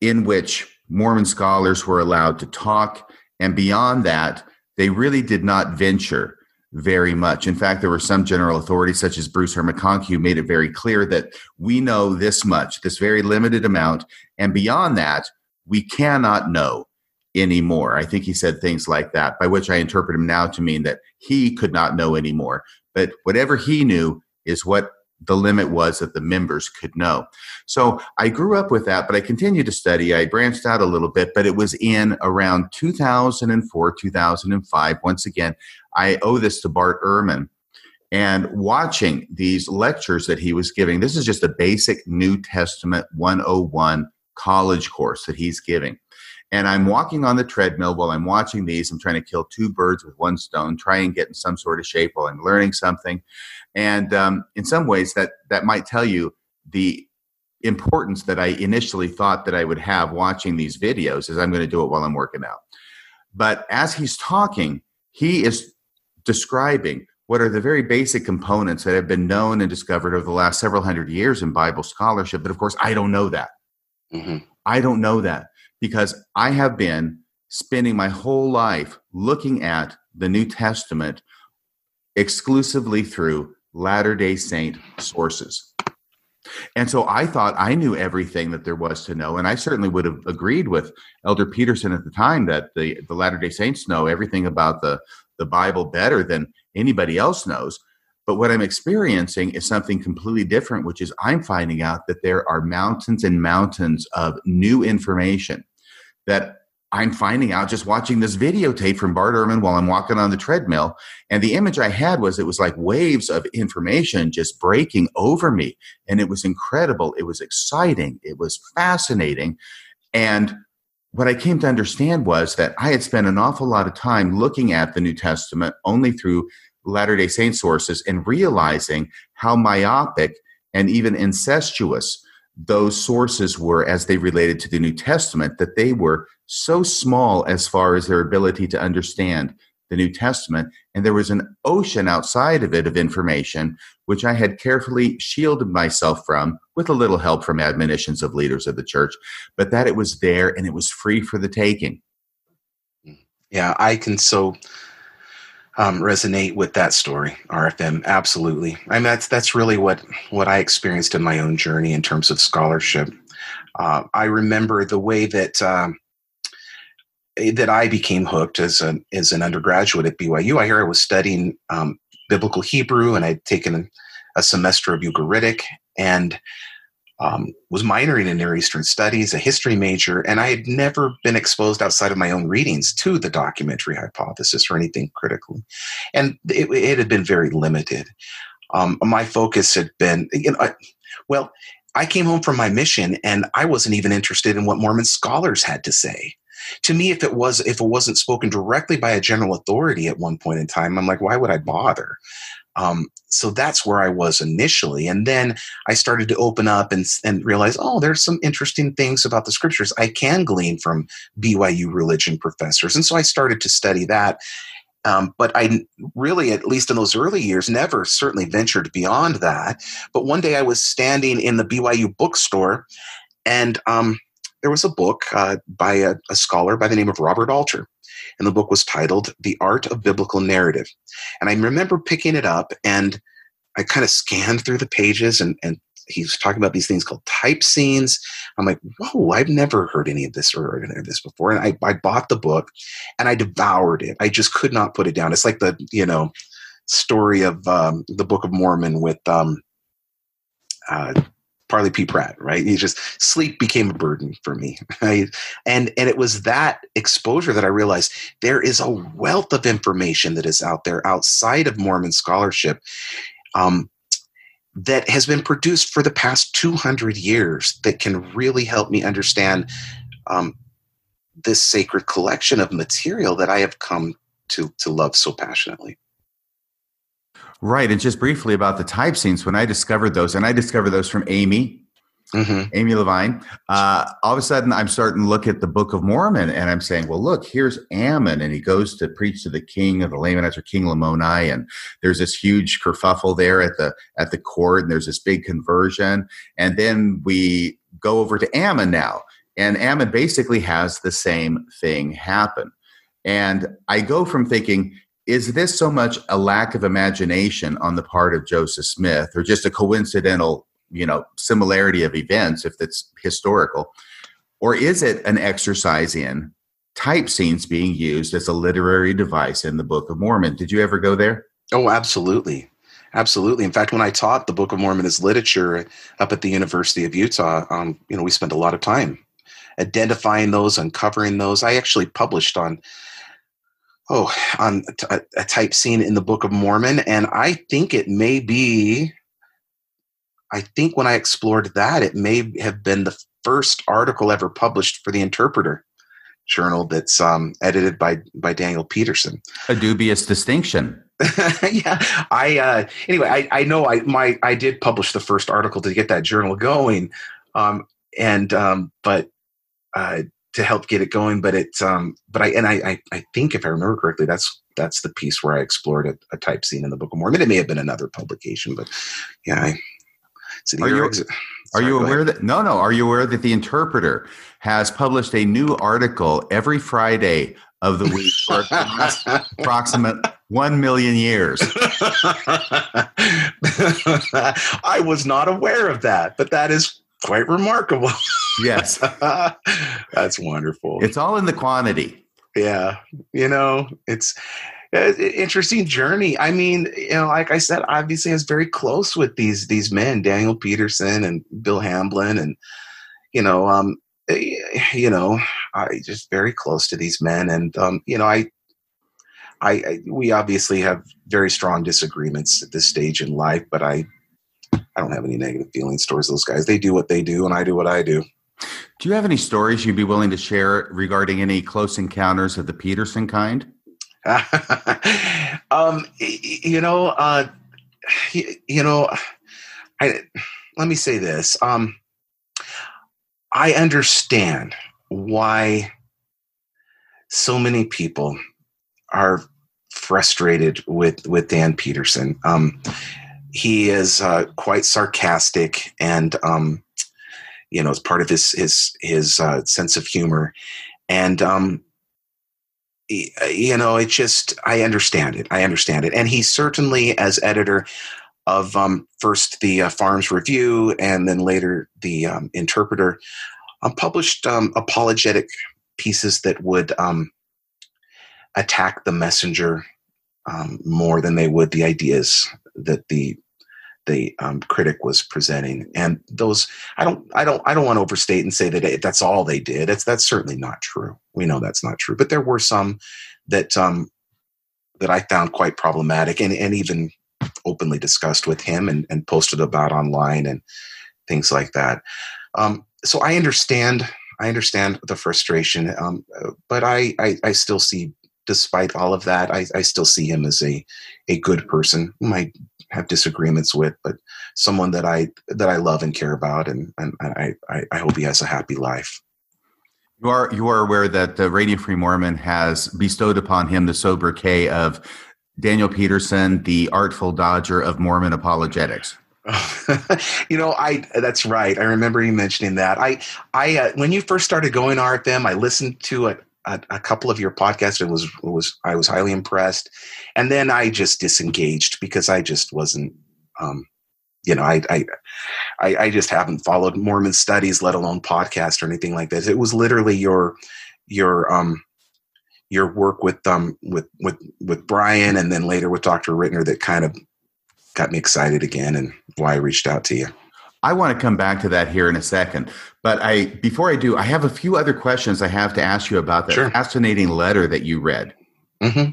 in which Mormon scholars were allowed to talk. And beyond that, they really did not venture very much. In fact, there were some general authorities, such as Bruce Herman who made it very clear that we know this much, this very limited amount. And beyond that, we cannot know anymore. I think he said things like that, by which I interpret him now to mean that he could not know anymore. But whatever he knew is what the limit was that the members could know. So I grew up with that, but I continued to study. I branched out a little bit, but it was in around 2004, 2005. Once again, I owe this to Bart Ehrman. And watching these lectures that he was giving, this is just a basic New Testament 101 college course that he's giving. And I'm walking on the treadmill while I'm watching these. I'm trying to kill two birds with one stone, try and get in some sort of shape while I'm learning something. And um, in some ways, that that might tell you the importance that I initially thought that I would have watching these videos, is I'm going to do it while I'm working out. But as he's talking, he is describing what are the very basic components that have been known and discovered over the last several hundred years in Bible scholarship. But of course, I don't know that. Mm-hmm. I don't know that because I have been spending my whole life looking at the New Testament exclusively through Latter day Saint sources. And so I thought I knew everything that there was to know. And I certainly would have agreed with Elder Petersen at the time that the, the Latter day Saints know everything about the, the Bible better than anybody else knows. But what I'm experiencing is something completely different, which is I'm finding out that there are mountains and mountains of new information that I'm finding out just watching this videotape from Bart Ehrman while I'm walking on the treadmill. And the image I had was it was like waves of information just breaking over me. And it was incredible. It was exciting. It was fascinating. And what I came to understand was that I had spent an awful lot of time looking at the New Testament only through Latter day Saint sources and realizing how myopic and even incestuous those sources were as they related to the New Testament, that they were so small as far as their ability to understand the New Testament. And there was an ocean outside of it of information, which I had carefully shielded myself from with a little help from admonitions of leaders of the church, but that it was there and it was free for the taking. Hmm. Yeah, I can so um, resonate with that story, RFM. Absolutely. Mean, that's that's really what what I experienced in my own journey in terms of scholarship. Uh, I remember the way that um, that I became hooked as an as an undergraduate at BYU. I hear I was studying um, biblical Hebrew, and I'd taken a semester of Ugaritic, and um, was minoring in Near Eastern Studies, a history major, and I had never been exposed outside of my own readings to the documentary hypothesis or anything critical. And it, it had been very limited. Um, my focus had been, you know, I, well, I came home from my mission and I wasn't even interested in what Mormon scholars had to say. To me, if it was if it wasn't spoken directly by a general authority at one point in time, I'm like, why would I bother? Um, so that's where I was initially. And then I started to open up and, and realize, oh, there's some interesting things about the scriptures I can glean from BYU religion professors. And so I started to study that. Um, but I really, at least in those early years, never certainly ventured beyond that. But one day I was standing in the BYU bookstore and um, there was a book uh, by a, a scholar by the name of Robert Alter and the book was titled The Art of Biblical Narrative. And I remember picking it up and I kind of scanned through the pages and, and he was talking about these things called type scenes. I'm like, whoa, I've never heard any of this or heard any of this before. And I, I bought the book and I devoured it. I just could not put it down. It's like the, you know, story of um, the Book of Mormon with um, uh, Parley P. Pratt, right? He just sleep became a burden for me, right? And and it was that exposure that I realized there is a wealth of information that is out there outside of Mormon scholarship um, that has been produced for the past 200 years that can really help me understand um, this sacred collection of material that I have come to to love so passionately. Right. And just briefly about the type scenes, when I discovered those, and I discovered those from Amy mm-hmm. Amy Levine. Uh, all of a sudden, I'm starting to look at the Book of Mormon, and I'm saying, "Well, look, here's Ammon, and he goes to preach to the king of the Lamanites or King Lamoni, and there's this huge kerfuffle there at the at the court, and there's this big conversion, and then we go over to Ammon now, and Ammon basically has the same thing happen." And I go from thinking, is this so much a lack of imagination on the part of Joseph Smith or just a coincidental you know similarity of events if it's historical? Or is it an exercise in type scenes being used as a literary device in the book of mormon? Did you ever go there? Oh absolutely. Absolutely. In fact when i taught the book of mormon as literature up at the university of utah um, you know we spent a lot of time identifying those uncovering those. I actually published on oh on a, a type scene in the book of mormon and i think it may be i think when i explored that it may have been the first article ever published for the interpreter journal that's um, edited by by daniel peterson. A dubious distinction. Yeah i uh, anyway I, I know i my i did publish the first article to get that journal going um, and um, but uh, to help get it going. But it's um, but I and I, I, I think if I remember correctly, that's that's the piece where I explored a, a, type scene in the Book of Mormon. It may have been another publication, but yeah. I, are you, Sorry, are you aware that no no are you aware that the interpreter has published a new article every friday of the week for approximate 1 million years i was not aware of that but that is quite remarkable. Yes. That's wonderful. It's all in the quantity. Yeah. You know, it's an interesting journey. I mean, you know, like I said, obviously I was very close with these these men, Daniel Peterson and Bill Hamblin and you know, um eh, you know, I just very close to these men and um, you know, I I, I we obviously have very strong disagreements at this stage in life, but I I don't have any negative feelings towards those guys. They do what they do, and I do what I do. Do you have any stories you'd be willing to share regarding any close encounters of the Peterson kind? um, you know, uh, you know, I let me say this. Um, I understand why so many people are frustrated with with Dan Peterson. Um, he is uh, quite sarcastic and um, you know it's part of his his his uh, sense of humor. And um, you know it just i understand it. I understand it. And he certainly as editor of um, first the uh, FARMS review and then later the um, interpreter um, published um, apologetic pieces that would attack the messenger more than they would the ideas that the the um, critic was presenting. And those i don't i don't i don't want to overstate and say that it, that's all they did. That's that's certainly not true. We know that's not true. But there were some that um that i found quite problematic and and even openly discussed with him and, and posted about online and things like that. Um so i understand i understand the frustration um but i i, I still see despite all of that, I, I still see him as a a good person whom I have disagreements with, but someone that I that I love and care about, and and I I, I hope he has a happy life. You are you are aware that the Radio Free Mormon has bestowed upon him the sobriquet of Daniel Peterson, the artful dodger of Mormon apologetics. you know, I that's right. I remember you mentioning that. I I uh, when you first started going RFM, I listened to it a, a, couple of your podcasts. It was was I was highly impressed, and then I just disengaged because I just wasn't. Um, you know, I, I, I, I just haven't followed Mormon studies, let alone podcast or anything like this. It was literally your, your, um, your work with um with with with Brian and then later with Dr. Ritner that kind of got me excited again and why I reached out to you. I want to come back to that here in a second. But I before I do, I have a few other questions I have to ask you about that sure. fascinating letter that you read. Mm-hmm.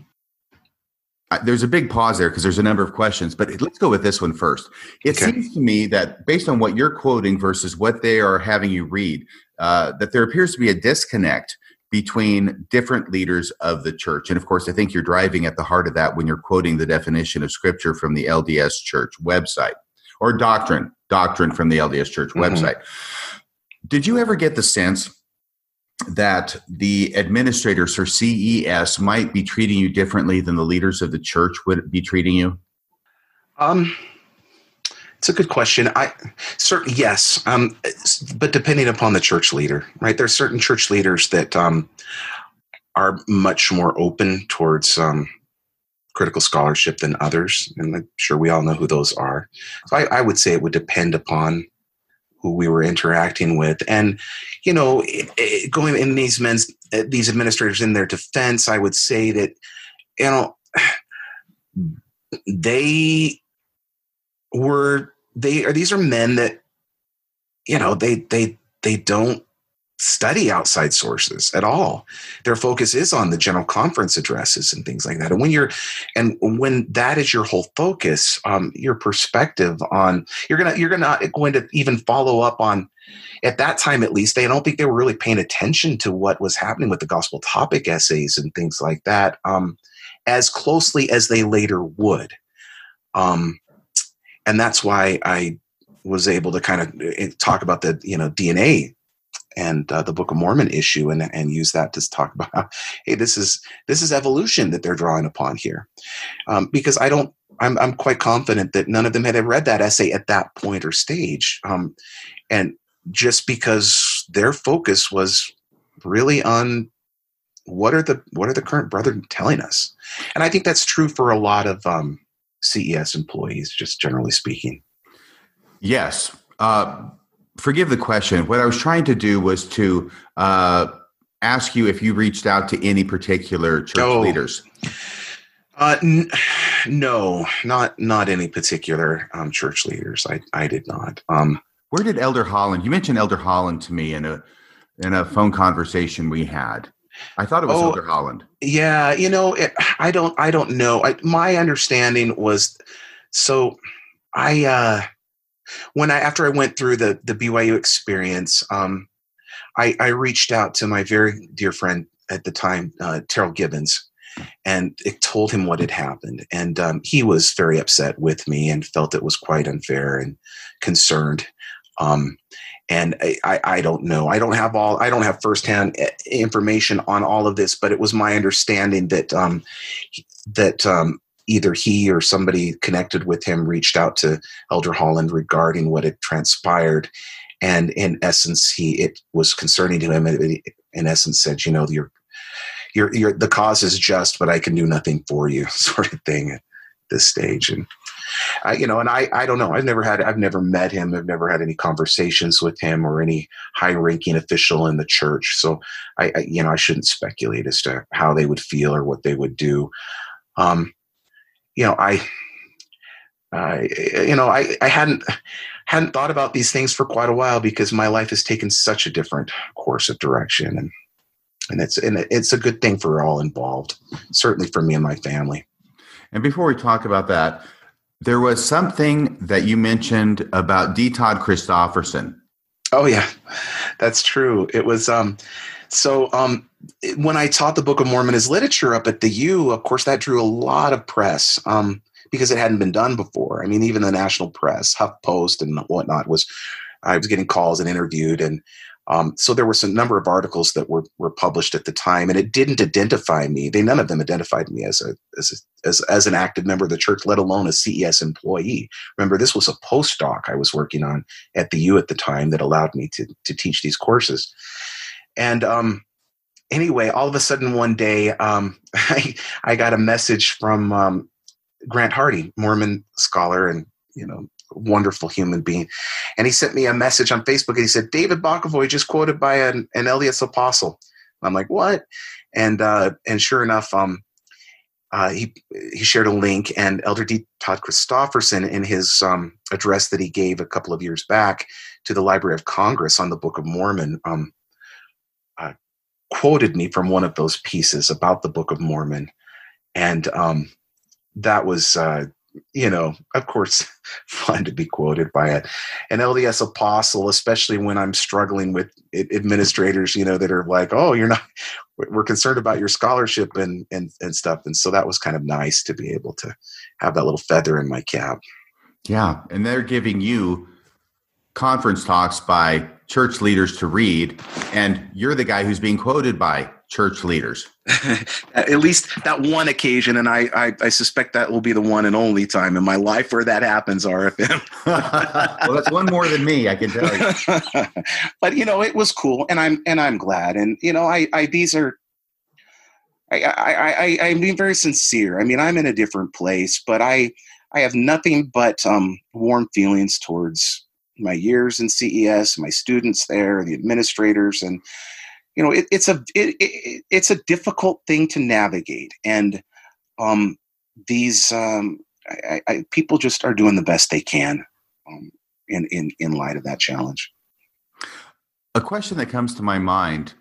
Uh, there's a big pause there because there's a number of questions, but let's go with this one first. It okay. seems to me that based on what you're quoting versus what they are having you read, uh, that there appears to be a disconnect between different leaders of the church. And of course, I think you're driving at the heart of that when you're quoting the definition of scripture from the LDS church website or doctrine, doctrine from the LDS Church mm-hmm. website. Did you ever get the sense that the administrators for CES might be treating you differently than the leaders of the church would be treating you? Um, it's a good question. I certain yes, um, but depending upon the church leader, right? There are certain church leaders that um, are much more open towards um, critical scholarship than others, and I'm sure we all know who those are. So I, I would say it would depend upon who we were interacting with, and you know, it, it, going in these men's eh, these administrators in their defense, I would say that you know they were they are these are men that you know they they they don't study outside sources at all. Their focus is on the general conference addresses and things like that. And when you're and when that is your whole focus um, your perspective on you're gonna you're gonna going to even follow up on at that time at least they don't think they were really paying attention to what was happening with the gospel topic essays and things like that um, as closely as they later would. Um, and that's why I was able to kind of eh, talk about the you know DNA and uh, the Book of Mormon issue and and use that to talk about hey this is this is evolution that they're drawing upon here um, because I don't I'm I'm quite confident that none of them had ever read that essay at that point or stage um, and just because their focus was really on what are the what are the current brethren telling us and I think that's true for a lot of um, CES employees, just generally speaking? Yes. Uh, forgive the question. What I was trying to do was to uh, ask you if you reached out to any particular church oh. leaders. Uh, n- no, not not any particular um, church leaders. I I did not. Um, Where did Elder Holland? You mentioned Elder Holland to me in a in a phone conversation we had. I thought it was oh, Elder Holland. Yeah, you know, it, I don't, I don't know. I, my understanding was so. I uh, when I after I went through the the BYU experience, um, I, I reached out to my very dear friend at the time, uh, Terryl Givens, and it told him what had happened, and um, he was very upset with me and felt it was quite unfair and concerned. Um, and I, I, don't know. I don't have all. I don't have firsthand eh, information on all of this, but it was my understanding that um, that um, either he or somebody connected with him reached out to Elder Holland regarding what had transpired, and in essence, he it was concerning to him. And in essence, said, you know, your your your the cause is just, but I can do nothing for you, sort of thing at this stage, and I, you know, and I, I don't know. I've never had, I've never met him. I've never had any conversations with him or any high-ranking official in the church. So I, I, you know, I shouldn't speculate as to how they would feel or what they would do. Um, you know, I, I, you know, I, I hadn't hadn't thought about these things for quite a while because my life has taken such a different course of direction, and and it's and it's a good thing for all involved. Certainly for me and my family. And before we talk about that, there was something that you mentioned about D. Todd Christofferson. Oh yeah, that's true. It was um, so um, when I taught the Book of Mormon as literature up at the U, of course that drew a lot of press um, because it hadn't been done before. I mean, even the national press, HuffPost and whatnot was. I was getting calls and interviewed, and um, so there were a number of articles that were were published at the time, and it didn't identify me. They none of them identified me as a as a, as, as an active member of the church, let alone a CES employee. Remember, this was a postdoc I was working on at the U at the time that allowed me to to teach these courses. And um, anyway, all of a sudden one day, um, I I got a message from um, Grant Hardy, Mormon scholar and you know wonderful human being. And he sent me a message on Facebook and he said, David Bokovoy just quoted by an, an LDS apostle. I'm like, what? And uh, and sure enough, um, uh, he he shared a link, and Elder D. Todd Christofferson, in his um, address that he gave a couple of years back to the Library of Congress on the Book of Mormon, um, quoted me from one of those pieces about the Book of Mormon, and um, that was uh, you know, of course, fun to be quoted by a, an LDS apostle, especially when I'm struggling with administrators, you know, that are like, oh, you're not, we're concerned about your scholarship and, and, and stuff. And so that was kind of nice to be able to have that little feather in my cap. Yeah, and they're giving you conference talks by church leaders to read, and you're the guy who's being quoted by church leaders. At least that one occasion, and I, I, I, suspect that will be the one and only time in my life where that happens, RFM. well, that's one more than me, I can tell you. but you know, it was cool, and I'm and I'm glad. And you know, I, I these are I, I, I, I'm being very sincere. I mean, I'm in a different place, but I, I have nothing but um, warm feelings towards my years in CES, my students there, the administrators, and you know, it, it's a it, it, it's a difficult thing to navigate, and um, these um, I, I, people just are doing the best they can um, in in in light of that challenge. A question that comes to my mind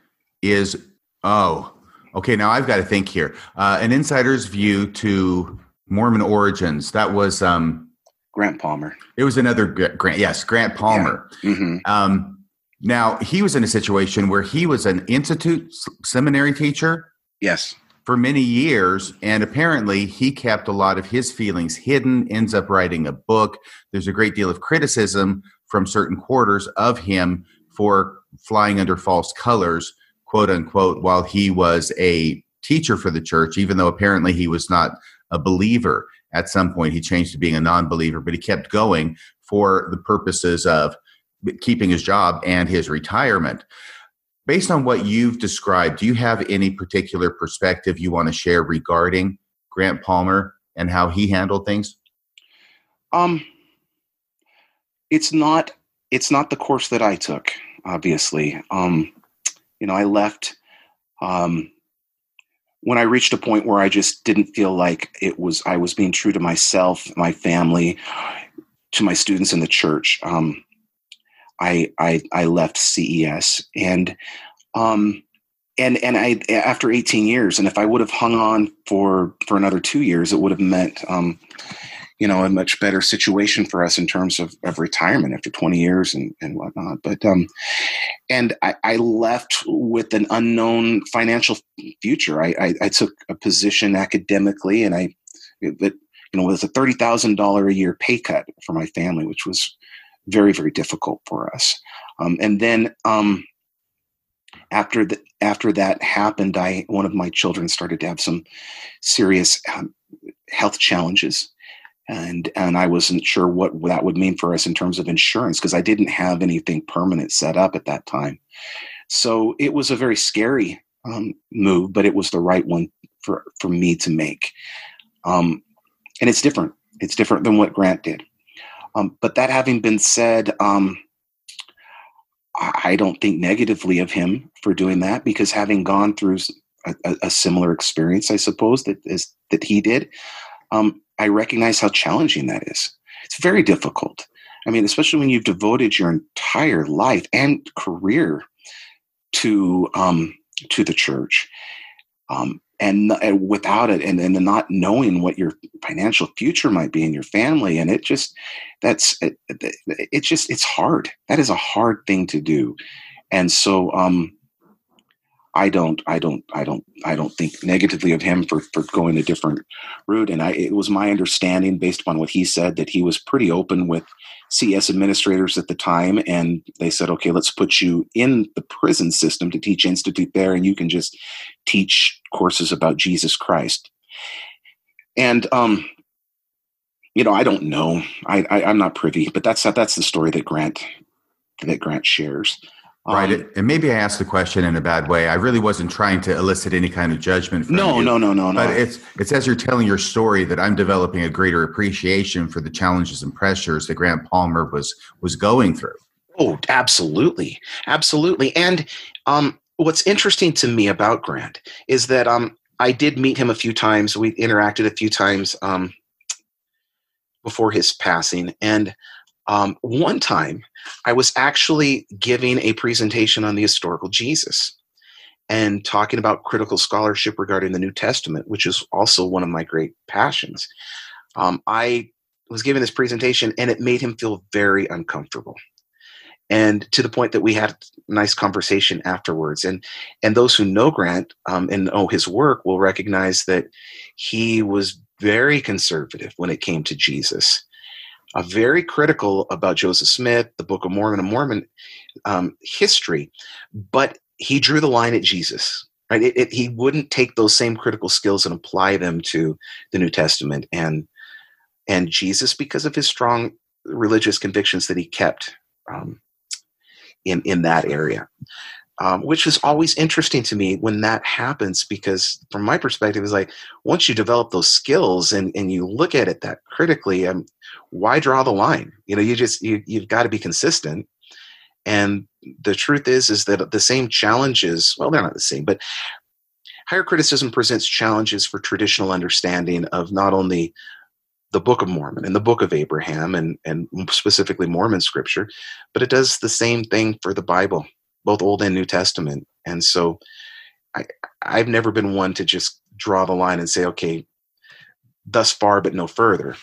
is, oh, okay, now I've got to think here. Uh, an insider's view to Mormon origins. That was um, Grant Palmer. It was another Grant. Yes, Grant Palmer. Yeah. Mm-hmm. Um, now he was in a situation where he was an institute seminary teacher. Yes. For many years, and apparently he kept a lot of his feelings hidden. Ends up writing a book. There's a great deal of criticism from certain quarters of him for flying under false colors quote unquote, while he was a teacher for the church, even though apparently he was not a believer. At some point, he changed to being a non believer, but he kept going for the purposes of keeping his job and his retirement. Based on what you've described, do you have any particular perspective you want to share regarding Grant Palmer and how he handled things? Um, it's not it's not the course that I took. Obviously, um, you know, I left um, when I reached a point where I just didn't feel like it was I was being true to myself, my family, to my students in the church. Um, I, I I left CES and um, and and I after 18 years, and if I would have hung on for for another two years, it would have meant um, you know a much better situation for us in terms of, of retirement after 20 years and, and whatnot. But um and I, I left with an unknown financial future. I, I, I took a position academically and i that you know was a $30000 a year pay cut for my family which was very very difficult for us. Um, and then um after the, after that happened i one of my children started to have some serious um, health challenges and and I wasn't sure what that would mean for us in terms of insurance because I didn't have anything permanent set up at that time. So it was a very scary um, move, but it was the right one for for me to make. Um, and it's different. It's different than what Grant did. Um, but that having been said, um, I don't think negatively of him for doing that because having gone through a, a similar experience, I suppose that is that he did. Um, I recognize how challenging that is. It's very difficult. I mean, especially when you've devoted your entire life and career to um, to the church, um, and, and, without it, and, and not knowing what your financial future might be in your family, and it just that's it, it, just it's hard. That is a hard thing to do, and so um, I don't, I don't, I don't, I don't think negatively of him for for going a different route. And I, it was my understanding, based upon what he said, that he was pretty open with CS administrators at the time, and they said, "Okay, let's put you in the prison system to teach institute there, and you can just teach courses about Jesus Christ." And um, you know, I don't know. I, I am not privy, but that's that's the story that Grant that Grant shares. Right. Um, and maybe I asked the question in a bad way. I really wasn't trying to elicit any kind of judgment from no, you. No, no, no, no, But it's it's as you're telling your story that I'm developing a greater appreciation for the challenges and pressures that Grant Palmer was was going through. Oh, absolutely. Absolutely. And um, what's interesting to me about Grant is that um, I did meet him a few times. We interacted a few times um, before his passing. And um, one time, I was actually giving a presentation on the historical Jesus and talking about critical scholarship regarding the New Testament, which is also one of my great passions. Um, I was giving this presentation and it made him feel very uncomfortable. And to the point that we had a nice conversation afterwards. And and those who know Grant um, and know his work will recognize that he was very conservative when it came to Jesus. Uh, very critical about Joseph Smith, the Book of Mormon, and Mormon um, history, but he drew the line at Jesus. Right? It, it, he wouldn't take those same critical skills and apply them to the New Testament and and Jesus because of his strong religious convictions that he kept um, in in that area um, which is always interesting to me when that happens because from my perspective is like once you develop those skills and, and you look at it that critically um, why draw the line? You know you just you, you've got to be consistent. And the truth is is that the same challenges well they're not the same but higher criticism presents challenges for traditional understanding of not only the book of mormon and the book of abraham and and specifically mormon scripture but it does the same thing for the bible both Old and New Testament. And so I, I've never been one to just draw the line and say, okay, thus far but no further.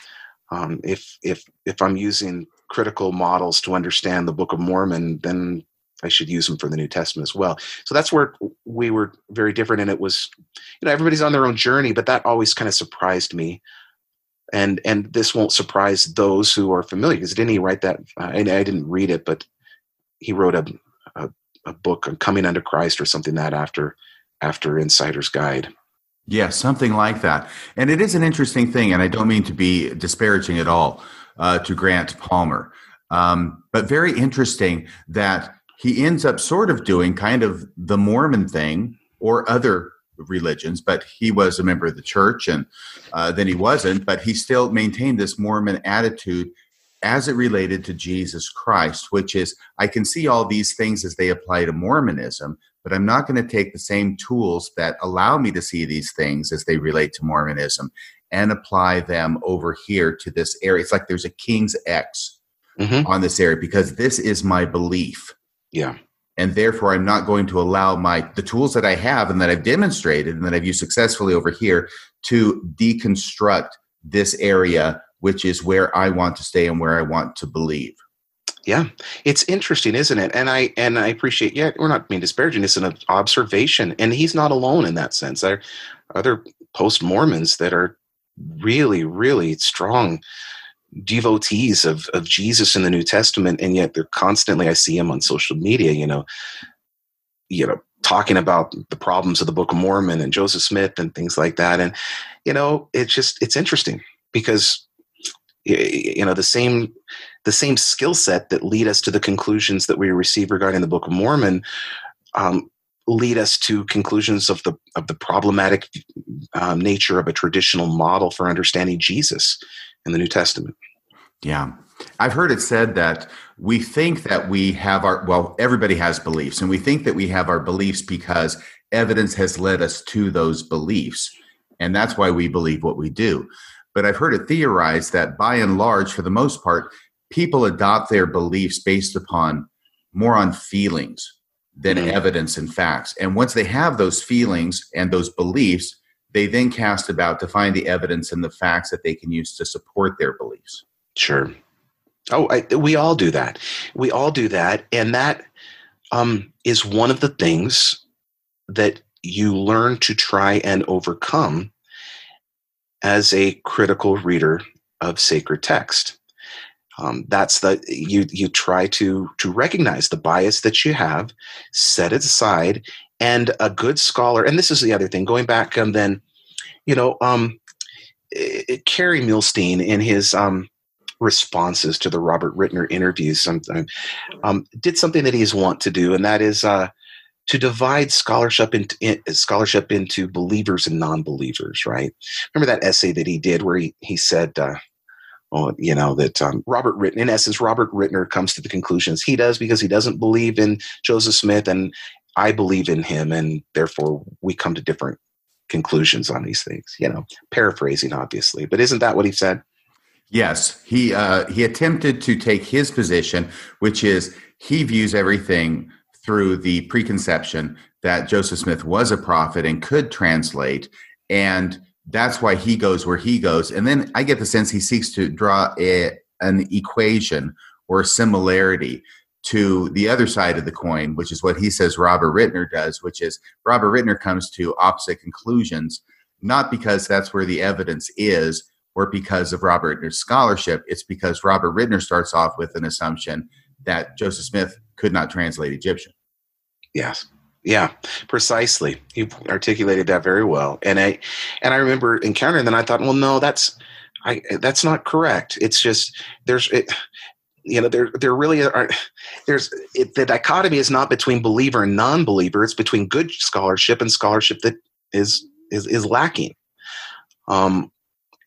Um, if if if I'm using critical models to understand the Book of Mormon, then I should use them for the New Testament as well. So that's where we were very different, and it was, you know, everybody's on their own journey, but that always kind of surprised me. And and this won't surprise those who are familiar because didn't he write that? Uh, I didn't read it, but he wrote a, a book on coming under Christ or something that after after Insider's Guide. Yeah, something like that. And it is an interesting thing, and I don't mean to be disparaging at all uh, to Grant Palmer, um, but very interesting that he ends up sort of doing kind of the Mormon thing or other religions, but he was a member of the church, and uh, then he wasn't, but he still maintained this Mormon attitude as it related to Jesus Christ, which is I can see all these things as they apply to Mormonism, but I'm not going to take the same tools that allow me to see these things as they relate to Mormonism and apply them over here to this area. It's like there's a king's X mm-hmm. on this area because this is my belief. Yeah. And therefore, I'm not going to allow my the tools that I have and that I've demonstrated and that I've used successfully over here to deconstruct this area which is where I want to stay and where I want to believe. Yeah, it's interesting, isn't it? And I and I appreciate. Yeah, we're not being disparaging. It's an observation, and he's not alone in that sense. There are other post Mormons that are really, really strong devotees of of Jesus in the New Testament, and yet they're constantly. I see them on social media. You know, you know, talking about the problems of the Book of Mormon and Joseph Smith and things like that. And you know, it's just it's interesting because you know the same the same skill set that lead us to the conclusions that we receive regarding the book of mormon um, lead us to conclusions of the of the problematic um, nature of a traditional model for understanding jesus in the new testament. Yeah. I've heard it said that we think that we have our well everybody has beliefs and we think that we have our beliefs because evidence has led us to those beliefs. And that's why we believe what we do but I've heard it theorized that by and large, for the most part, people adopt their beliefs based upon more on feelings than mm-hmm. evidence and facts. And once they have those feelings and those beliefs, they then cast about to find the evidence and the facts that they can use to support their beliefs. Sure. Oh, I, we all do that. We all do that, and that um, is one of the things that you learn to try and overcome as a critical reader of sacred text. Um, that's the you you try to to recognize the bias that you have, set it aside, and a good scholar. And this is the other thing. Going back and um, then, you know, um, it, eh, Kerry Muhlestein in his um, responses to the Robert Ritner interviews, um, did something that he's want to do, and that is uh, to divide scholarship into in, scholarship into believers and non-believers right remember that essay that he did where he, he said uh, well, you know that um, Robert Ritner, in essence, Robert Ritner comes to the conclusions he does because he doesn't believe in Joseph Smith, and I believe in him, and therefore we come to different conclusions on these things. You know, paraphrasing, obviously, but isn't that what he said? Yes, he uh, he attempted to take his position, which is he views everything through the preconception that Joseph Smith was a prophet and could translate. And that's why he goes where he goes. And then I get the sense he seeks to draw a, an equation or a similarity to the other side of the coin, which is what he says Robert Ritner does, which is Robert Ritner comes to opposite conclusions, not because that's where the evidence is, or because of Robert Ritner's scholarship. It's because Robert Ritner starts off with an assumption that Joseph Smith could not translate Egyptian. Yes. Yeah, precisely. You articulated that very well, and I and I remember encountering that. I thought, well, no, that's I that's not correct. It's just there's it, you know there there really aren't there's it, the dichotomy is not between believer and non-believer. It's between good scholarship and scholarship that is is is lacking. Um,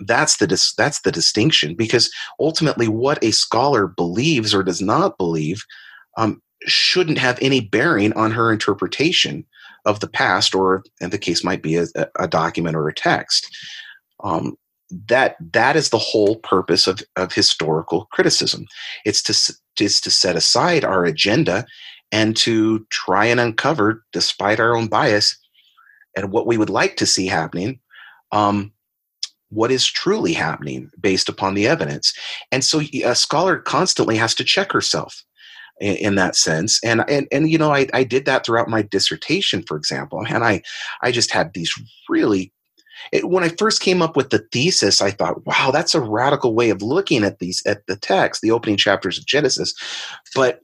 that's the dis- that's the distinction because ultimately what a scholar believes or does not believe um, shouldn't have any bearing on her interpretation of the past, or and the case might be a, a document or a text. Um, that that is the whole purpose of, of historical criticism. It's to it's to set aside our agenda and to try and uncover, despite our own bias, and what we would like to see happening, um, what is truly happening based upon the evidence. And so a scholar constantly has to check herself in, in that sense. And, and, and, you know, I, I did that throughout my dissertation, for example. And I, I just had these really it, when I first came up with the thesis, I thought, wow, that's a radical way of looking at these at the text, the opening chapters of Genesis. But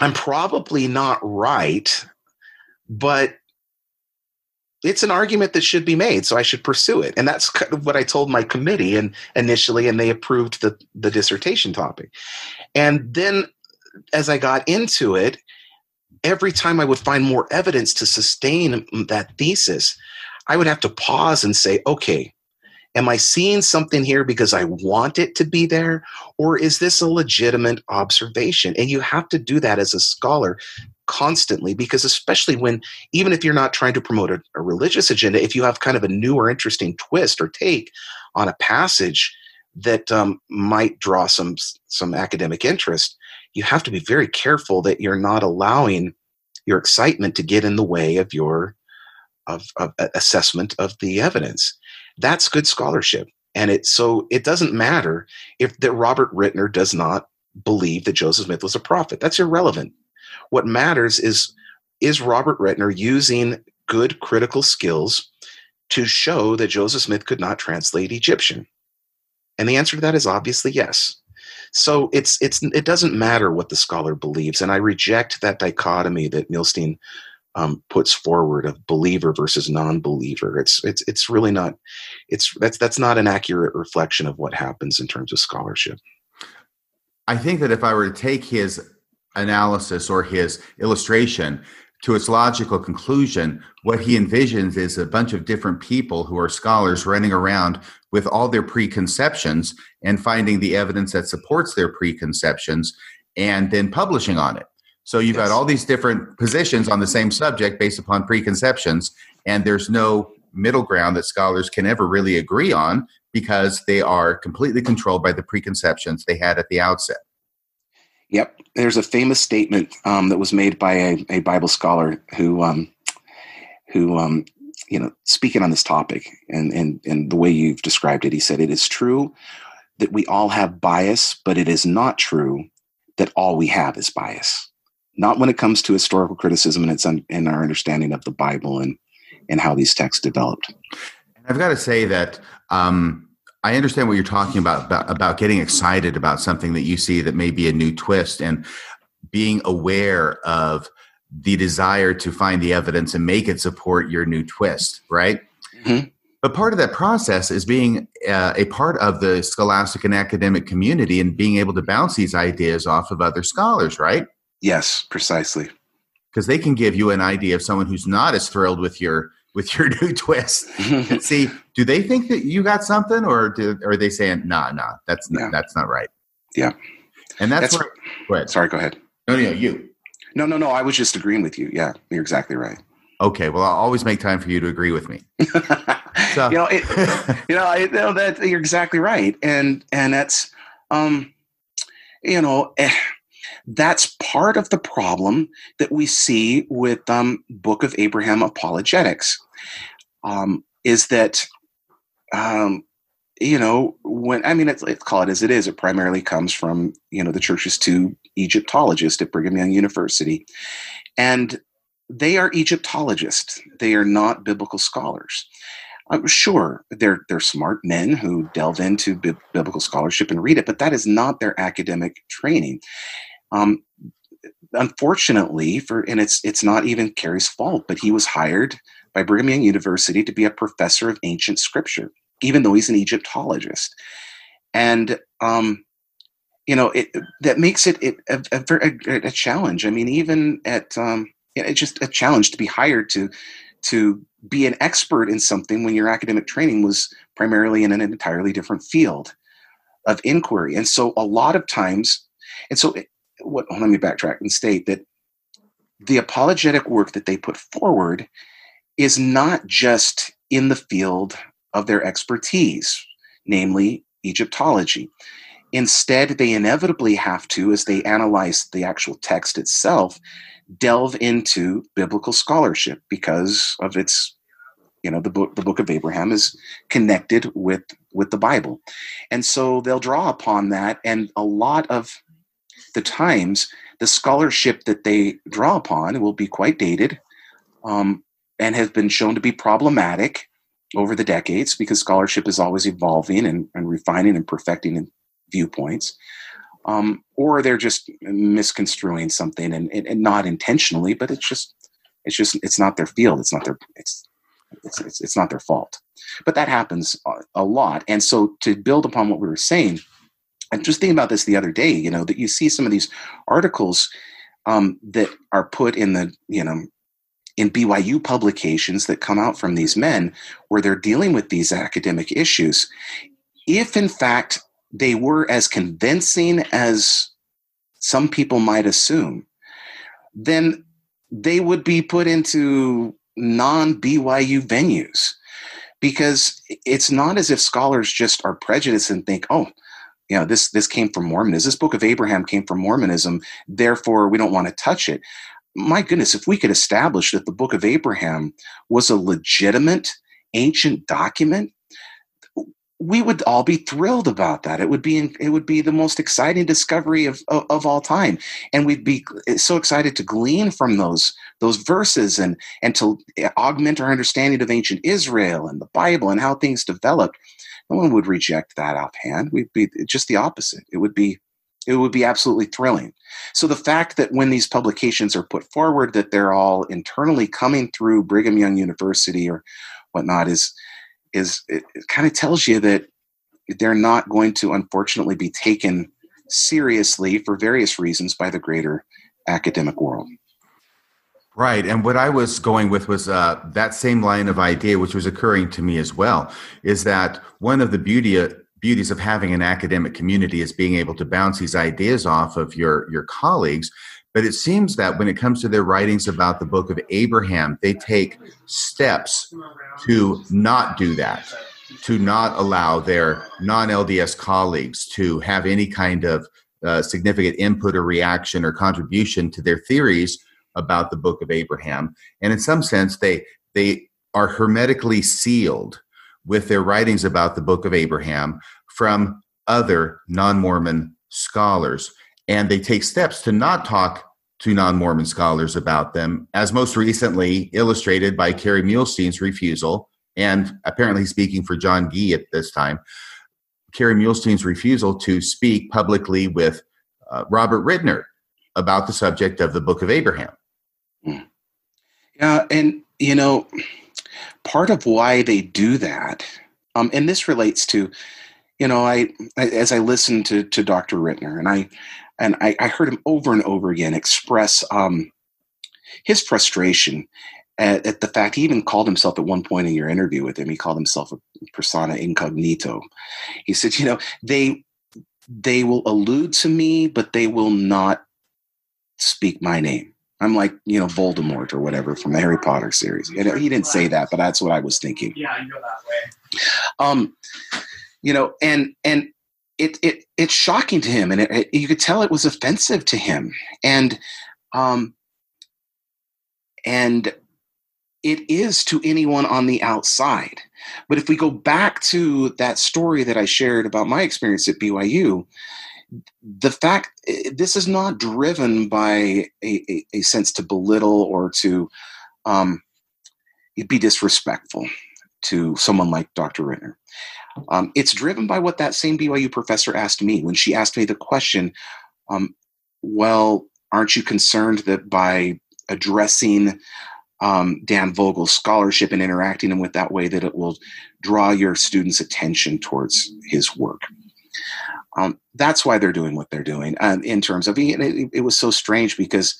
I'm probably not right, but it's an argument that should be made, so I should pursue it. And that's kind of what I told my committee and initially, and they approved the, the dissertation topic. And then as I got into it, every time I would find more evidence to sustain that thesis, I would have to pause and say, okay, am I seeing something here because I want it to be there? Or is this a legitimate observation? And you have to do that as a scholar constantly because, especially when, even if you're not trying to promote a, a religious agenda, if you have kind of a new or interesting twist or take on a passage that um, might draw some some academic interest, you have to be very careful that you're not allowing your excitement to get in the way of your of, of uh, assessment of the evidence. That's good scholarship. And it so it doesn't matter if that Robert Ritner does not believe that Joseph Smith was a prophet. That's irrelevant. What matters is is Robert Ritner using good critical skills to show that Joseph Smith could not translate Egyptian? And the answer to that is obviously yes. So it's it's it doesn't matter what the scholar believes, and I reject that dichotomy that Muhlestein um, puts forward of believer versus non-believer. It's it's it's really not. It's that's that's not an accurate reflection of what happens in terms of scholarship. I think that if I were to take his analysis or his illustration to its logical conclusion, what he envisions is a bunch of different people who are scholars running around with all their preconceptions and finding the evidence that supports their preconceptions and then publishing on it. So you've yes. got all these different positions on the same subject based upon preconceptions, and there's no middle ground that scholars can ever really agree on because they are completely controlled by the preconceptions they had at the outset. Yep. There's a famous statement um, that was made by a, a Bible scholar who, um, who, um, you know, speaking on this topic and, and, and the way you've described it, he said, It is true that we all have bias, but it is not true that all we have is bias. Not when it comes to historical criticism and its un- and our understanding of the Bible and, and how these texts developed. I've got to say that um, I understand what you're talking about, about about getting excited about something that you see that may be a new twist and being aware of the desire to find the evidence and make it support your new twist, right? Mm-hmm. But part of that process is being uh, a part of the scholastic and academic community and being able to bounce these ideas off of other scholars, right? Yes, precisely. Because they can give you an idea of someone who's not as thrilled with your with your new twist and see do they think that you got something or do, or are they saying nah nah that's not, that's not right yeah and that's, that's where, go ahead. sorry go ahead no no you no no no i was just agreeing with you yeah you're exactly right okay well i'll always make time for you to agree with me so. you know it, you know, you know that you're exactly right and and that's um you know eh, that's part of the problem that we see with um, Book of Abraham apologetics. Um, is that um, you know when I mean let's, let's call it as it is. It primarily comes from you know the church's two Egyptologists at Brigham Young University, and they are Egyptologists. They are not biblical scholars. I'm sure they're they're smart men who delve into bi- biblical scholarship and read it, but that is not their academic training. Um, unfortunately, for and it's it's not even Kerry's fault, but he was hired by Brigham Young University to be a professor of ancient scripture, even though he's an Egyptologist, and um, you know it that makes it, it a, a, a, challenge. I mean, even at um, it's just a challenge to be hired to to be an expert in something when your academic training was primarily in an entirely different field of inquiry. And so a lot of times, and so it, what, let me backtrack and state that the apologetic work that they put forward is not just in the field of their expertise, namely Egyptology. Instead, they inevitably have to, as they analyze the actual text itself, delve into biblical scholarship because of its you know the book the book of abraham is connected with with the bible and so they'll draw upon that and a lot of the times the scholarship that they draw upon will be quite dated um, and have been shown to be problematic over the decades because scholarship is always evolving and, and refining and perfecting viewpoints um, or they're just misconstruing something and, and, and, not intentionally, but it's just it's just it's not their field. It's not their it's it's it's, it's not their fault. But that happens a, lot. And so to build upon what we were saying, and just thinking about this the other day, you know, that you see some of these articles um, that are put in the you know in BYU publications that come out from these men where they're dealing with these academic issues. If in fact they were as convincing as some people might assume, then they would be put into non BYU venues because it's not as if scholars just are prejudiced and think, oh, you know, this this came from Mormonism. This book of Abraham came from Mormonism. Therefore, we don't want to touch it. My goodness, if we could establish that the book of Abraham was a legitimate ancient document, we would all be thrilled about that. It would be it would be the most exciting discovery of, of, of all time, and we'd be so excited to glean from those those verses and and to augment our understanding of ancient Israel and the Bible and how things developed. No one would reject that offhand. We'd be just the opposite. It would be it would be absolutely thrilling. So the fact that when these publications are put forward, that they're all internally coming through Brigham Young University or whatnot is is it, it kind of tells you that they're not going to unfortunately be taken seriously for various reasons by the greater academic world. Right. And what I was going with was uh, that same line of idea, which was occurring to me as well, is that one of the beauty, uh, beauties of having an academic community is being able to bounce these ideas off of your, your colleagues. But it seems that when it comes to their writings about the book of Abraham, they take steps to not do that, to not allow their non LDS colleagues to have any kind of uh, significant input or reaction or contribution to their theories about the book of Abraham. And in some sense, they, they are hermetically sealed with their writings about the book of Abraham from other non Mormon scholars. And they take steps to not talk to non Mormon scholars about them, as most recently illustrated by Kerry Muhlestein's refusal, and apparently speaking for John Gee at this time, Kerry Muhlestein's refusal to speak publicly with uh, Robert Ritner about the subject of the Book of Abraham. Hmm. Yeah, and you know, part of why they do that, um, and this relates to, you know, I, I as I listened to to Dr. Ritner, and I and I, I heard him over and over again express um, his frustration at, at, the fact he even called himself at one point in your interview with him he called himself a persona incognito. He said you know they they will allude to me but they will not speak my name. I'm like you know voldemort or whatever from the harry potter series. He didn't say that but that's what i was thinking. Yeah you go that way. Um you know and and it, it it's shocking to him, and it, it, you could tell it was offensive to him, and um, and it is to anyone on the outside. But if we go back to that story that I shared about my experience at BYU, the fact this is not driven by a, a, a sense to belittle or to um, be disrespectful. to someone like Dr. Ritner. Um, it's driven by what that same BYU professor asked me when she asked me the question, um, well, aren't you concerned that by addressing um, Dan Vogel's scholarship and interacting him with that way that it will draw your students' attention towards his work? Um, that's why they're doing what they're doing. Um, in terms of it, it, was so strange because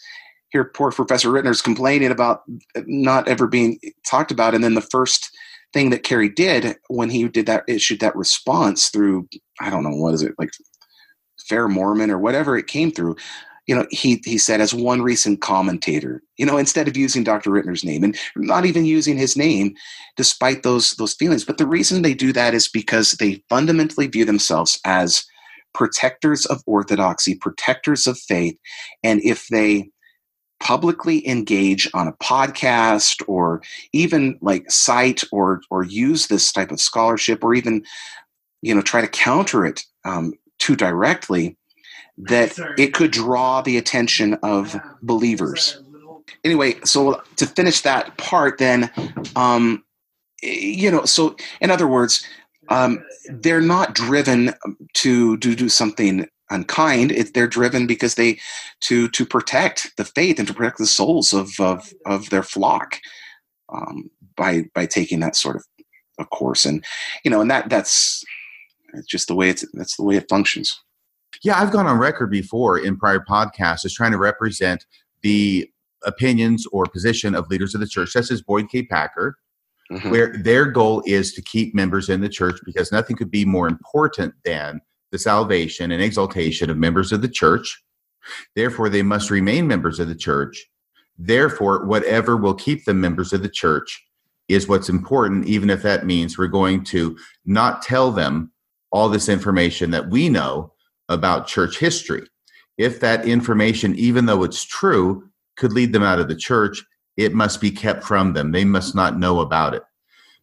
here, poor Professor Ritner's complaining about not ever being talked about, and then the first thing that Kerry did when he did that issued that response through I don't know what is it like Fair Mormon or whatever it came through. You know, he he said as one recent commentator, you know, instead of using Dr. Ritner's name and not even using his name, despite those those feelings. But the reason they do that is because they fundamentally view themselves as protectors of orthodoxy, protectors of faith, and if they publicly engage on a podcast or even like cite or or use this type of scholarship or even you know try to counter it um, too directly that Sorry. it could draw the attention of believers anyway so to finish that part then um, you know so in other words um, they're not driven to, to do something unkind it, they're driven because they to to protect the faith and to protect the souls of of, of their flock um, by by taking that sort of a course. And you know and that that's just the way it's that's the way it functions. Yeah i've gone on record before in prior podcasts as trying to represent the opinions or position of leaders of the church. Such as boyd k. Packer mm-hmm. where their goal is to keep members in the church because nothing could be more important than the salvation and exaltation of members of the church. Therefore, they must remain members of the church. Therefore, whatever will keep them members of the church is what's important, even if that means we're going to not tell them all this information that we know about church history. If that information, even though it's true, could lead them out of the church, it must be kept from them. They must not know about it.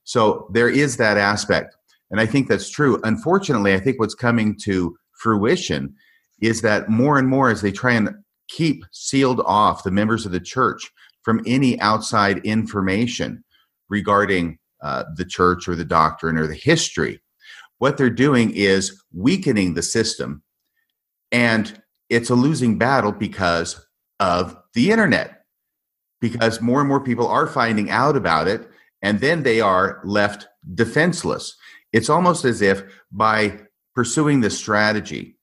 So there is that aspect. And I think that's true. Unfortunately, I think what's coming to fruition is that more and more as they try and keep sealed off the members of the church from any outside information regarding uh, the church or the doctrine or the history, what they're doing is weakening the system. And it's a losing battle because of the internet, because more and more people are finding out about it, and then they are left defenseless it's almost as if by pursuing this strategy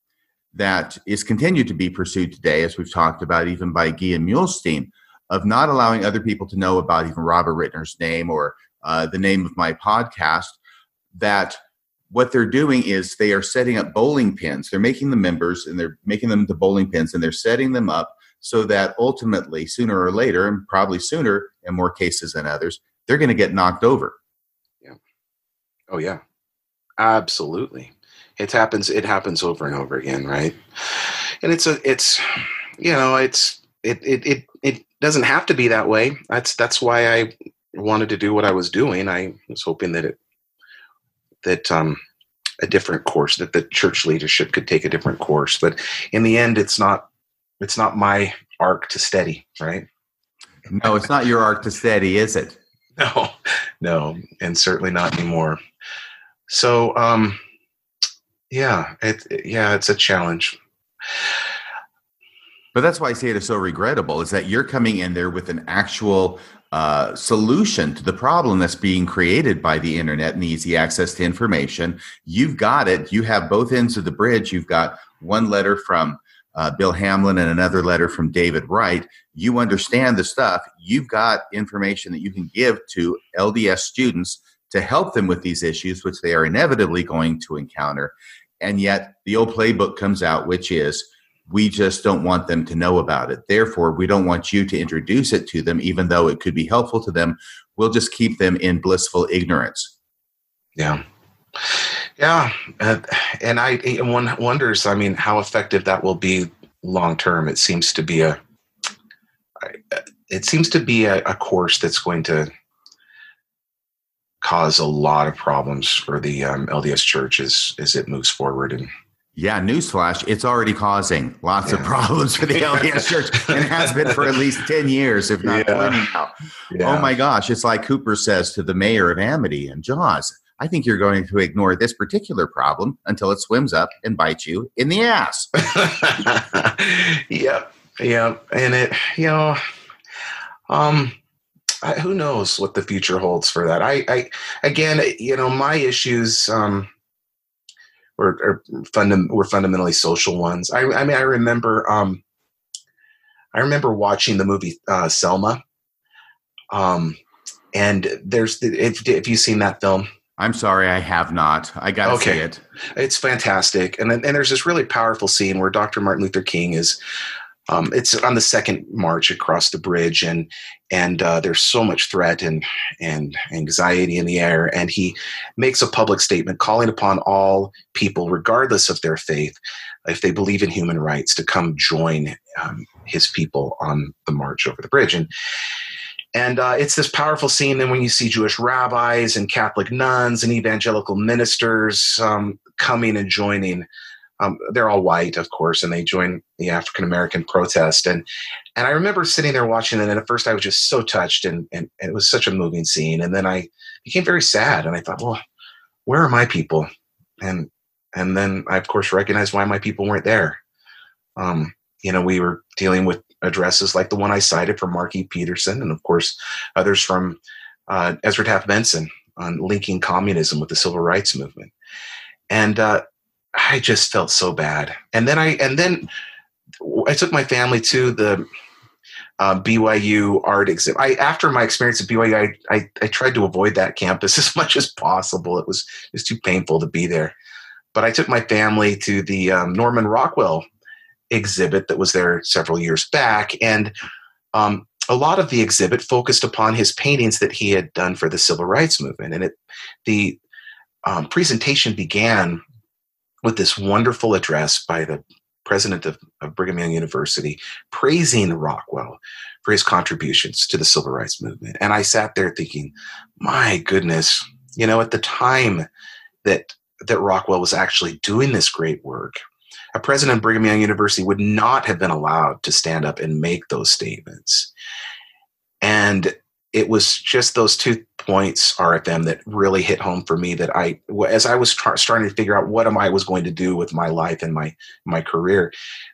that is continued to be pursued today, as we've talked about, even by Gee and Muhlestein, of not allowing other people to know about even Robert Ritner's name or uh, the name of my podcast, that what they're doing is they are setting up bowling pins. They're making the members and they're making them into bowling pins and they're setting them up so that ultimately, sooner or later, and probably sooner in more cases than others, they're going to get knocked over. Yeah. Oh, yeah. Absolutely. It happens it happens over and over again, right? And it's a it's you know, it's it it it, it doesn't have to be that way. That's that's why I wanted to do what I was doing. I was hoping that it that um a different course that the church leadership could take a different course but in the end it's not it's not my arc to steady right no it's not your arc to steady is it no no and certainly not anymore so, um, yeah, it, yeah, it's a challenge. But that's why I say it is so regrettable is that you're coming in there with an actual uh, solution to the problem that's being created by the internet and easy access to information. You've got it. You have both ends of the bridge. You've got one letter from uh, Bill Hamblin and another letter from David Wright. You understand the stuff. You've got information that you can give to LDS students to help them with these issues, which they are inevitably going to encounter. And yet the old playbook comes out, which is we just don't want them to know about it. Therefore, we don't want you to introduce it to them, even though it could be helpful to them. We'll just keep them in blissful ignorance. Yeah. Yeah. Uh, and I, and one wonders, I mean, how effective that will be long term. It seems to be a, it seems to be a, a course that's going to cause a lot of problems for the um, LDS Church as as it moves forward, and Yeah, newsflash, it's already causing lots yeah. of problems for the LDS Church and has been for at least 10 years, if not yeah. 20 now. Yeah. Oh my gosh, it's like Hooper says to the mayor of Amity and Jaws, I think you're going to ignore this particular problem until it swims up and bites you in the ass. yep, yep. And it, you know, um, I, who knows what the future holds for that? I, I again, you know, my issues um, were are fundam- were fundamentally social ones. I, I mean, I remember, um, I remember watching the movie uh, Selma, um, and there's the, if if you've seen that film. I'm sorry, I have not. I got to okay. see it. It's fantastic, and then, and there's this really powerful scene where Dr. Martin Luther King is um, it's on the second march across the bridge, and and uh, there's so much threat and and anxiety in the air. And he makes a public statement calling upon all people, regardless of their faith, if they believe in human rights, to come join um, his people on the march over the bridge. And and uh, it's this powerful scene. Then when you see Jewish rabbis and Catholic nuns and evangelical ministers um, coming and joining um, they're all white, of course, and they join the African American protest. And and I remember sitting there watching it, and at first I was just so touched, and, and, and it was such a moving scene. And then I became very sad, and I thought, well, where are my people? And and then I of course recognized why my people weren't there. Um, you know, we were dealing with addresses like the one I cited from Mark E. Petersen, and of course others from uh, Ezra Taft Benson on linking communism with the civil rights movement. And uh, I just felt so bad. And then I and then I took my family to the uh, BYU art exhibit. I after my experience at BYU, I, I, I tried to avoid that campus as much as possible. It was was too painful to be there. But I took my family to the um, Norman Rockwell exhibit that was there several years back, and um, a lot of the exhibit focused upon his paintings that he had done for the civil rights movement. And it the um, presentation began with this wonderful address by the president of, of, Brigham Young University praising Rockwell for his contributions to the civil rights movement. And I sat there thinking, my goodness, you know, at the time that that Rockwell was actually doing this great work, a president of Brigham Young University would not have been allowed to stand up and make those statements. And it was just those two points RFM that really hit home for me that I as I was tra- starting to figure out what am I was going to do with my life and my my career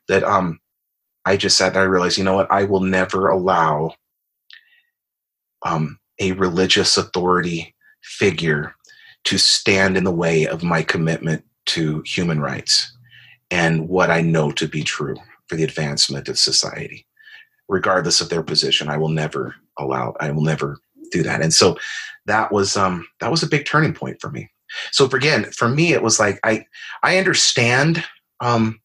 that um I just sat there I realized you know what? I will never allow um a religious authority figure to stand in the way of my commitment to human rights and what I know to be true for the advancement of society. Regardless of their position I will never allow I will never do that. And so that was um that was a big turning point for me. So for, again, for me it was like I I understand um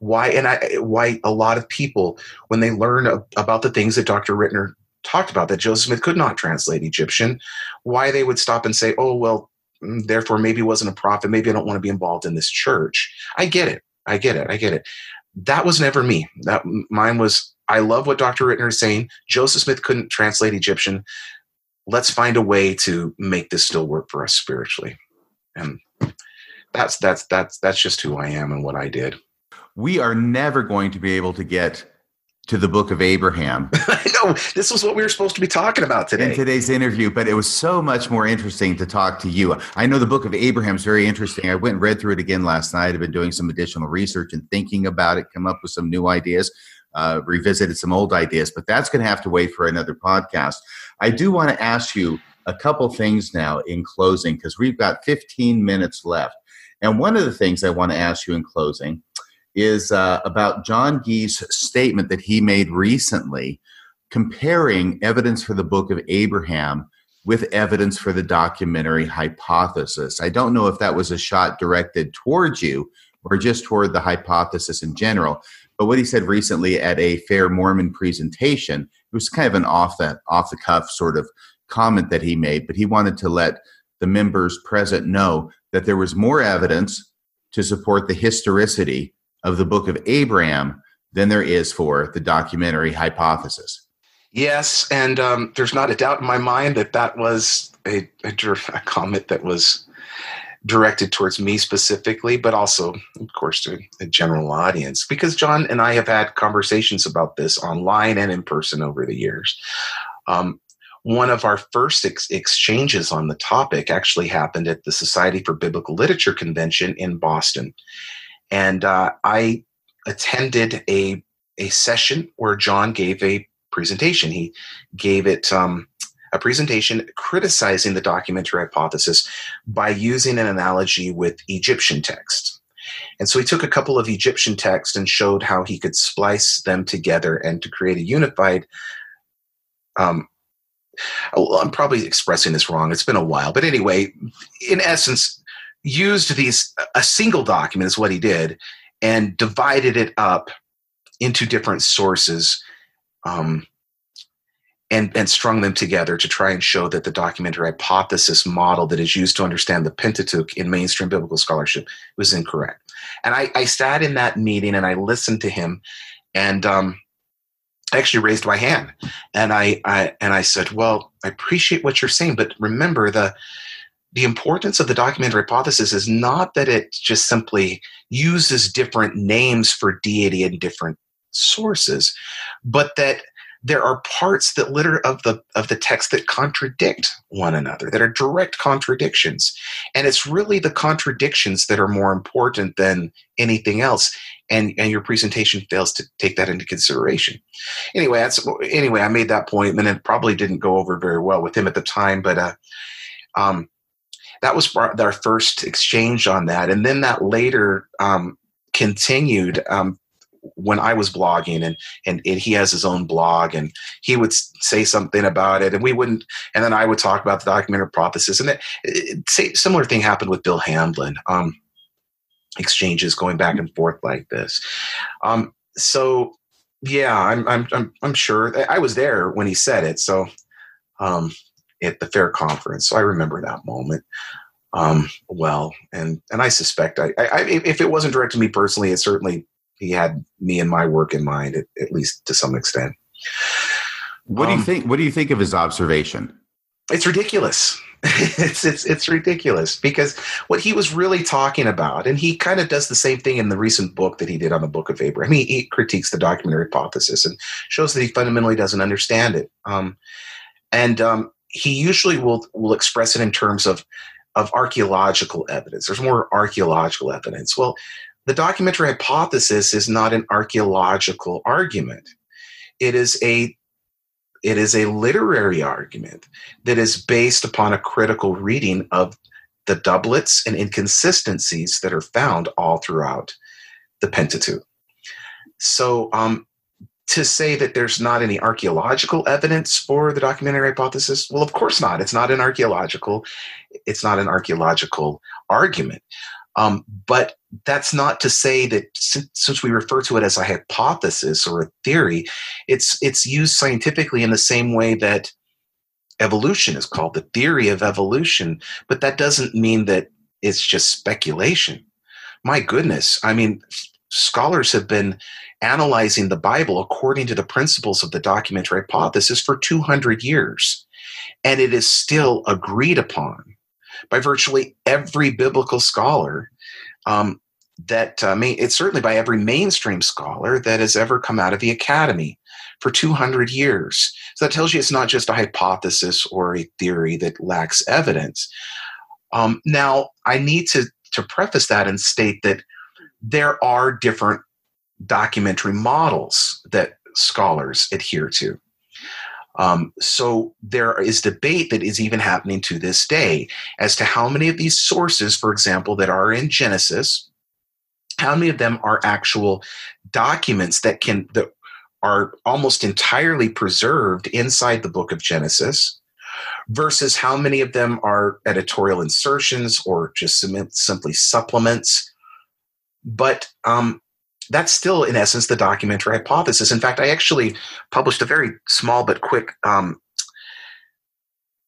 why and I why a lot of people when they learn about the things that Dr. Ritner talked about that Joseph Smith could not translate Egyptian, why they would stop and say, "Oh, well, mm, therefore maybe wasn't a prophet, maybe I don't want to be involved in this church." I get it. I get it. I get it. That was never me. That mine was I love what Dr. Ritner is saying. Joseph Smith couldn't translate Egyptian. Let's find a way to make this still work for us spiritually. And that's that's that's that's just who I am and what I did. We are never going to be able to get to the book of Abraham. I know this was what we were supposed to be talking about today. In today's interview, but it was so much more interesting to talk to you. I know the book of Abraham is very interesting. I went and read through it again last night. I've been doing some additional research and thinking about it, come up with some new ideas uh, revisited some old ideas, but that's going to have to wait for another podcast. I do want to ask you a couple things now in closing because we've got 15 minutes left. And one of the things I want to ask you in closing is uh, about John Gee's statement that he made recently comparing evidence for the book of Abraham with evidence for the documentary hypothesis. I don't know if that was a shot directed towards you or just toward the hypothesis in general, but what he said recently at a Fair Mormon presentation, it was kind of an off the off the cuff sort of comment that he made, but he wanted to let the members present know that there was more evidence to support the historicity of the book of Abraham than there is for the documentary hypothesis. Yes, and um, there's not a doubt in my mind that that was a, a, a comment that was directed towards me specifically, but also, of course, to a general audience. Because John and I have had conversations about this online and in person over the years. Um, one of our first ex- exchanges on the topic actually happened at the Society for Biblical Literature convention in Boston. And uh, I attended a, a session where John gave a presentation. He gave it um, a presentation criticizing the documentary hypothesis by using an analogy with Egyptian text. And so he took a couple of Egyptian texts and showed how he could splice them together and to create a unified. Um, well, I'm probably expressing this wrong. It's been a while, but anyway, in essence, used these a single document is what he did, and divided it up into different sources um, and, and strung them together to try and show that the documentary hypothesis model that is used to understand the Pentateuch in mainstream biblical scholarship was incorrect. And I, I sat in that meeting and I listened to him, and um, I actually raised my hand and I, I and I said, "Well, I appreciate what you're saying, but remember the." The importance of the documentary hypothesis is not that it just simply uses different names for deity in different sources, but that there are parts that litter of the of the text that contradict one another that are direct contradictions. And it's really the contradictions that are more important than anything else and and your presentation fails to take that into consideration. Anyway that's anyway i made that point and it probably didn't go over very well with him at the time but uh um that was our first exchange on that. And then that later um continued um, when I was blogging and, and, and he has his own blog and he would say something about it and we wouldn't and then I would talk about the documentary hypothesis and it, it, it similar thing happened with Bill Hamblin um, exchanges going back and forth like this. Um, so yeah I'm, I'm I'm I'm sure I was there when he said it so um, at the fair conference so I remember that moment um, well and and I suspect I, I, if it wasn't directed to me personally it certainly he had me and my work in mind, at, at least to some extent. What um, do you think? What do you think of his observation? It's ridiculous. it's it's it's ridiculous because what he was really talking about, and he kind of does the same thing in the recent book that he did on the Book of Abraham. He, he critiques the documentary hypothesis and shows that he fundamentally doesn't understand it. Um, and um, he usually will will express it in terms of of archaeological evidence. There's more archaeological evidence. Well, the documentary hypothesis is not an archaeological argument. It is a it is a literary argument that is based upon a critical reading of the doublets and inconsistencies that are found all throughout the Pentateuch. So, um, to say that there's not any archaeological evidence for the documentary hypothesis, well, of course not. It's not an archaeological. It's not an archaeological argument. Um, but that's not to say that since, since we refer to it as a hypothesis or a theory, it's it's used scientifically in the same way that evolution is called the theory of evolution. But that doesn't mean that it's just speculation. My goodness, I mean, scholars have been analyzing the Bible according to the principles of the documentary hypothesis for 200 years, and it is still agreed upon by virtually every biblical scholar um, that uh, may, it's certainly by every mainstream scholar that has ever come out of the academy for 200 years. So that tells you it's not just a hypothesis or a theory that lacks evidence. Um, now, I need to, to preface that and state that there are different documentary models that scholars adhere to. Um, so there is debate that is even happening to this day as to how many of these sources, for example, that are in Genesis, how many of them are actual documents that can that are almost entirely preserved inside the book of Genesis versus how many of them are editorial insertions or just simply supplements. But um, that's still, in essence, the documentary hypothesis. In fact, I actually published a very small but quick um,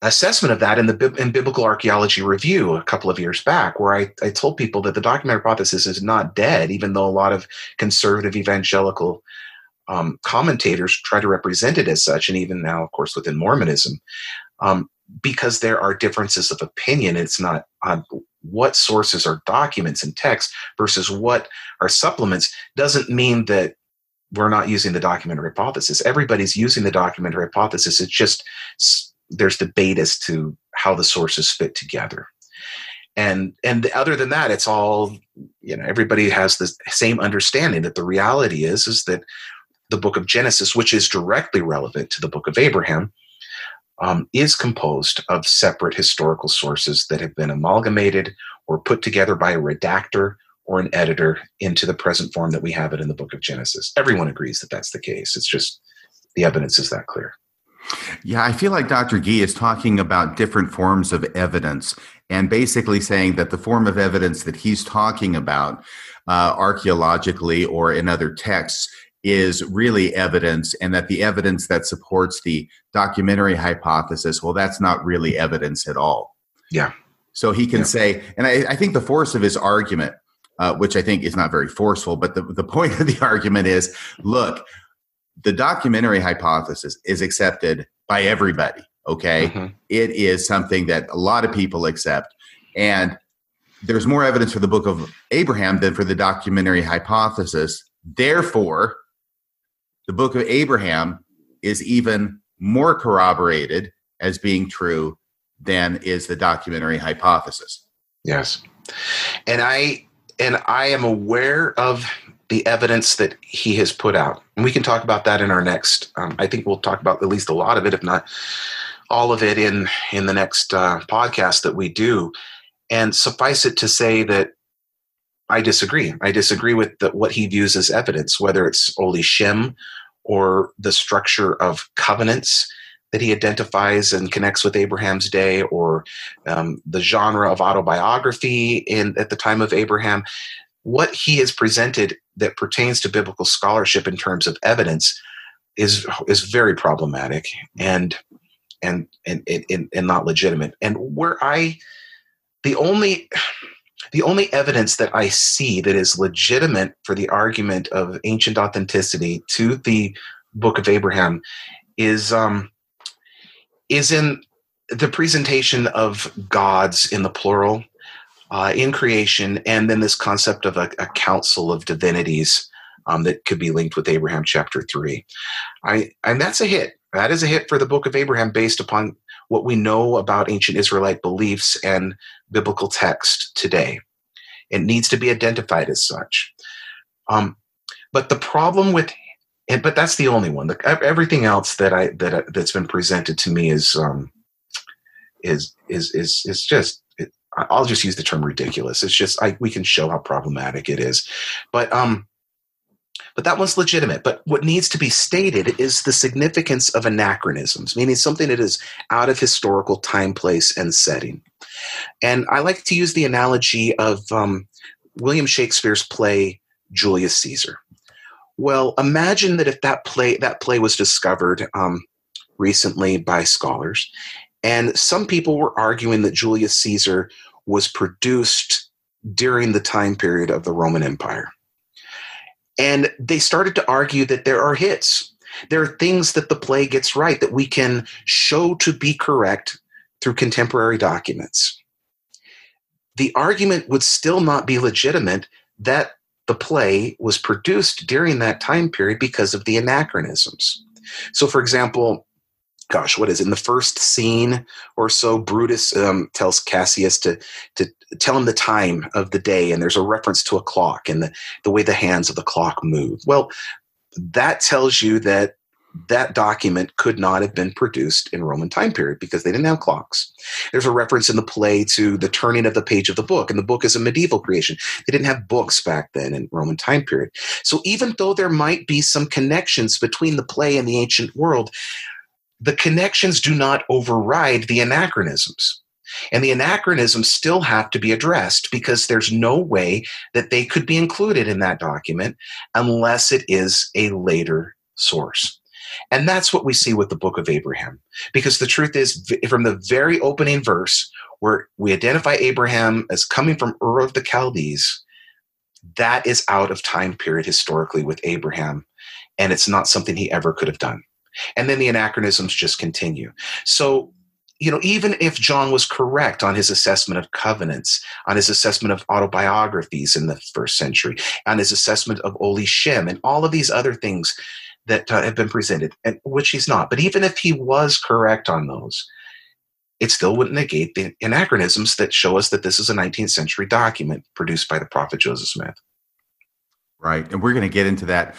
assessment of that in the in Biblical Archaeology Review a couple of years back, where I, I told people that the documentary hypothesis is not dead, even though a lot of conservative evangelical um, commentators try to represent it as such, and even now, of course, within Mormonism, um, because there are differences of opinion. It's not on what sources are documents and text versus what are supplements doesn't mean that we're not using the documentary hypothesis. Everybody's using the documentary hypothesis. It's just there's debate as to how the sources fit together. And and other than that, it's all you know. Everybody has the same understanding that the reality is is that the book of Genesis, which is directly relevant to the book of Abraham, um, is composed of separate historical sources that have been amalgamated or put together by a redactor or an editor into the present form that we have it in the book of Genesis. Everyone agrees that that's the case. It's just the evidence is that clear. Yeah, I feel like Dr. Gee is talking about different forms of evidence and basically saying that the form of evidence that he's talking about uh, archaeologically or in other texts is really evidence and that the evidence that supports the documentary hypothesis well that's not really evidence at all yeah so he can yeah. say and I, I, think the force of his argument uh, which i think is not very forceful but the, the point of the argument is look the documentary hypothesis is accepted by everybody okay mm-hmm. it is something that a lot of people accept and there's more evidence for the book of abraham than for the documentary hypothesis therefore the book of abraham is even more corroborated as being true than is the documentary hypothesis yes and i and i am aware of the evidence that he has put out. And we can talk about that in our next. Um, I think we'll talk about at least a lot of it, if not all of it, in in the next uh, podcast that we do. And suffice it to say that I disagree. I disagree with the, what he views as evidence, whether it's Olishem or the structure of covenants that he identifies and connects with Abraham's day, or um, the genre of autobiography in at the time of Abraham what he has presented that pertains to biblical scholarship in terms of evidence is is very problematic and and and and, and not legitimate. And where I the only the only evidence that I see that is legitimate for the argument of ancient authenticity to the Book of Abraham is um, is in the presentation of gods in the plural uh, in creation, and then this concept of a, a council of divinities um, that could be linked with Abraham chapter three. I and that's a hit. That is a hit for the book of Abraham based upon what we know about ancient Israelite beliefs and biblical text today. It needs to be identified as such. Um, but the problem with and, but that's the only one. The, everything else that I that that's been presented to me is um, is is is is just I'll just use the term ridiculous. It's just I, we can show how problematic it is, but um, but that one's legitimate. But what needs to be stated is the significance of anachronisms, meaning something that is out of historical time, place, and setting. And I like to use the analogy of um, William Shakespeare's play Julius Caesar. Well, imagine that if that play that play was discovered um, recently by scholars, and some people were arguing that Julius Caesar was produced during the time period of the Roman Empire. And they started to argue that there are hits. There are things that the play gets right that we can show to be correct through contemporary documents. The argument would still not be legitimate that the play was produced during that time period because of the anachronisms. So, for example, gosh, what is it? In the first scene or so, Brutus um, tells Cassius to to tell him the time of the day, and there's a reference to a clock and the, the way the hands of the clock move. Well, that tells you that that document could not have been produced in Roman time period because they didn't have clocks. There's a reference in the play to the turning of the page of the book, and the book is a medieval creation. They didn't have books back then in Roman time period. So even though there might be some connections between the play and the ancient world, the connections do not override the anachronisms. And the anachronisms still have to be addressed because there's no way that they could be included in that document unless it is a later source. And that's what we see with the book of Abraham. Because the truth is, from the very opening verse, where we identify Abraham as coming from Ur of the Chaldees, that is out of time period historically with Abraham. And it's not something he ever could have done and then the anachronisms just continue so you know, even if John was correct on his assessment of covenants, on his assessment of autobiographies in the first century, on his assessment of Olishem, and all of these other things that uh, have been presented, and which he's not. But even if he was correct on those, it still wouldn't negate the anachronisms that show us that this is a 19th century document produced by the prophet Joseph Smith. Right. And we're going to get into that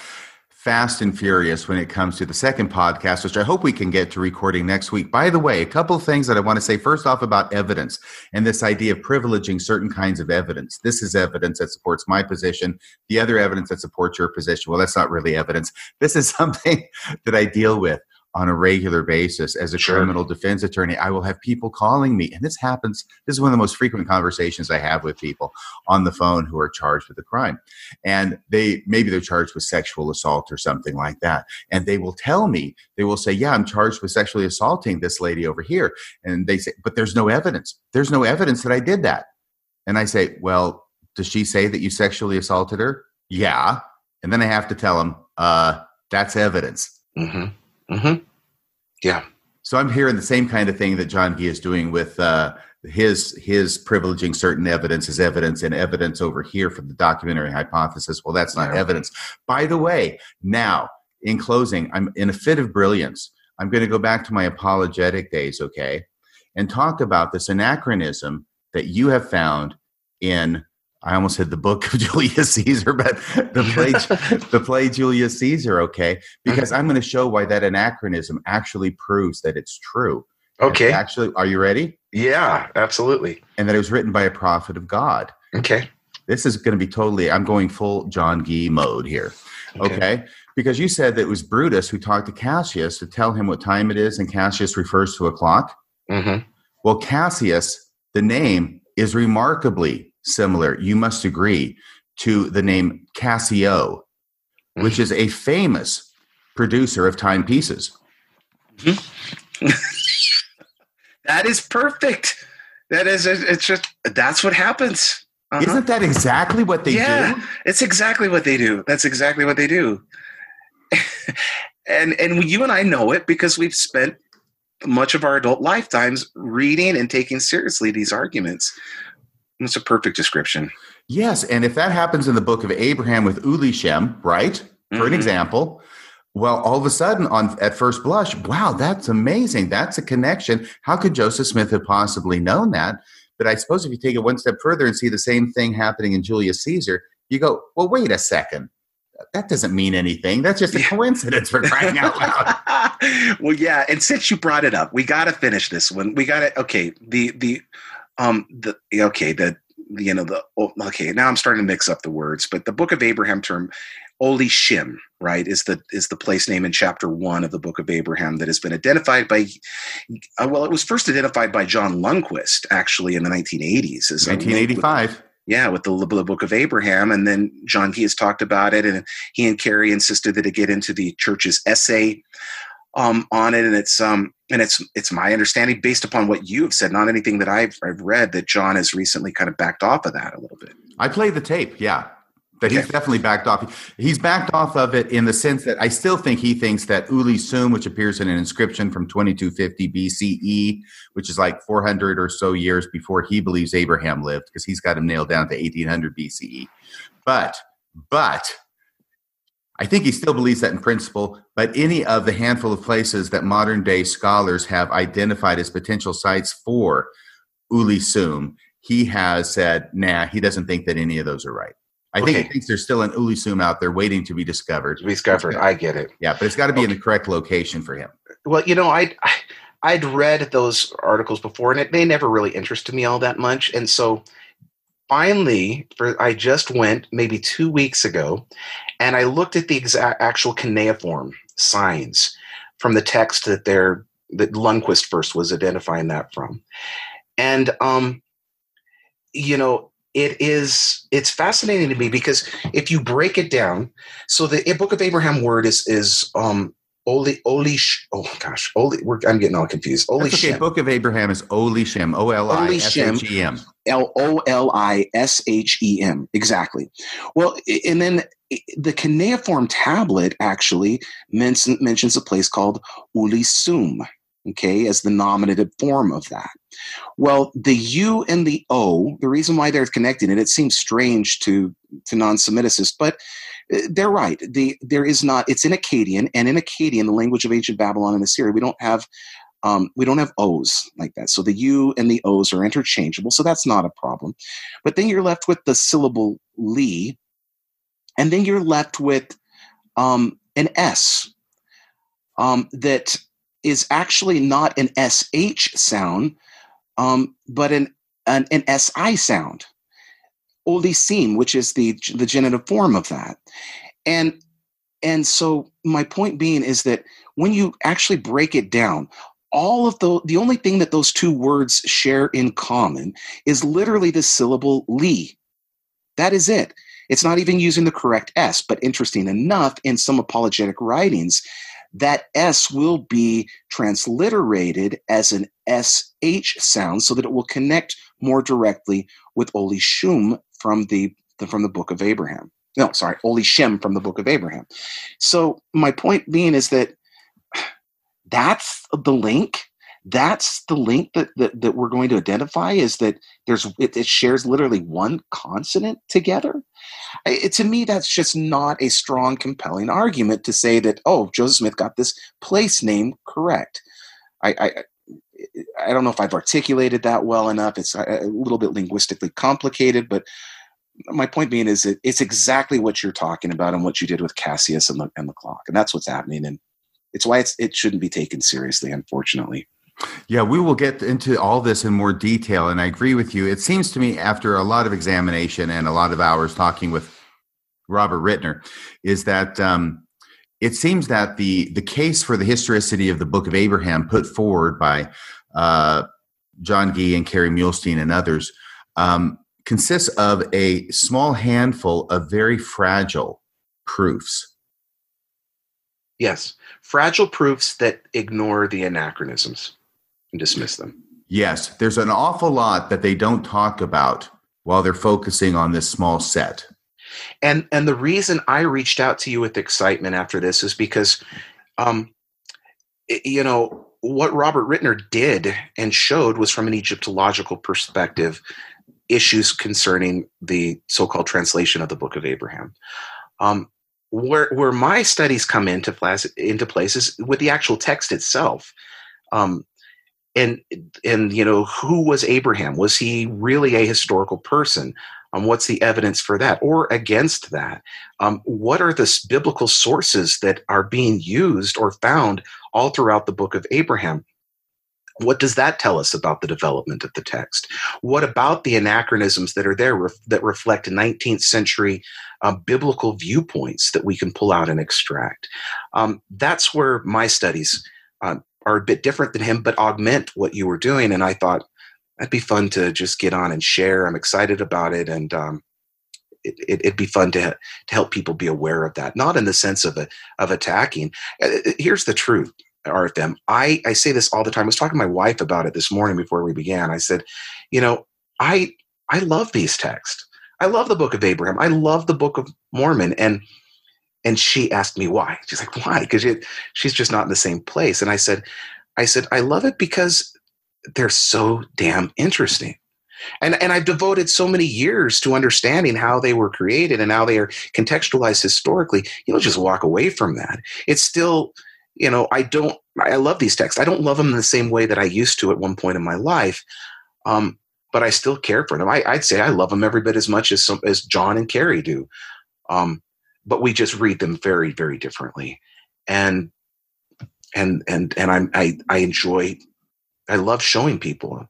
fast and furious when it comes to the second podcast, which I hope we can get to recording next week. By the way, a couple of things that I want to say first off about evidence and this idea of privileging certain kinds of evidence. This is evidence that supports my position. The other evidence that supports your position, well, that's not really evidence. This is something that I deal with on a regular basis as a sure. criminal defense attorney i will have people calling me. And this happens this is one of the most frequent conversations i have with people on the phone who are charged with a crime. And they maybe they're charged with sexual assault or something like that. And they will tell me they will say yeah i'm charged with sexually assaulting this lady over here. And they say but there's no evidence. There's no evidence that i did that. And i say well does she say that you sexually assaulted her? Yeah. And then i have to tell them uh that's evidence. Mm-hmm. Mm-hmm. Yeah. So I'm hearing the same kind of thing that John Gee is doing with uh, his his privileging certain evidence as evidence and evidence over here from the documentary hypothesis. Well, that's not yeah. evidence. By the way, now in closing, I'm in a fit of brilliance. I'm going to go back to my apologetic days, okay, and talk about this anachronism that you have found in I almost said the book of Julius Caesar, but the play, the play Julius Caesar, okay? Because I'm going to show why that anachronism actually proves that it's true. Okay. Actually, are you ready? Yeah, absolutely. And that it was written by a prophet of God. Okay. This is going to be totally, I'm going full John Gee mode here. Okay. okay. Because you said that it was Brutus who talked to Cassius to tell him what time it is, and Cassius refers to a clock. Mm-hmm. Well, Cassius, the name is remarkably similar, you must agree, to the name Casio, which is a famous producer of timepieces. Mm-hmm. that is perfect. That is, it's just, that's what happens. Uh-huh. Isn't that exactly what they yeah, do? It's exactly what they do. That's exactly what they do. and and you and I know it because we've spent much of our adult lifetimes reading and taking seriously these arguments. It's a perfect description. Yes, and if that happens in the book of Abraham with Ulishem, right? For mm-hmm. an example, well, all of a sudden, on at first blush, wow, that's amazing. That's a connection. How could Joseph Smith have possibly known that? But I suppose if you take it one step further and see the same thing happening in Julius Caesar, you go, well, wait a second. That doesn't mean anything. That's just a coincidence for crying out loud. well, yeah, and since you brought it up, we got to finish this one. We got to okay. The the um the okay the you know the oh, okay now i'm starting to mix up the words but the book of abraham term Oli Shim, right, is the is the place name in chapter one of the Book of Abraham that has been identified by, uh, well, it was first identified by John Lundquist actually in the 1980s. As 1985. With, yeah, with the, the Book of Abraham, and then John Gee has talked about it, and he and Kerry insisted that it get into the church's essay um, on it, and it's um, and it's it's my understanding based upon what you have said, not anything that I've I've read, that John has recently kind of backed off of that a little bit. I play the tape, yeah. But okay. he's definitely backed off. He's backed off of it in the sense that I still think he thinks that Ulisum, which appears in an inscription from 2250 BCE, which is like 400 or so years before he believes Abraham lived, because he's got him nailed down to 1800 BCE. But, but I think he still believes that in principle, but any of the handful of places that modern day scholars have identified as potential sites for Ulisum, he has said, nah, he doesn't think that any of those are right. I okay. think he thinks there's still an Ulisum out there waiting to be discovered. To be discovered, I get it. Yeah, but it's got to be okay. in the correct location for him. Well, you know, I, I'd read those articles before, and it, they never really interested me all that much, and so finally, for I just went maybe two weeks ago, and I looked at the exact actual cuneiform signs from the text that they're that Lundquist first was identifying that from, and um, you know, it is it's fascinating to me because if you break it down, so the Book of Abraham word is is um Oli Oli oh gosh Oli I'm getting all confused Oli okay. Shem. Book of Abraham is Olishem O L I S H E M L O L I S H E M exactly. Well, and then the cuneiform tablet actually mentions a place called Ulisum. okay, as the nominative form of that. Well, the U and the O, the reason why they're connected, and it seems strange to to non-Semiticists, but uh, they're right. The there is not. It's in Akkadian, and in Akkadian, the language of ancient Babylon and Assyria, we don't have um, we don't have O's like that. So the U and the O's are interchangeable, so that's not a problem. But then you're left with the syllable li, and then you're left with um, an S um, that is actually not an SH sound, um, but an, an, an SI sound. Olisim, which is the, the genitive form of that. And, and so my point being is that when you actually break it down, all of the the only thing that those two words share in common is literally the syllable li. That is it. It's not even using the correct S, but interesting enough, in some apologetic writings, that S will be transliterated as an SH sound so that it will connect more directly with Oli Shum from the, the, from the book of Abraham. No, sorry, Olishem from the book of Abraham. So my point being is that that's the link that's the link that, that, that we're going to identify is that there's it, it shares literally one consonant together. It, to me that's just not a strong compelling argument to say that oh joseph smith got this place name correct. I i, I don't know if i've articulated that well enough. It's a, a little bit linguistically complicated but my point being is that it's exactly what you're talking about and what you did with cassius and the, and the clock and that's what's happening and it's why it's, it shouldn't be taken seriously unfortunately yeah, we will get into all this in more detail. And I agree with you. It seems to me, after a lot of examination and a lot of hours talking with Robert Ritner, is that um, it seems that the, the case for the historicity of the Book of Abraham put forward by uh, John Gee and Kerry Muhlestein and others um, consists of a small handful of very fragile proofs. Yes, fragile proofs that ignore the anachronisms and dismiss them. Yes, there's an awful lot that they don't talk about while they're focusing on this small set. And and the reason I reached out to you with excitement after this is because, um, you know, what Robert Ritner did and showed was from an Egyptological perspective, issues concerning the so-called translation of the Book of Abraham. Um, where where my studies come into place into places with the actual text itself. Um, and and you know who was abraham? Was he really a historical person? Um, what's the evidence for that? Or against that um, what are the biblical sources that are being used or found all throughout the book of abraham? What does that tell us about the development of the text? What about the anachronisms that are there ref- that reflect 19th century uh, biblical viewpoints that we can pull out and extract? Um, that's where my studies uh, are a bit different than him, but augment what you were doing. And I thought that'd be fun to just get on and share. I'm excited about it, and um, it, would it, be fun to to help people be aware of that. Not in the sense of a, of attacking. Uh, uh, here's the truth. RFM. I, I say this all the time. I was talking to my wife about it this morning before we began. I said, you know, I I love these texts. I love the book of Abraham. I love the book of Mormon. And and she asked me why. She's like, why? Because she's just not in the same place. And I said, I said, I love it because they're so damn interesting. And, and I've devoted so many years to understanding how they were created and how they are contextualized historically. You don't just walk away from that. It's still, you know, I don't, I love these texts. I don't love them in the same way that I used to at one point in my life. Um, but I still care for them. I, would say I love them every bit as much as some, as John and Kerry do. Um, but we just read them very very differently. And and and and I'm, i i enjoy i love showing people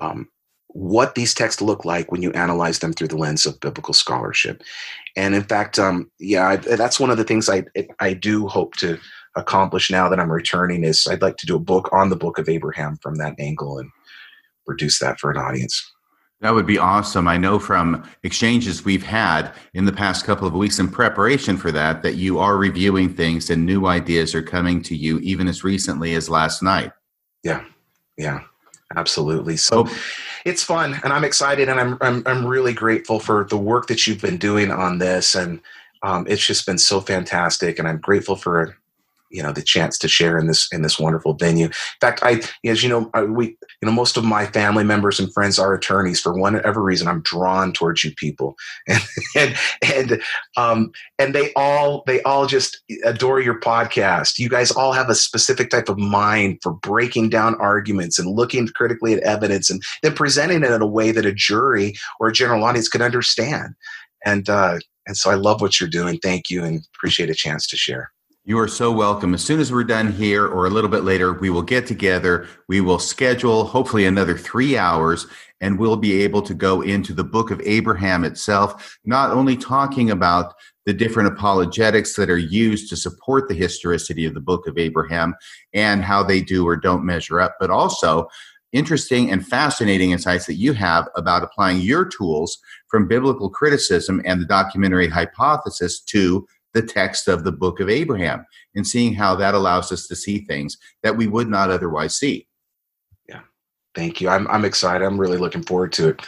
um, what these texts look like when you analyze them through the lens of biblical scholarship. And in fact um, yeah I, that's one of the things i i do hope to accomplish now that i'm returning is i'd like to do a book on the book of abraham from that angle and produce that for an audience that would be awesome. I know from exchanges we've had in the past couple of weeks in preparation for that, that you are reviewing things and new ideas are coming to you even as recently as last night. Yeah. Yeah. Absolutely. So oh. it's fun and I'm excited and I'm, I'm, I'm really grateful for the work that you've been doing on this. And um, it's just been so fantastic. And I'm grateful for you know the chance to share in this in this wonderful venue. In fact, I as you know I, we you know most of my family members and friends are attorneys. For whatever reason, I'm drawn towards you people, and and and um, and they all they all just adore your podcast. You guys all have a specific type of mind for breaking down arguments and looking critically at evidence and then presenting it in a way that a jury or a general audience could understand. And uh, and so I love what you're doing. Thank you, and appreciate a chance to share. You are so welcome. As soon as we're done here or a little bit later, we will get together. We will schedule hopefully another three hours and we'll be able to go into the book of Abraham itself, not only talking about the different apologetics that are used to support the historicity of the book of Abraham and how they do or don't measure up, but also interesting and fascinating insights that you have about applying your tools from biblical criticism and the documentary hypothesis to the text of the book of Abraham and seeing how that allows us to see things that we would not otherwise see. Yeah. Thank you. I'm, I'm excited. I'm really looking forward to it.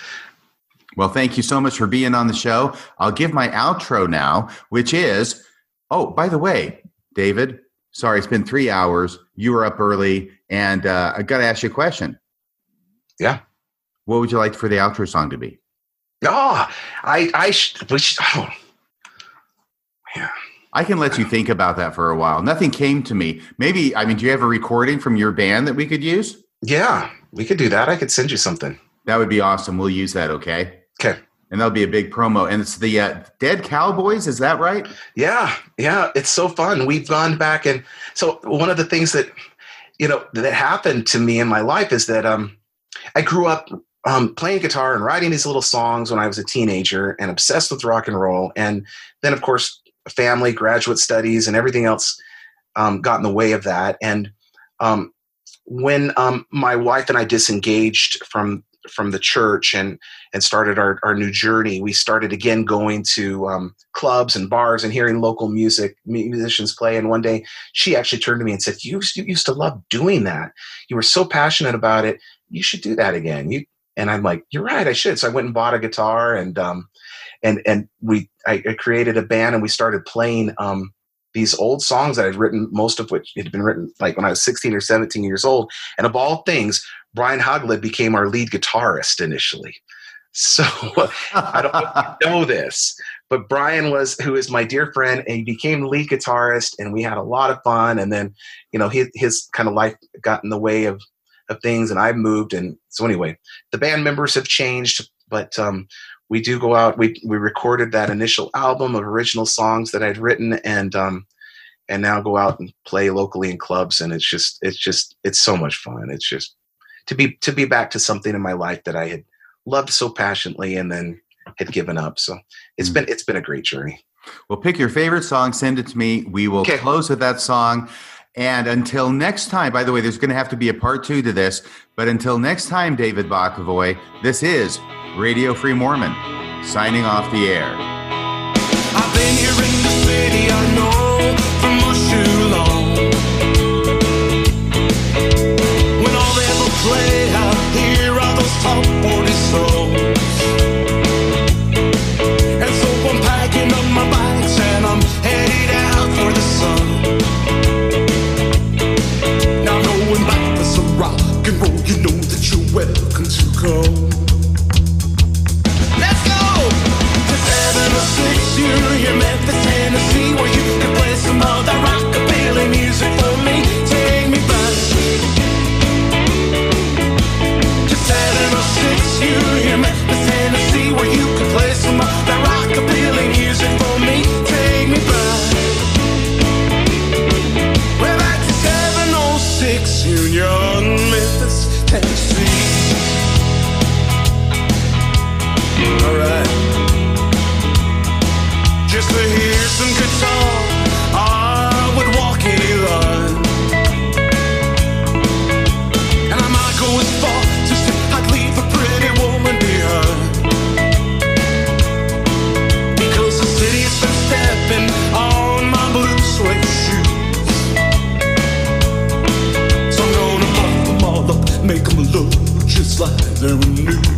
Well, thank you so much for being on the show. I'll give my outro now, which is oh, by the way, David, sorry, it's been three hours. You were up early, and uh, I got to ask you a question. Yeah. What would you like for the outro song to be? Oh, I, I, sh- oh, yeah. I can let you think about that for a while. Nothing came to me. Maybe, I mean, do you have a recording from your band that we could use? Yeah, we could do that. I could send you something. That would be awesome. We'll use that, okay? Okay. And that'll be a big promo. And it's the uh, Dead Cowboys, is that right? Yeah, yeah. It's so fun. We've gone back and so one of the things that, you know, that happened to me in my life is that um, I grew up um, playing guitar and writing these little songs when I was a teenager and obsessed with rock and roll. And then, of course, family, graduate studies, and everything else um, got in the way of that. And um, when um, my wife and I disengaged from from the church and and started our, our new journey, we started again going to um, clubs and bars and hearing local music musicians play. And one day, she actually turned to me and said, "You, you used to love doing that. You were so passionate about it. You should do that again." You and I'm like, "You're right. I should." So I went and bought a guitar and um, and and we I, I created a band and we started playing um, these old songs that I'd written, most of which had been written like when I was 16 or 17 years old. And of all things, Brian Hauglid became our lead guitarist initially. So I don't know this, but Brian was, who is my dear friend, and he became lead guitarist, and we had a lot of fun. And then, you know, his, his kind of life got in the way of of things, and I moved. And so anyway, the band members have changed, but um, we do go out. We we recorded that initial album of original songs that I'd written, and um, and now go out and play locally in clubs, and it's just it's just it's so much fun. It's just to be to be back to something in my life that I had loved so passionately, and then had given up. So it's mm been it's been a great journey. Well, pick your favorite song, send it to me. We will okay. close with that song. And until next time, by the way, there's going to have to be a part two to this. But until next time, David Bokovoy, this is Radio Free Mormon, signing off the air. I've been here in the city, I know, for much too long. When all they ever play out here are those top 40 welcome to come. you, you're Memphis, Tennessee, where you slide, they were new.